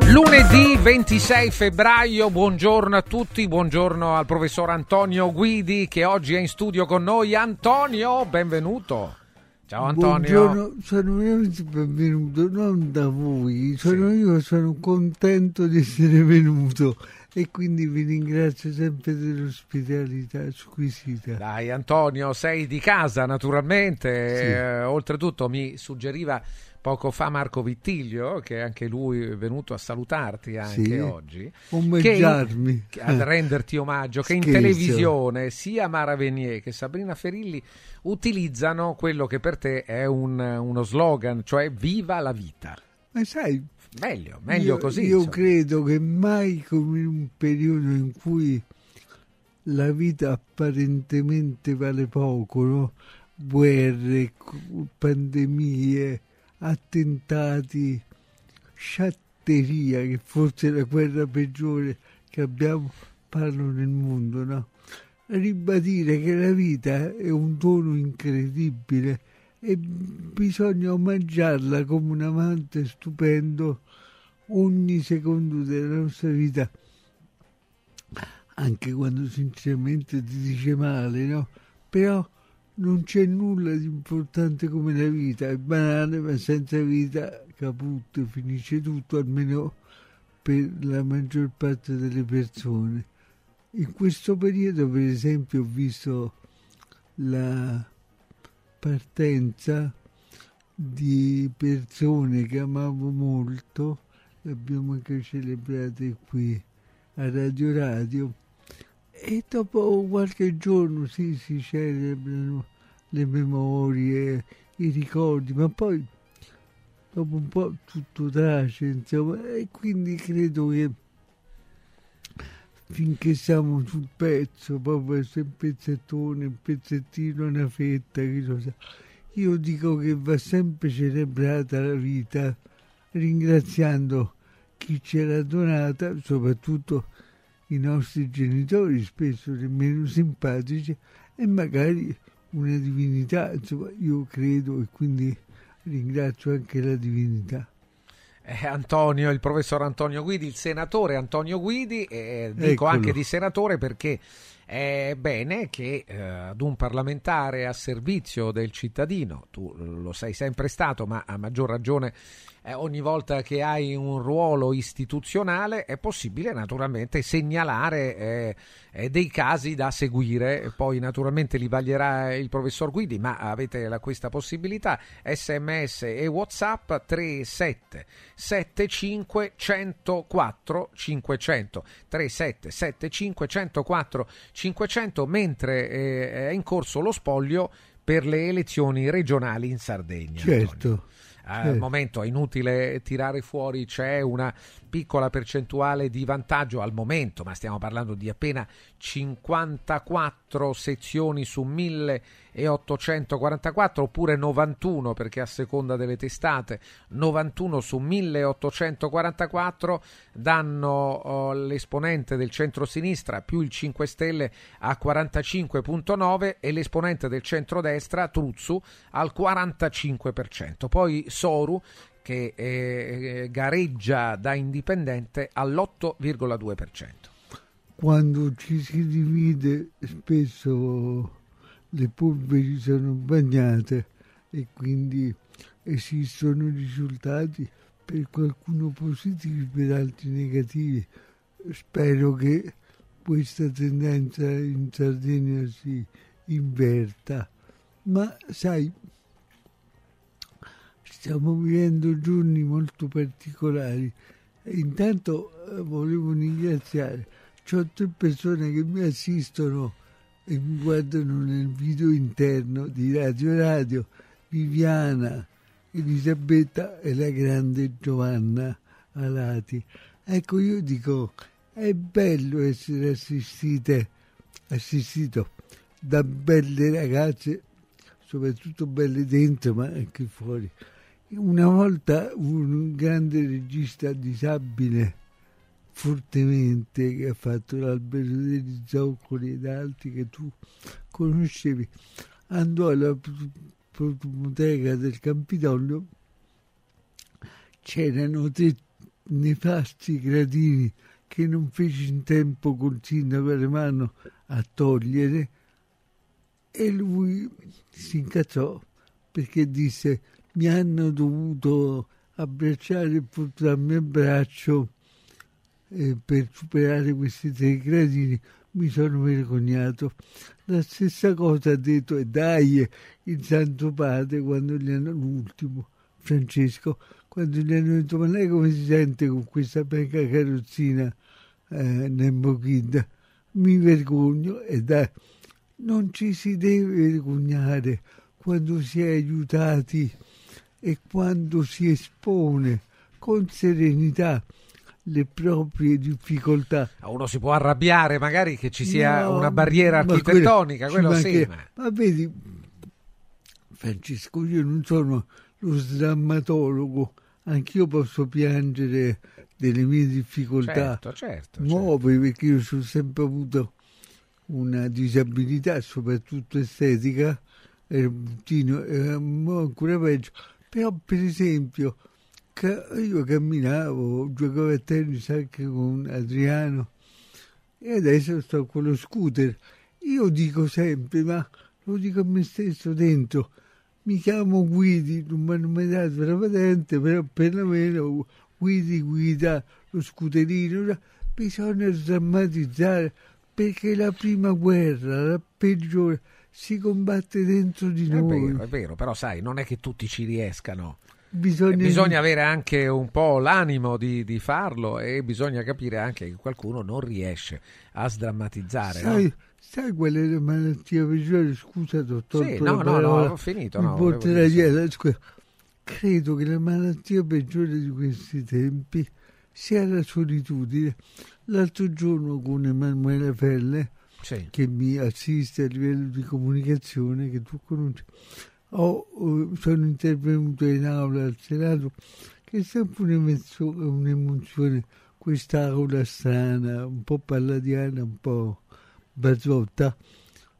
Lunedì 26 febbraio, buongiorno a tutti, buongiorno al professor Antonio Guidi che oggi è in studio con noi. Antonio, benvenuto. Ciao Antonio. Buongiorno, sono veramente benvenuto, non da voi, sono io sono contento di essere venuto e quindi vi ringrazio sempre dell'ospitalità squisita. Dai Antonio, sei di casa naturalmente, Sì. Eh, oltretutto mi suggeriva poco fa Marco Vittiglio, che anche lui è venuto a salutarti anche Sì. oggi, Omaggiarmi. che a renderti omaggio, che in televisione sia Mara Venier che Sabrina Ferilli utilizzano quello che per te è un- uno slogan, cioè viva la vita. Ma sai, Meglio, meglio io, così. Io insomma. credo che mai come in un periodo in cui la vita apparentemente vale poco, no? guerre, pandemie, attentati, sciatteria, che forse è la guerra peggiore che abbiamo, parlo nel mondo, no? Ribadire che la vita è un dono incredibile e bisogna omaggiarla come un amante stupendo ogni secondo della nostra vita, anche quando sinceramente ti dice male, no? Però non c'è nulla di importante come la vita, è banale, ma senza vita caput, finisce tutto, almeno per la maggior parte delle persone. In questo periodo, per esempio, ho visto la partenza di persone che amavo molto, l'abbiamo anche celebrate qui a Radio Radio, e dopo qualche giorno sì, si celebrano le memorie, i ricordi, ma poi dopo un po' tutto tace, insomma, e quindi credo che finché siamo sul pezzo, proprio se un pezzettone, un pezzettino, una fetta, che cosa. Io dico che va sempre celebrata la vita, ringraziando chi ce l'ha donata, soprattutto i nostri genitori, spesso nemmeno simpatici, e magari una divinità, insomma, io credo e quindi ringrazio anche la divinità. Eh, Antonio, il professor Antonio Guidi, il senatore Antonio Guidi, eh, dico Eccolo. anche di senatore perché è bene che eh, ad un parlamentare a servizio del cittadino, tu lo sei sempre stato, ma a maggior ragione eh, ogni volta che hai un ruolo istituzionale è possibile naturalmente segnalare eh, eh, dei casi da seguire, poi naturalmente li vaglierà il professor Guidi, ma avete la- questa possibilità, sms e whatsapp 37 75 104 500 37 75 104 500 mentre eh, è in corso lo spoglio per le elezioni regionali in Sardegna. Certo. Al certo. momento è inutile tirare fuori, c'è una piccola percentuale di vantaggio al momento, ma stiamo parlando di appena 54 sezioni su 1844 oppure 91 perché a seconda delle testate 91 su 1844 danno oh, l'esponente del centro-sinistra più il 5 Stelle a 45.9 e l'esponente del centrodestra Truzzu al 45%. Poi Soru che eh, gareggia da indipendente all'8,2%. Quando ci si divide spesso le polveri sono bagnate e quindi esistono risultati per qualcuno positivi, per altri negativi. Spero che questa tendenza in Sardegna si inverta. Ma sai, stiamo vivendo giorni molto particolari intanto eh, volevo ringraziare. C'ho tre persone che mi assistono e mi guardano nel video interno di Radio Radio, Viviana, Elisabetta e la grande Giovanna Alati. Ecco, io dico, è bello essere assistite, assistito da belle ragazze, soprattutto belle dentro, ma anche fuori. Una volta un grande regista disabile, fortemente, che ha fatto l'albero degli zoccoli ed altri che tu conoscevi, andò alla protomoteca del Campidoglio, c'erano tre nefasti gradini che non feci in tempo col sindaco Alemano a togliere e lui si incazzò perché disse mi hanno dovuto abbracciare e portarmi a braccio eh, per superare questi tre gradini. Mi sono vergognato. La stessa cosa ha detto e dai il santo padre quando gli hanno l'ultimo Francesco quando gli hanno detto ma lei come si sente con questa peca carrozzina eh, Nembo Kid? Mi vergogno e dai non ci si deve vergognare quando si è aiutati e quando si espone con serenità le proprie difficoltà. Uno si può arrabbiare magari che ci sia No, una barriera architettonica, quello- quello sì. Ma vedi, Francesco, io non sono lo sdrammatologo, anch'io posso piangere delle mie difficoltà Certo, certo, nuove, perché io ho sempre avuto una disabilità, soprattutto estetica, era bruttino, era ancora peggio. Però, per esempio, io camminavo, giocavo a tennis anche con Adriano e adesso sto con lo scooter. Io dico sempre, ma lo dico a me stesso dentro, mi chiamo Guidi, non mi hanno mai dato la patente, però perlomeno Guidi guida lo scooterino, bisogna drammatizzare perché la prima guerra, la peggiore, si combatte dentro di noi. È vero, è vero, però sai, non è che tutti ci riescano. Bisogna... bisogna avere anche un po' l'animo di, di, farlo e bisogna capire anche che qualcuno non riesce a sdrammatizzare. Sai, no? sai qual è la malattia peggiore? Scusa, dottor. Sì, no, no, no, ho finito. No, Credo che la malattia peggiore di questi tempi sia la solitudine. L'altro giorno con Emanuele Felle, sì. che mi assiste a livello di comunicazione, che tu conosci, ho, sono intervenuto in aula al Senato, che è sempre un'emozione, quest'aula strana, un po' palladiana, un po' bazzotta,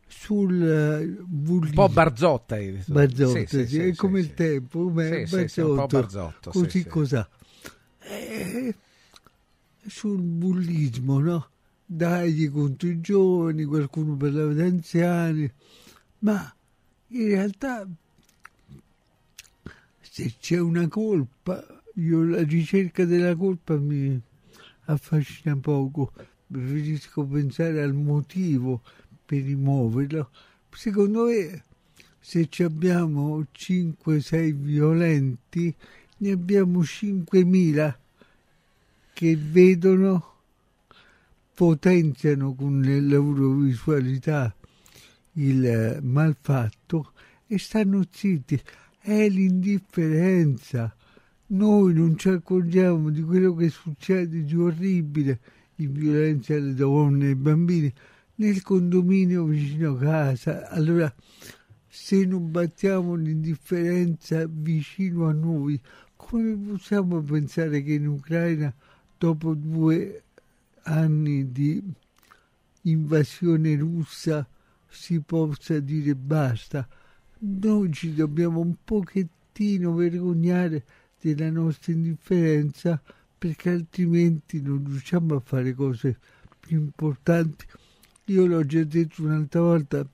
sul bullismo. Un po' barzotta. Barzotta, sì, sì, sì, è come il tempo, come sì, barzotto, barzotto, così cos'ha. Eh, sul bullismo, no? Dagli contro i giovani, qualcuno parlava di anziani, ma in realtà se c'è una colpa, io la ricerca della colpa mi affascina poco, preferisco pensare al motivo per rimuoverlo. Secondo me se abbiamo 5-6 violenti, ne abbiamo 5.000 che vedono, potenziano con le loro visualità il malfatto e stanno zitti. È l'indifferenza. Noi non ci accorgiamo di quello che succede di orribile in violenza alle donne e ai bambini nel condominio vicino a casa. Allora, se non battiamo l'indifferenza vicino a noi, come possiamo pensare che in Ucraina, dopo due anni di invasione russa, si possa dire basta? Noi ci dobbiamo un pochettino vergognare della nostra indifferenza perché altrimenti non riusciamo a fare cose più importanti. Io l'ho già detto un'altra volta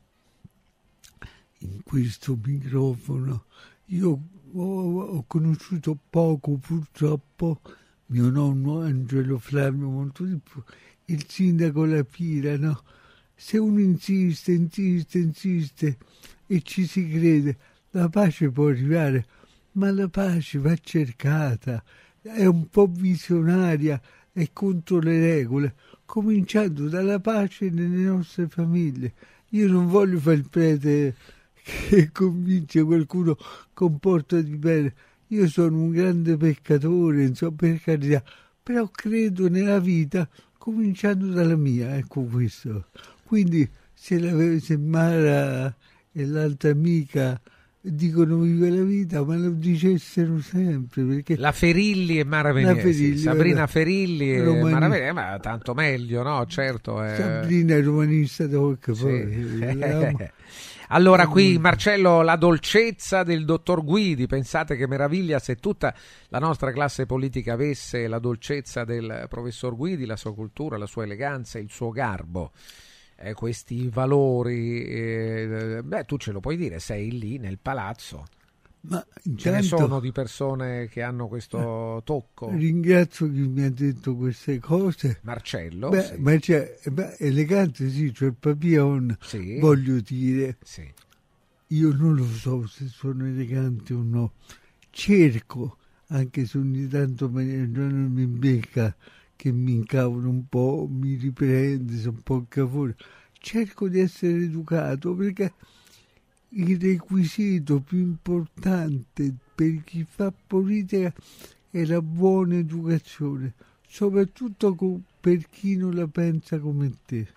in questo microfono, io ho, conosciuto poco purtroppo mio nonno Angelo Flavio, più, il sindaco La Pira, no? Se uno insiste, insiste, insiste e ci si crede, la pace può arrivare, ma la pace va cercata, è un po' visionaria, è contro le regole, cominciando dalla pace nelle nostre famiglie. Io non voglio fare il prete che convince qualcuno con porta di bene. Io sono un grande peccatore, insomma, per carità, però credo nella vita cominciando dalla mia, ecco questo. Quindi se, la, se Mara e l'altra amica dicono vive la vita, ma lo dicessero sempre. Perché la Ferilli e Mara Veniesi, Ferilli, Sabrina. Ferilli e Romani- Mara Veniesi, ma tanto meglio, no? Certo. eh. Sabrina è romanista doc, Sì. poi. Allora qui Marcello, la dolcezza del dottor Guidi, pensate che meraviglia se tutta la nostra classe politica avesse la dolcezza del professor Guidi, la sua cultura, la sua eleganza, il suo garbo, eh, questi valori, eh, beh tu ce lo puoi dire, sei lì nel palazzo, Ma ce ne intanto sono di persone che hanno questo tocco. ringrazio chi mi ha detto queste cose. Marcello, Beh, sì. ma c'è, beh, elegante sì, c'è il papillon, Sì. voglio dire. Sì. Io non lo so se sono elegante o no. Cerco, anche se ogni tanto me giorno mi becca che mi incavolo un po', mi riprende, sono un po' cafone. Cerco di essere educato perché il requisito più importante per chi fa politica è la buona educazione, soprattutto per chi non la pensa come te.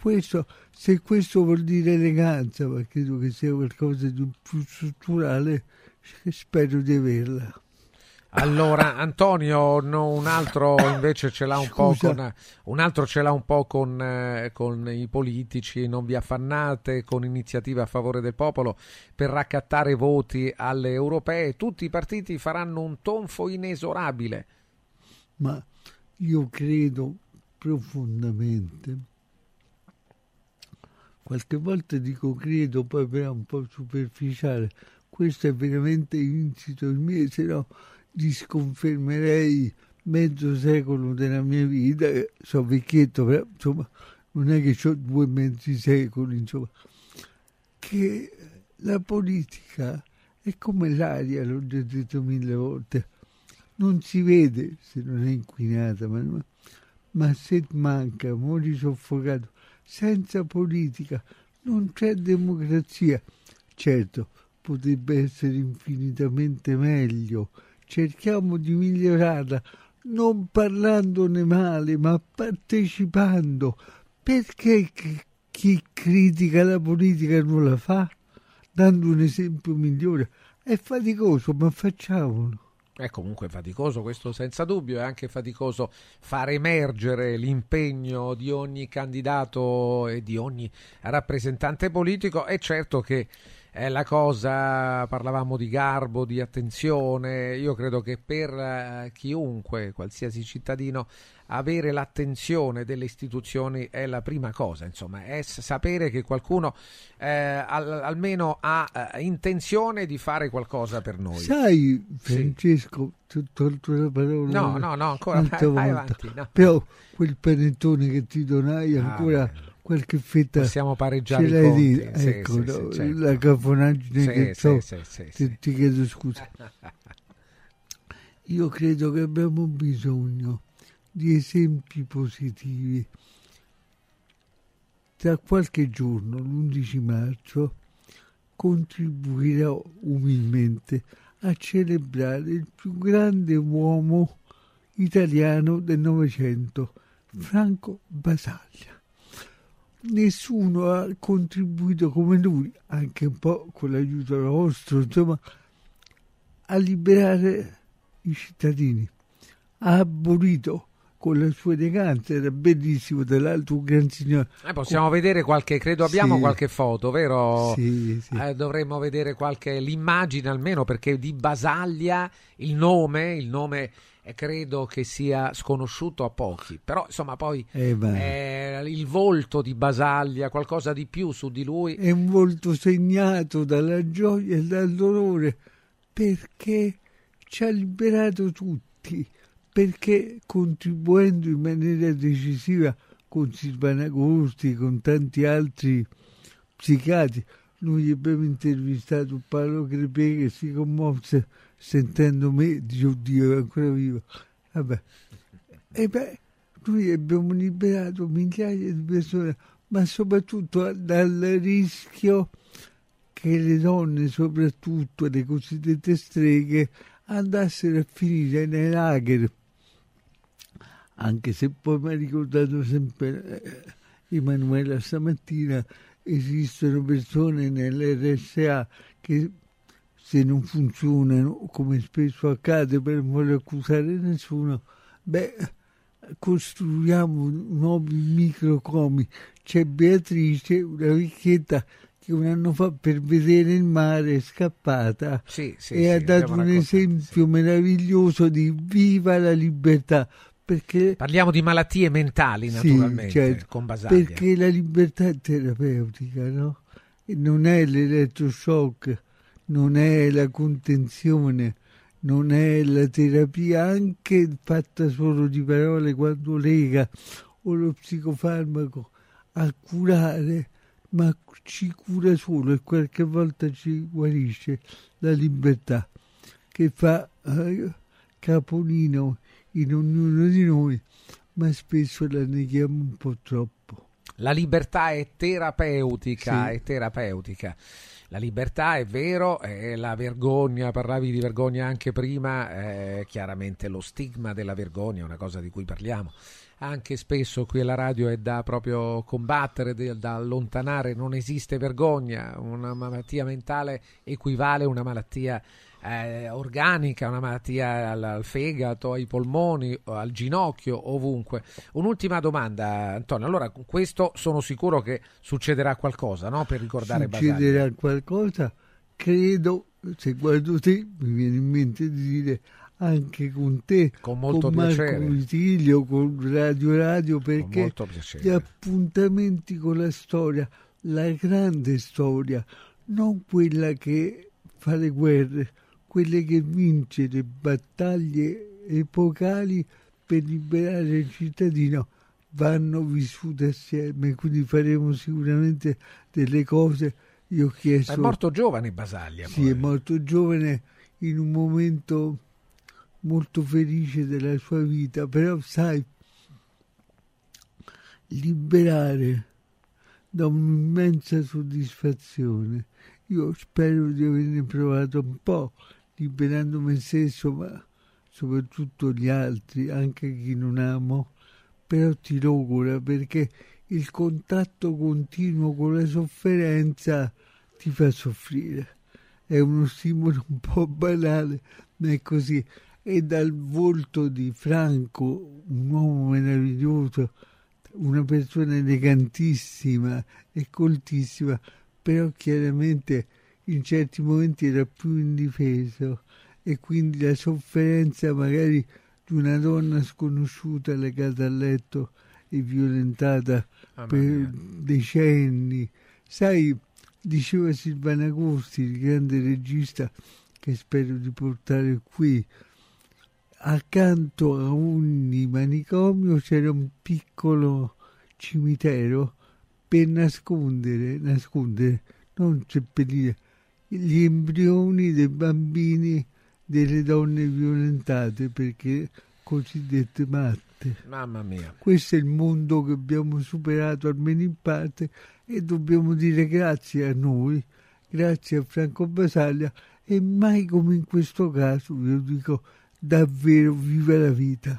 Questo, se questo vuol dire eleganza, ma credo che sia qualcosa di più strutturale, spero di averla. Allora, Antonio, no, un altro invece ce l'ha un po' Scusa. con, un altro ce l'ha un po' con, eh, con i politici, non vi affannate con iniziative a favore del popolo per raccattare voti alle europee. Tutti i partiti faranno un tonfo inesorabile. ma io credo profondamente, qualche volta dico credo, poi però è un po' superficiale, questo è veramente insito in me, se no disconfermerei mezzo secolo della mia vita, eh, so vecchietto, però insomma non è che ho due mezzi secoli, insomma, che la politica è come l'aria, l'ho già detto mille volte, non si vede se non è inquinata, ma, ma se manca, muori soffocato, senza politica non c'è democrazia. Certo, potrebbe essere infinitamente meglio, cerchiamo di migliorarla, non parlandone male, ma partecipando. Perché chi- critica la politica non la fa? Dando un esempio migliore. È faticoso, ma facciamolo. È comunque faticoso, questo senza dubbio, è anche faticoso far emergere l'impegno di ogni candidato e di ogni rappresentante politico. È certo che è la cosa, parlavamo di garbo, di attenzione, io credo che per eh, chiunque, qualsiasi cittadino, avere l'attenzione delle istituzioni è la prima cosa, insomma, è sapere che qualcuno eh, al- almeno ha eh, intenzione di fare qualcosa per noi. Sai, Francesco, ho tolto la parola. No, no, no, ancora, vai volta. avanti, no. Però quel panettone che ti donai Ah, ancora qualche fetta Possiamo pareggiare ce l'hai conti, sì, ecco, sì, no, sì, certo. la cafonaggine che so, ti, ti chiedo scusa. Io credo che abbiamo bisogno di esempi positivi. Tra qualche giorno, l'11 marzo, contribuirò umilmente a celebrare il più grande uomo italiano del Novecento, Franco Basaglia. Nessuno ha contribuito come lui, anche un po' con l'aiuto nostro, insomma, a liberare i cittadini. Ha abolito con la sua eleganza, era bellissimo, tra l'altro un gran signore. Eh, possiamo vedere qualche, credo abbiamo Sì. qualche foto, vero? Sì, sì. Eh, dovremmo vedere qualche, l'immagine almeno perché di Basaglia il nome, il nome credo che sia sconosciuto a pochi, però insomma poi Eh, eh, il volto di Basaglia, qualcosa di più su di lui. È un volto segnato dalla gioia e dal dolore perché ci ha liberato tutti, perché contribuendo in maniera decisiva con Silvana Agosti, con tanti altri psichiatri, noi abbiamo intervistato Paolo Crepè che si commosse sentendo me, dice oddio è ancora vivo. Vabbè. E beh, noi abbiamo liberato migliaia di persone, ma soprattutto dal rischio che le donne, soprattutto le cosiddette streghe, andassero a finire nei lager. Anche se poi mi ha ricordato sempre eh, Emanuela stamattina, esistono persone nell'RSA che se non funzionano, come spesso accade per non voler accusare nessuno, beh, costruiamo nuovi microcomi. C'è Beatrice, una vecchietta che un anno fa per vedere il mare è scappata Sì, sì, e sì, ha dato un esempio meraviglioso di viva la libertà. Perché Parliamo di malattie mentali naturalmente certo, con Basaglia. Perché la libertà è terapeutica, no? E non è l'elettroshock, non è la contenzione, non è la terapia anche fatta solo di parole quando lega o lo psicofarmaco a curare, ma ci cura solo e qualche volta ci guarisce la libertà che fa eh, capolino in ognuno di noi, ma spesso la neghiamo un po' troppo. La libertà è terapeutica, Sì. è terapeutica. La libertà è vero, è la vergogna, parlavi di vergogna anche prima, è chiaramente lo stigma della vergogna, è una cosa di cui parliamo. Anche spesso qui alla radio è da proprio combattere, da allontanare, non esiste vergogna, una malattia mentale equivale a una malattia eh, organica, una malattia al, al, fegato, ai polmoni, al ginocchio, ovunque. Un'ultima domanda, Antonio. Allora, con questo sono sicuro che succederà qualcosa, no? Per ricordare Succederà Basaglia. qualcosa, credo, se guardo te, mi viene in mente di dire anche con te, con, molto con Marco Vitiglio, con Radio Radio, perché gli appuntamenti con la storia, la grande storia, non quella che fa le guerre, quelle che vince le battaglie epocali per liberare il cittadino, vanno vissute assieme, quindi faremo sicuramente delle cose. Io ho chiesto... È morto giovane Basaglia. Sì, è morto giovane in un momento molto felice della sua vita, però sai, liberare da un'immensa soddisfazione. Io spero di averne provato un po', liberando me stesso, ma soprattutto gli altri, anche chi non amo, però ti logora perché il contatto continuo con la sofferenza ti fa soffrire. È uno stimolo un po' banale, ma è così e dal volto di Franco, un uomo meraviglioso, una persona elegantissima e coltissima, però chiaramente in certi momenti era più indifeso e quindi la sofferenza magari di una donna sconosciuta legata al letto e violentata Ah, per decenni. Sai, diceva Silvana Agosti, il grande regista che spero di portare qui, accanto a ogni manicomio c'era un piccolo cimitero per nascondere, nascondere, non seppellire, gli embrioni dei bambini delle donne violentate perché cosiddette matte. Mamma mia. Questo è il mondo che abbiamo superato almeno in parte e dobbiamo dire grazie a noi, grazie a Franco Basaglia e mai come in questo caso, io dico davvero viva la vita.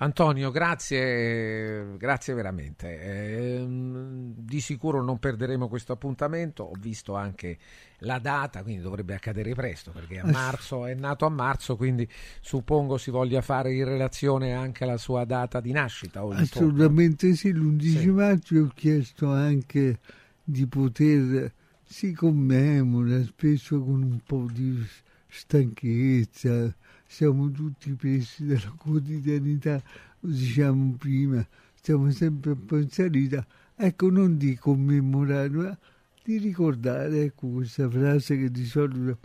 Antonio, grazie, grazie veramente. Ehm, di sicuro non perderemo questo appuntamento. Ho visto anche la data, quindi dovrebbe accadere presto perché a marzo è nato a marzo, quindi suppongo si voglia fare in relazione anche alla sua data di nascita. Assolutamente sì, l'11 Sì. maggio ho chiesto anche di poter, si commemora spesso con un po' di stanchezza, siamo tutti presi dalla quotidianità, lo diciamo prima, stiamo sempre in salita, ecco non di commemorare, ma di ricordare, ecco questa frase che di solito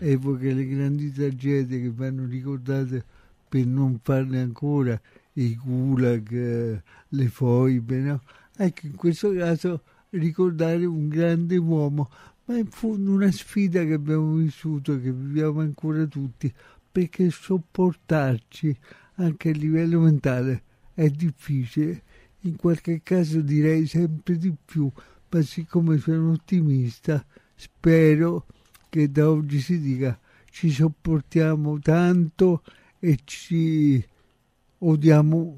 evoca le grandi tragedie che vanno ricordate per non farne ancora, i gulag, eh, le foibe, no? Ecco, in questo caso ricordare un grande uomo, ma in fondo una sfida che abbiamo vissuto, che viviamo ancora tutti, perché sopportarci anche a livello mentale è difficile, in qualche caso direi sempre di più, ma siccome sono ottimista, spero che da oggi si dica ci sopportiamo tanto e ci odiamo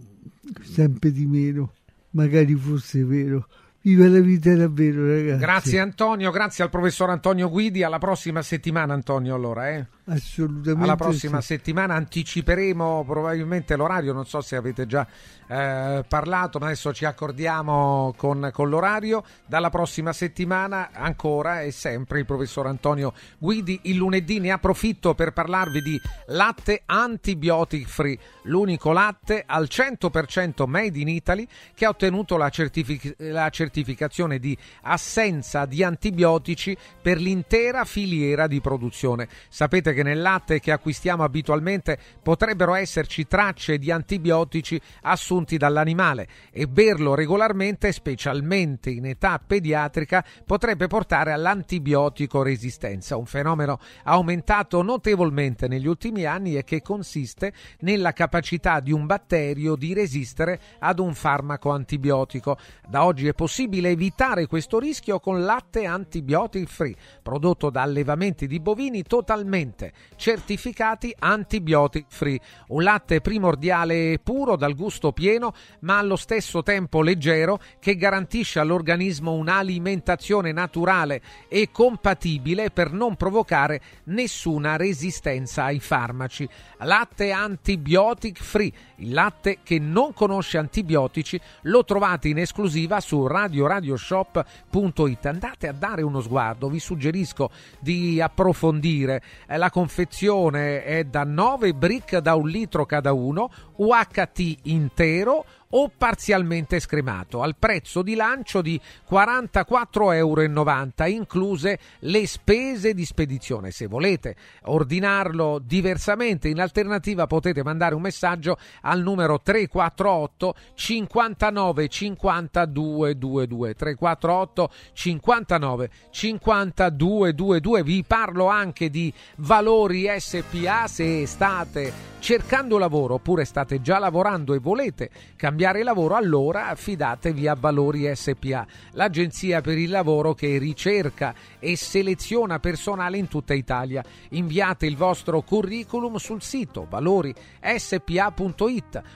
sempre di meno, magari fosse vero. Viva la vita davvero, ragazzi. Grazie Antonio, grazie al professor Antonio Guidi. Alla prossima settimana, Antonio. Allora, eh? Assolutamente. Alla prossima sì. settimana anticiperemo probabilmente l'orario. Non so se avete già eh, parlato, ma adesso ci accordiamo con, con l'orario. Dalla prossima settimana ancora e sempre il professor Antonio Guidi. Il lunedì ne approfitto per parlarvi di latte antibiotic free, l'unico latte al 100% made in Italy che ha ottenuto la, certific- la certificazione di assenza di antibiotici per l'intera filiera di produzione. Sapete che nel latte che acquistiamo abitualmente potrebbero esserci tracce di antibiotici assunti dall'animale e berlo regolarmente, specialmente in età pediatrica, potrebbe portare all'antibiotico resistenza, un fenomeno aumentato notevolmente negli ultimi anni e che consiste nella capacità di un batterio di resistere ad un farmaco antibiotico. Da oggi è possibile evitare questo rischio con latte antibiotic free, prodotto da allevamenti di bovini totalmente latte certificati antibiotic free, un latte primordiale e puro dal gusto pieno ma allo stesso tempo leggero che garantisce all'organismo un'alimentazione naturale e compatibile per non provocare nessuna resistenza ai farmaci. Latte antibiotic free, il latte che non conosce antibiotici, lo trovate in esclusiva su radioradioshop.it. Andate a dare uno sguardo, vi suggerisco di approfondire. Eh, la confezione è da 9 brick da un litro cada uno, UHT intero o parzialmente scremato al prezzo di lancio di 44,90 euro, incluse le spese di spedizione. Se volete ordinarlo diversamente, in alternativa potete mandare un messaggio al numero 348 59 50 222 348 59 50 222 vi parlo anche di valori SPA se state cercando lavoro oppure state già lavorando e volete cambiare lavoro, allora affidatevi a Valori SPA, l'agenzia per il lavoro che ricerca e seleziona personale in tutta Italia. Inviate il vostro curriculum sul sito valorispa.it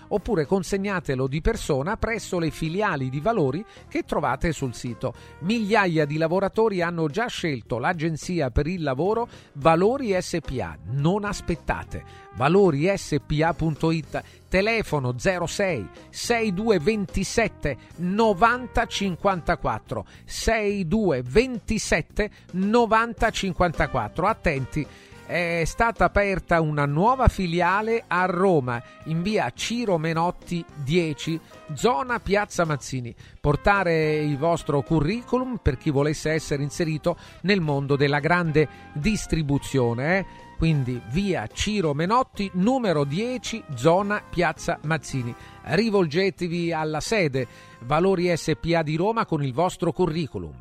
oppure consegnatelo di persona presso le filiali di Valori che trovate sul sito. Migliaia di lavoratori hanno già scelto l'agenzia per il lavoro Valori SPA. Non aspettate valorispa.it telefono 06 6227 90 54 6227 90 54 attenti è stata aperta una nuova filiale a Roma in via Ciro Menotti 10 zona Piazza Mazzini portare il vostro curriculum per chi volesse essere inserito nel mondo della grande distribuzione eh? Quindi via Ciro Menotti numero 10 zona Piazza Mazzini. Rivolgetevi alla sede Valori SPA di Roma con il vostro curriculum.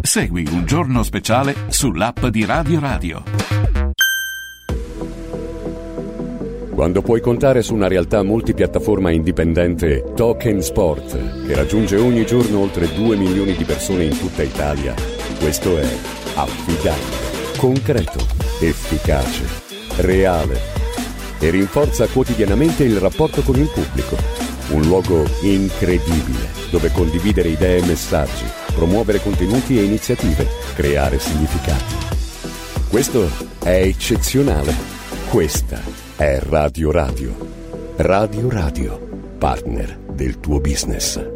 Segui un giorno speciale sull'app di Radio Radio. Quando puoi contare su una realtà multipiattaforma indipendente, Token Sport, che raggiunge ogni giorno oltre 2 milioni di persone in tutta Italia, questo è affidabile concreto, efficace, reale e rinforza quotidianamente il rapporto con il pubblico. Un luogo incredibile dove condividere idee e messaggi, promuovere contenuti e iniziative, creare significati. Questo è eccezionale. Questa è Radio Radio. Radio Radio, partner del tuo business.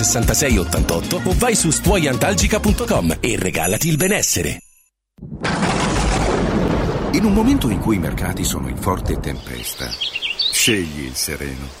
6688 o vai su stuoiantalgica.com e regalati il benessere. In un momento in cui i mercati sono in forte tempesta, scegli il sereno.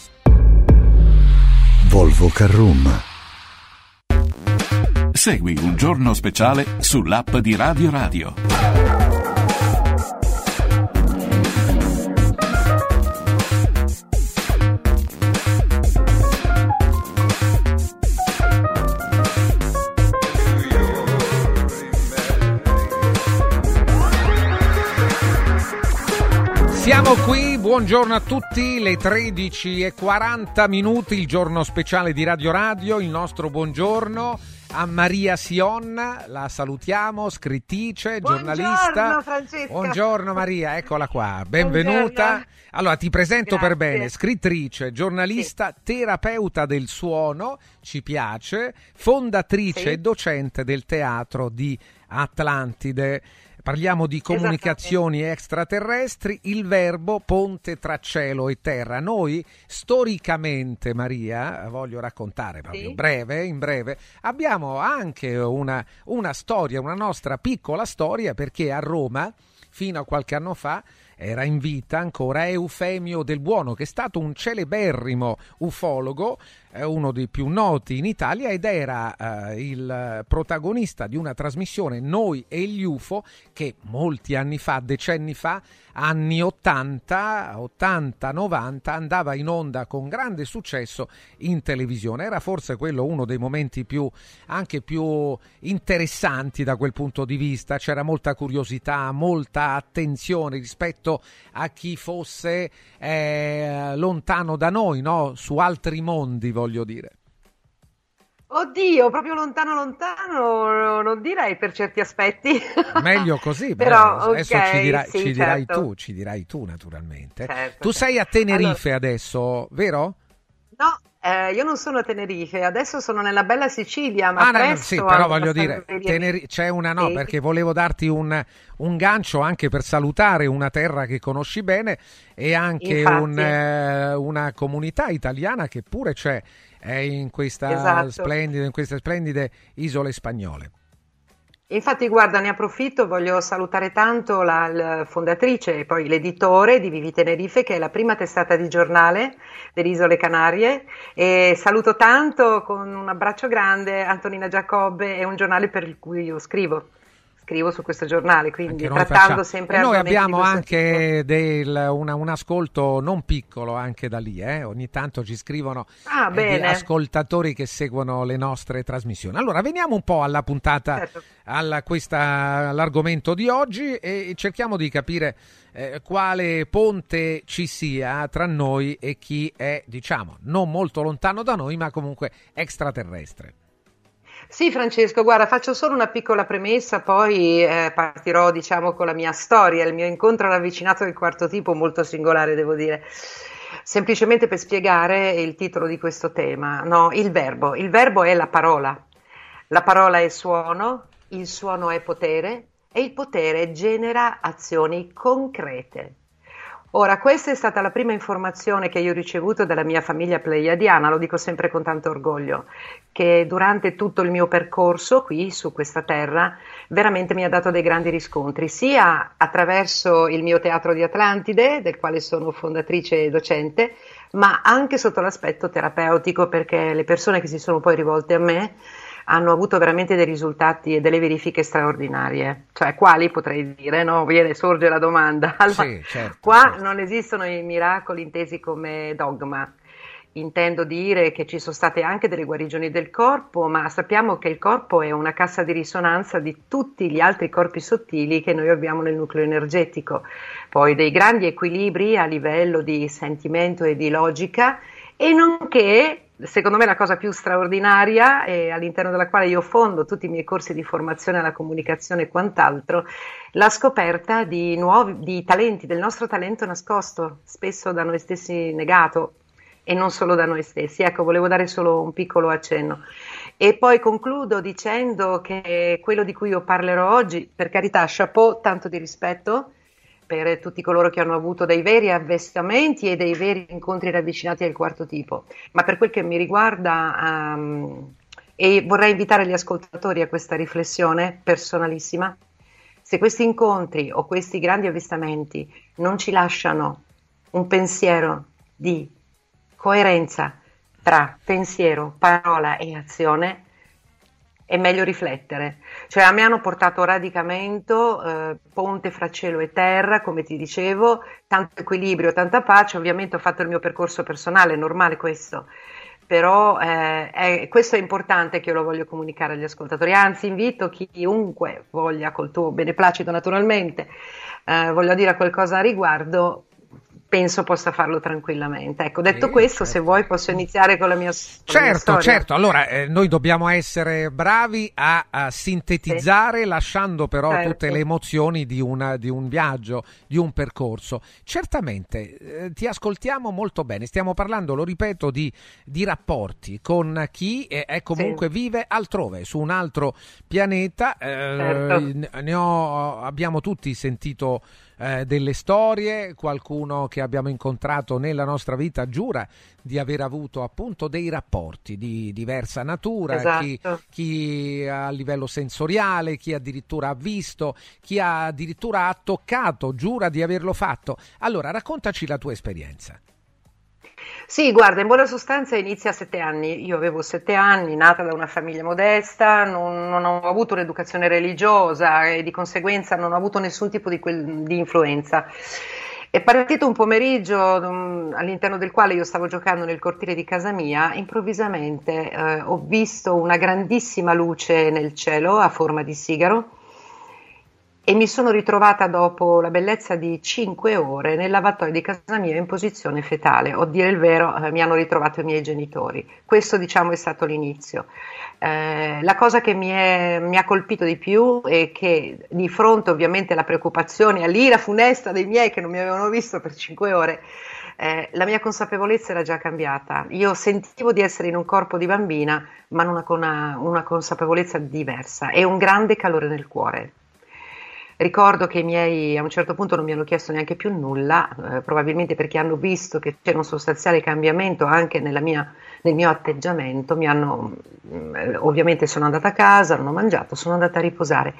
Volvo Carroom. Segui un giorno speciale sull'app di Radio Radio. Siamo qui, buongiorno a tutti, le 13 e 40 minuti, il giorno speciale di Radio Radio, il nostro buongiorno a Maria Sion, la salutiamo, scrittrice, giornalista. Buongiorno Francesca. Buongiorno Maria, eccola qua, benvenuta. Buongiorno. Allora ti presento Grazie. per bene, scrittrice, giornalista, terapeuta del suono, ci piace, fondatrice Sì. e docente del teatro di Atlantide. Parliamo di comunicazioni extraterrestri, il verbo ponte tra cielo e terra. Noi storicamente, Maria, voglio raccontare proprio Sì. breve, in breve, abbiamo anche una, una storia, una nostra piccola storia, perché a Roma, fino a qualche anno fa, era in vita ancora Eufemio del Buono, che è stato un celeberrimo ufologo, uno dei più noti in Italia, ed era eh, il protagonista di una trasmissione Noi e gli UFO che molti anni fa, decenni fa, anni 80, 80, 90, andava in onda con grande successo in televisione. Era forse quello uno dei momenti più anche più interessanti da quel punto di vista. C'era molta curiosità, molta attenzione rispetto a chi fosse eh, lontano da noi, no? su altri mondi, voglio dire. Oddio, proprio lontano lontano, non direi per certi aspetti. Meglio così, Però, beh, adesso ci, dirai, sì, ci dirai certo. tu, ci dirai tu naturalmente. Certo, tu sei a certo. Tenerife adesso, vero? No, eh, io non sono a Tenerife, adesso sono nella bella Sicilia, ma Ah, no, no, sì, però voglio dire. Teneri- c'è una no, Sì. perché volevo darti un, un gancio anche per salutare una terra che conosci bene e anche un, eh, una comunità italiana che pure c'è eh, in, questa Esatto. in queste splendide isole spagnole. Infatti, guarda, ne approfitto, voglio salutare tanto la, la fondatrice e poi l'editore di Vivi Tenerife, che è la prima testata di giornale delle Isole Canarie. E saluto tanto con un abbraccio grande Antonina Giacobbe, è un giornale per cui io scrivo. Scrivo su questo giornale, quindi trattando facciamo- sempre E noi abbiamo anche del- una- un ascolto non piccolo anche da lì, eh. ogni tanto ci scrivono Ah, eh, ascoltatori che seguono le nostre trasmissioni. Allora, veniamo un po' alla puntata, Certo. alla- questa- all'argomento di oggi e cerchiamo di capire eh, quale ponte ci sia tra noi e chi è, diciamo, non molto lontano da noi, ma comunque extraterrestre. Sì, Francesco, guarda, faccio solo una piccola premessa, poi eh, partirò, diciamo, con la mia storia, il mio incontro all'avvicinato del quarto tipo, molto singolare, devo dire. Semplicemente per spiegare il titolo di questo tema, no, il verbo. Il verbo è la parola. La parola è suono, il suono è potere e il potere genera azioni concrete. Ora, questa è stata la prima informazione che io ho ricevuto dalla mia famiglia pleiadiana, lo dico sempre con tanto orgoglio, che durante tutto il mio percorso qui su questa terra veramente mi ha dato dei grandi riscontri, sia attraverso il mio teatro di Atlantide, del quale sono fondatrice e docente, ma anche sotto l'aspetto terapeutico, perché le persone che si sono poi rivolte a me hanno avuto veramente dei risultati e delle verifiche straordinarie. Cioè, quali potrei dire, no? Viene, sorge la domanda. Allora, Sì, certo, qua non esistono i miracoli intesi come dogma. Intendo dire che ci sono state anche delle guarigioni del corpo, ma sappiamo che il corpo è una cassa di risonanza di tutti gli altri corpi sottili che noi abbiamo nel nucleo energetico. Poi dei grandi equilibri a livello di sentimento e di logica e nonché secondo me la cosa più straordinaria e all'interno della quale io fondo tutti i miei corsi di formazione alla comunicazione e quant'altro, la scoperta di nuovi di talenti, del nostro talento nascosto, spesso da noi stessi negato e non solo da noi stessi. Ecco, volevo dare solo un piccolo accenno. E poi concludo dicendo che quello di cui io parlerò oggi, per carità, chapeau, tanto di rispetto per tutti coloro che hanno avuto dei veri avvestamenti e dei veri incontri ravvicinati al quarto tipo. Ma per quel che mi riguarda, ehm, e vorrei invitare gli ascoltatori a questa riflessione personalissima, se questi incontri o questi grandi avvistamenti non ci lasciano un pensiero di coerenza tra pensiero, parola e azione, è meglio riflettere. Cioè a me hanno portato radicamento, eh, ponte fra cielo e terra, come ti dicevo, tanto equilibrio, tanta pace. Ovviamente ho fatto il mio percorso personale, è normale questo. Però eh, è- questo è importante che io lo voglio comunicare agli ascoltatori. Anzi, invito chiunque voglia, col tuo beneplacito naturalmente, eh, voglia dire qualcosa a riguardo, penso possa farlo tranquillamente. Ecco, detto questo, se vuoi posso iniziare con la mia, con la mia Certo, storia. certo. Allora, eh, noi dobbiamo essere bravi a, a sintetizzare, lasciando però Certo. tutte le emozioni di, una- di un viaggio, di un percorso. Certamente, eh, ti ascoltiamo molto bene. Stiamo parlando, lo ripeto, di, di rapporti con chi eh, è comunque vive altrove, su un altro pianeta. Eh, Certo. ne ho- abbiamo tutti sentito eh, delle storie, qualcuno che abbiamo incontrato nella nostra vita giura di aver avuto appunto dei rapporti di diversa natura, chi, Esatto. chi a livello sensoriale, chi addirittura ha visto, chi addirittura ha toccato, giura di averlo fatto. Allora, raccontaci la tua esperienza. Sì, guarda, in buona sostanza inizia a sette anni. Io avevo sette anni, nata da una famiglia modesta, non, non ho avuto un'educazione religiosa e di conseguenza non ho avuto nessun tipo di, quel- di influenza. È partito un pomeriggio mm, all'interno del quale io stavo giocando nel cortile di casa mia, improvvisamente eh, ho visto una grandissima luce nel cielo a forma di sigaro e mi sono ritrovata dopo la bellezza di 5 ore nel lavatoio di casa mia in posizione fetale. O dire il vero, eh, mi hanno ritrovato i miei genitori. Questo, diciamo, è stato l'inizio. Eh, la cosa che mi, è- mi ha colpito di più è che di fronte ovviamente alla preoccupazione, all'ira funesta dei miei che non mi avevano visto per 5 ore, eh, la mia consapevolezza era già cambiata. Io sentivo di essere in un corpo di bambina, ma non con una, una consapevolezza diversa e un grande calore nel cuore. Ricordo che i miei a un certo punto non mi hanno chiesto neanche più nulla, eh, probabilmente perché hanno visto che c'era un sostanziale cambiamento anche mia- nel mio atteggiamento. Mi hanno, mm, ovviamente sono andata a casa, non ho mangiato, sono andata a riposare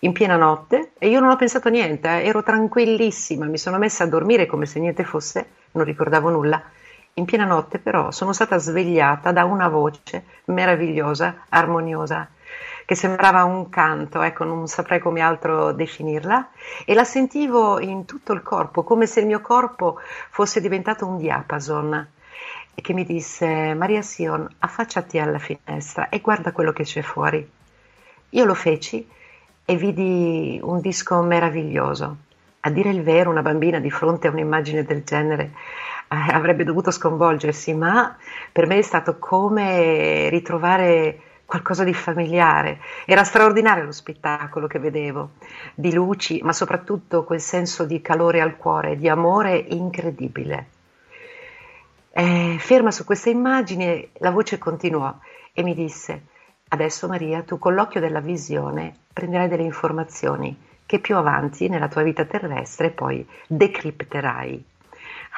in piena notte e io non ho pensato niente, eh, ero tranquillissima, mi sono messa a dormire come se niente fosse, non ricordavo nulla. In piena notte però sono stata svegliata da una voce meravigliosa, armoniosa, che sembrava un canto, ecco, non saprei come altro definirla, e la sentivo in tutto il corpo, come se il mio corpo fosse diventato un diapason, e che mi disse, Maria Sion, affacciati alla finestra e guarda quello che c'è fuori. Io lo feci e vidi un disco meraviglioso. A dire il vero, una bambina di fronte a un'immagine del genere eh, avrebbe dovuto sconvolgersi, ma per me è stato come ritrovare qualcosa di familiare. Era straordinario lo spettacolo che vedevo, di luci, ma soprattutto quel senso di calore al cuore, di amore incredibile. Eh, ferma su queste immagini, la voce continuò e mi disse: Adesso, Maria, tu con l'occhio della visione prenderai delle informazioni che più avanti nella tua vita terrestre poi decripterai.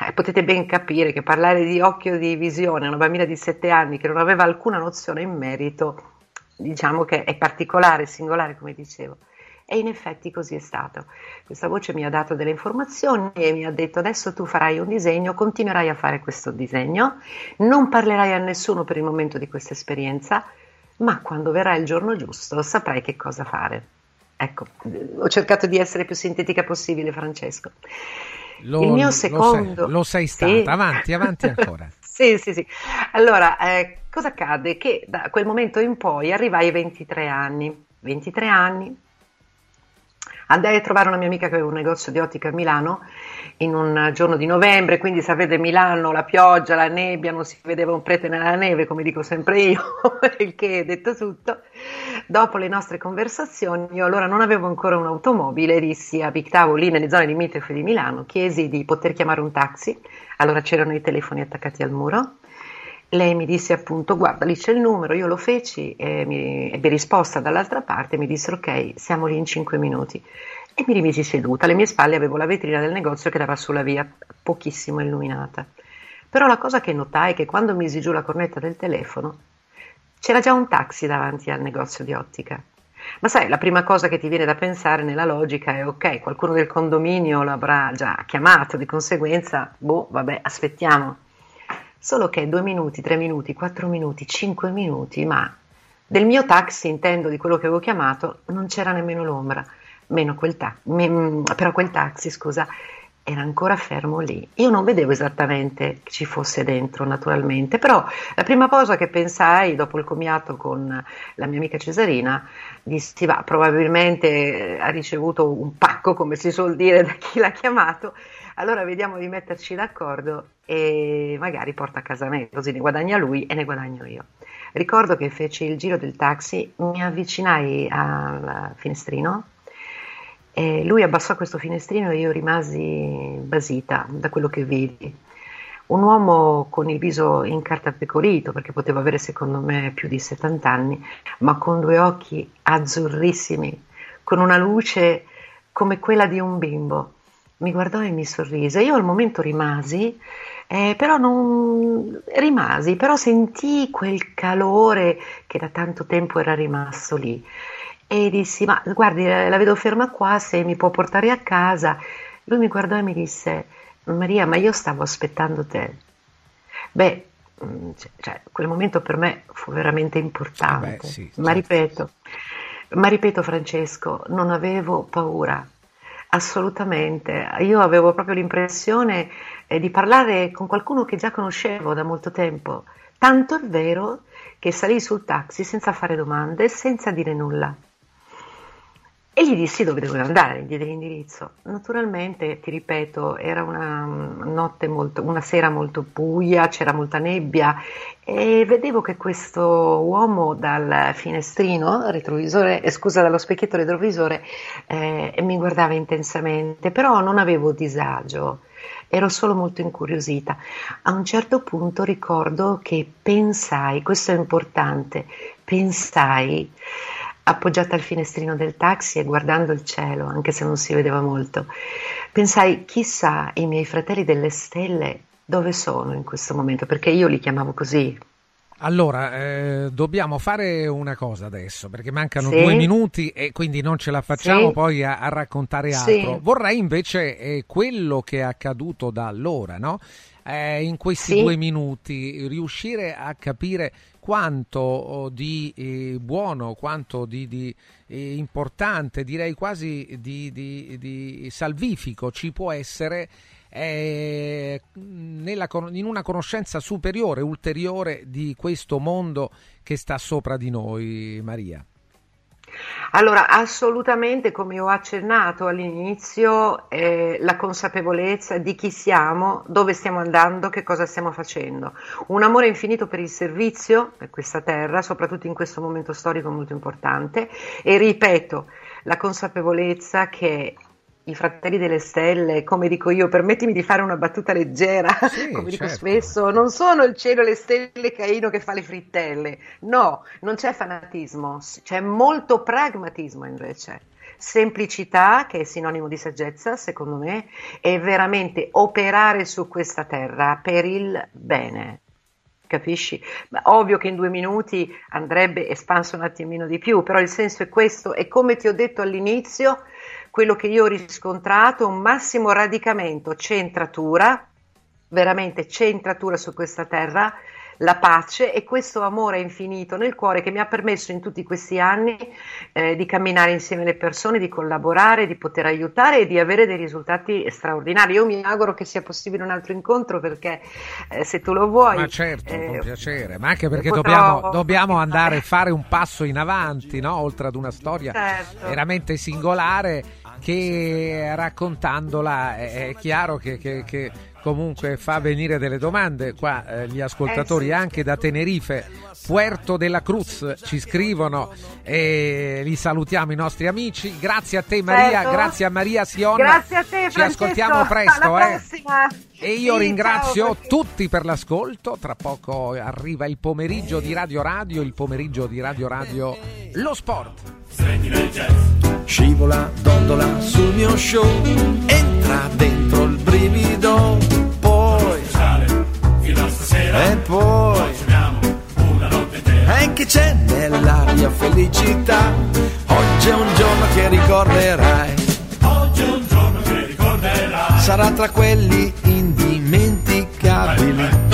Eh, potete ben capire che parlare di occhio di visione a una bambina di 7 anni che non aveva alcuna nozione in merito, diciamo che è particolare, singolare, come dicevo. E in effetti così è stato. Questa voce mi ha dato delle informazioni e mi ha detto adesso tu farai un disegno, continuerai a fare questo disegno, non parlerai a nessuno per il momento di questa esperienza, ma quando verrà il giorno giusto saprai che cosa fare. Ecco, ho cercato di essere più sintetica possibile, Francesco. Lo, il mio lo secondo... sei, lo sei stata, Sì. avanti, avanti ancora. Sì, sì, sì. Allora, eh, cosa accade? Che da quel momento in poi arrivai ai 23 anni. 23 anni. Andai a trovare una mia amica che aveva un negozio di ottica a Milano in un giorno di novembre, quindi sapete Milano, la pioggia, la nebbia, non si vedeva un prete nella neve, come dico sempre io, il che è detto tutto. Dopo le nostre conversazioni, io allora non avevo ancora un'automobile, dissi a Pictavo lì nelle zone limitrofe di Milano, chiesi di poter chiamare un taxi, allora c'erano i telefoni attaccati al muro. Lei mi disse appunto, guarda, lì c'è il numero, io lo feci e mi ebbe risposta dall'altra parte, mi dissero ok, siamo lì in 5 minuti. E mi rimisi seduta, alle mie spalle avevo la vetrina del negozio che dava sulla via, pochissimo illuminata. Però la cosa che notai è che quando misi giù la cornetta del telefono, c'era già un taxi davanti al negozio di ottica. Ma sai, la prima cosa che ti viene da pensare nella logica è ok, qualcuno del condominio l'avrà già chiamato, di conseguenza, boh, vabbè, aspettiamo. Solo che due minuti, tre minuti, quattro minuti, cinque minuti, ma del mio taxi, intendo di quello che avevo chiamato, non c'era nemmeno l'ombra, quel ta- me- però quel taxi, scusa, era ancora fermo lì. Io non vedevo esattamente che ci fosse dentro, naturalmente, però la prima cosa che pensai dopo il commiato con la mia amica Cesarina, dissi, va, probabilmente eh, ha ricevuto un pacco, come si suol dire, da chi l'ha chiamato, allora vediamo di metterci d'accordo e magari porta a casa me, così ne guadagna lui e ne guadagno io. Ricordo che feci il giro del taxi, mi avvicinai al finestrino e lui abbassò questo finestrino e io rimasi basita da quello che vidi. Un uomo con il viso incartapecorito, perché poteva avere secondo me più di 70 anni, ma con due occhi azzurrissimi, con una luce come quella di un bimbo. Mi guardò e mi sorrise. Io al momento rimasi, eh, però non rimasi, però sentii quel calore che da tanto tempo era rimasto lì e dissi: Ma guardi, eh, la vedo ferma qua, se mi può portare a casa. Lui mi guardò e mi disse: Maria, ma io stavo aspettando te. Beh, mm, cioè, quel momento per me fu veramente importante. Beh, sì, ma certo. ripeto, ma ripeto, Francesco, non avevo paura. Assolutamente, io avevo proprio l'impressione eh, di parlare con qualcuno che già conoscevo da molto tempo, tanto è vero che salì sul taxi senza fare domande, senza dire nulla. E gli dissi dove dovevo andare, gli diedi l'indirizzo. Naturalmente, ti ripeto, era una notte molto, una sera molto buia, c'era molta nebbia e vedevo che questo uomo dal finestrino retrovisore, eh, scusa, dallo specchietto retrovisore, eh, mi guardava intensamente, però non avevo disagio, ero solo molto incuriosita. A un certo punto ricordo che pensai, questo è importante, pensai appoggiata al finestrino del taxi e guardando il cielo, anche se non si vedeva molto, pensai, chissà i miei fratelli delle stelle dove sono in questo momento, perché io li chiamavo così. Allora, eh, dobbiamo fare una cosa adesso, perché mancano Sì. due minuti e quindi non ce la facciamo Sì. poi a, a raccontare Sì. altro. Vorrei invece eh, quello che è accaduto da allora, no? Eh, in questi Sì. due minuti riuscire a capire quanto oh, di eh, buono, quanto di, di eh, importante, direi quasi di, di, di salvifico ci può essere eh, nella, in una conoscenza superiore, ulteriore di questo mondo che sta sopra di noi, Maria. Allora, assolutamente, come ho accennato all'inizio, eh, la consapevolezza di chi siamo, dove stiamo andando, che cosa stiamo facendo. Un amore infinito per il servizio, per questa terra, soprattutto in questo momento storico molto importante, e ripeto, la consapevolezza che i fratelli delle stelle, come dico io, permettimi di fare una battuta leggera, sì, come dico certo. spesso, non sono il cielo e le stelle Caino che fa le frittelle, no, non c'è fanatismo, c'è molto pragmatismo invece. Semplicità, che è sinonimo di saggezza, secondo me, è veramente operare su questa terra per il bene. Capisci? Ovvio che in due minuti andrebbe espanso un attimino di più, però il senso è questo e come ti ho detto all'inizio, quello che io ho riscontrato, un massimo radicamento, centratura, veramente centratura su questa terra, la pace e questo amore infinito nel cuore che mi ha permesso in tutti questi anni eh, di camminare insieme alle persone, di collaborare, di poter aiutare e di avere dei risultati straordinari. Io mi auguro che sia possibile un altro incontro perché eh, se tu lo vuoi... Ma certo, eh, con piacere, ma anche perché potrò... dobbiamo, dobbiamo, andare a fare un passo in avanti, no? oltre ad una storia certo. veramente singolare che raccontandola è, è chiaro che, che, che, comunque fa venire delle domande qua eh, gli ascoltatori eh sì. anche da Tenerife Puerto della Cruz ci scrivono e li salutiamo i nostri amici grazie a te Maria certo. grazie a Maria Sionna grazie a te ci ascoltiamo presto eh. e io sì, ringrazio ciao. tutti per l'ascolto tra poco arriva il pomeriggio di Radio Radio il pomeriggio di Radio Radio Lo Sport Scivola, dondola sul mio show, entra dentro il brivido, poi e poi e che c'è nell'aria felicità, oggi è un giorno che ricorderai, oggi è un giorno che ricorderai, sarà tra quelli indimenticabili.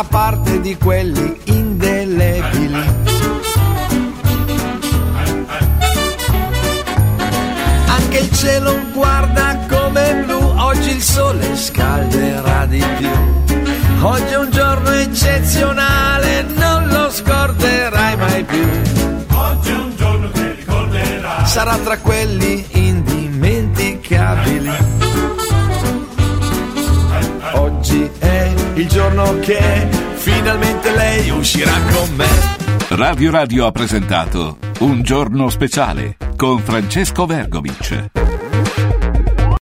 Farà parte di quelli indelebili. Anche il cielo guarda come blu, oggi il sole scalderà di più. Oggi è un giorno eccezionale, non lo scorderai mai più. Oggi è un giorno che ricorderai. Sarà tra quelli indimenticabili. Oggi è il giorno che finalmente lei uscirà con me. Radio Radio ha presentato Un giorno speciale con Francesco Vergovic.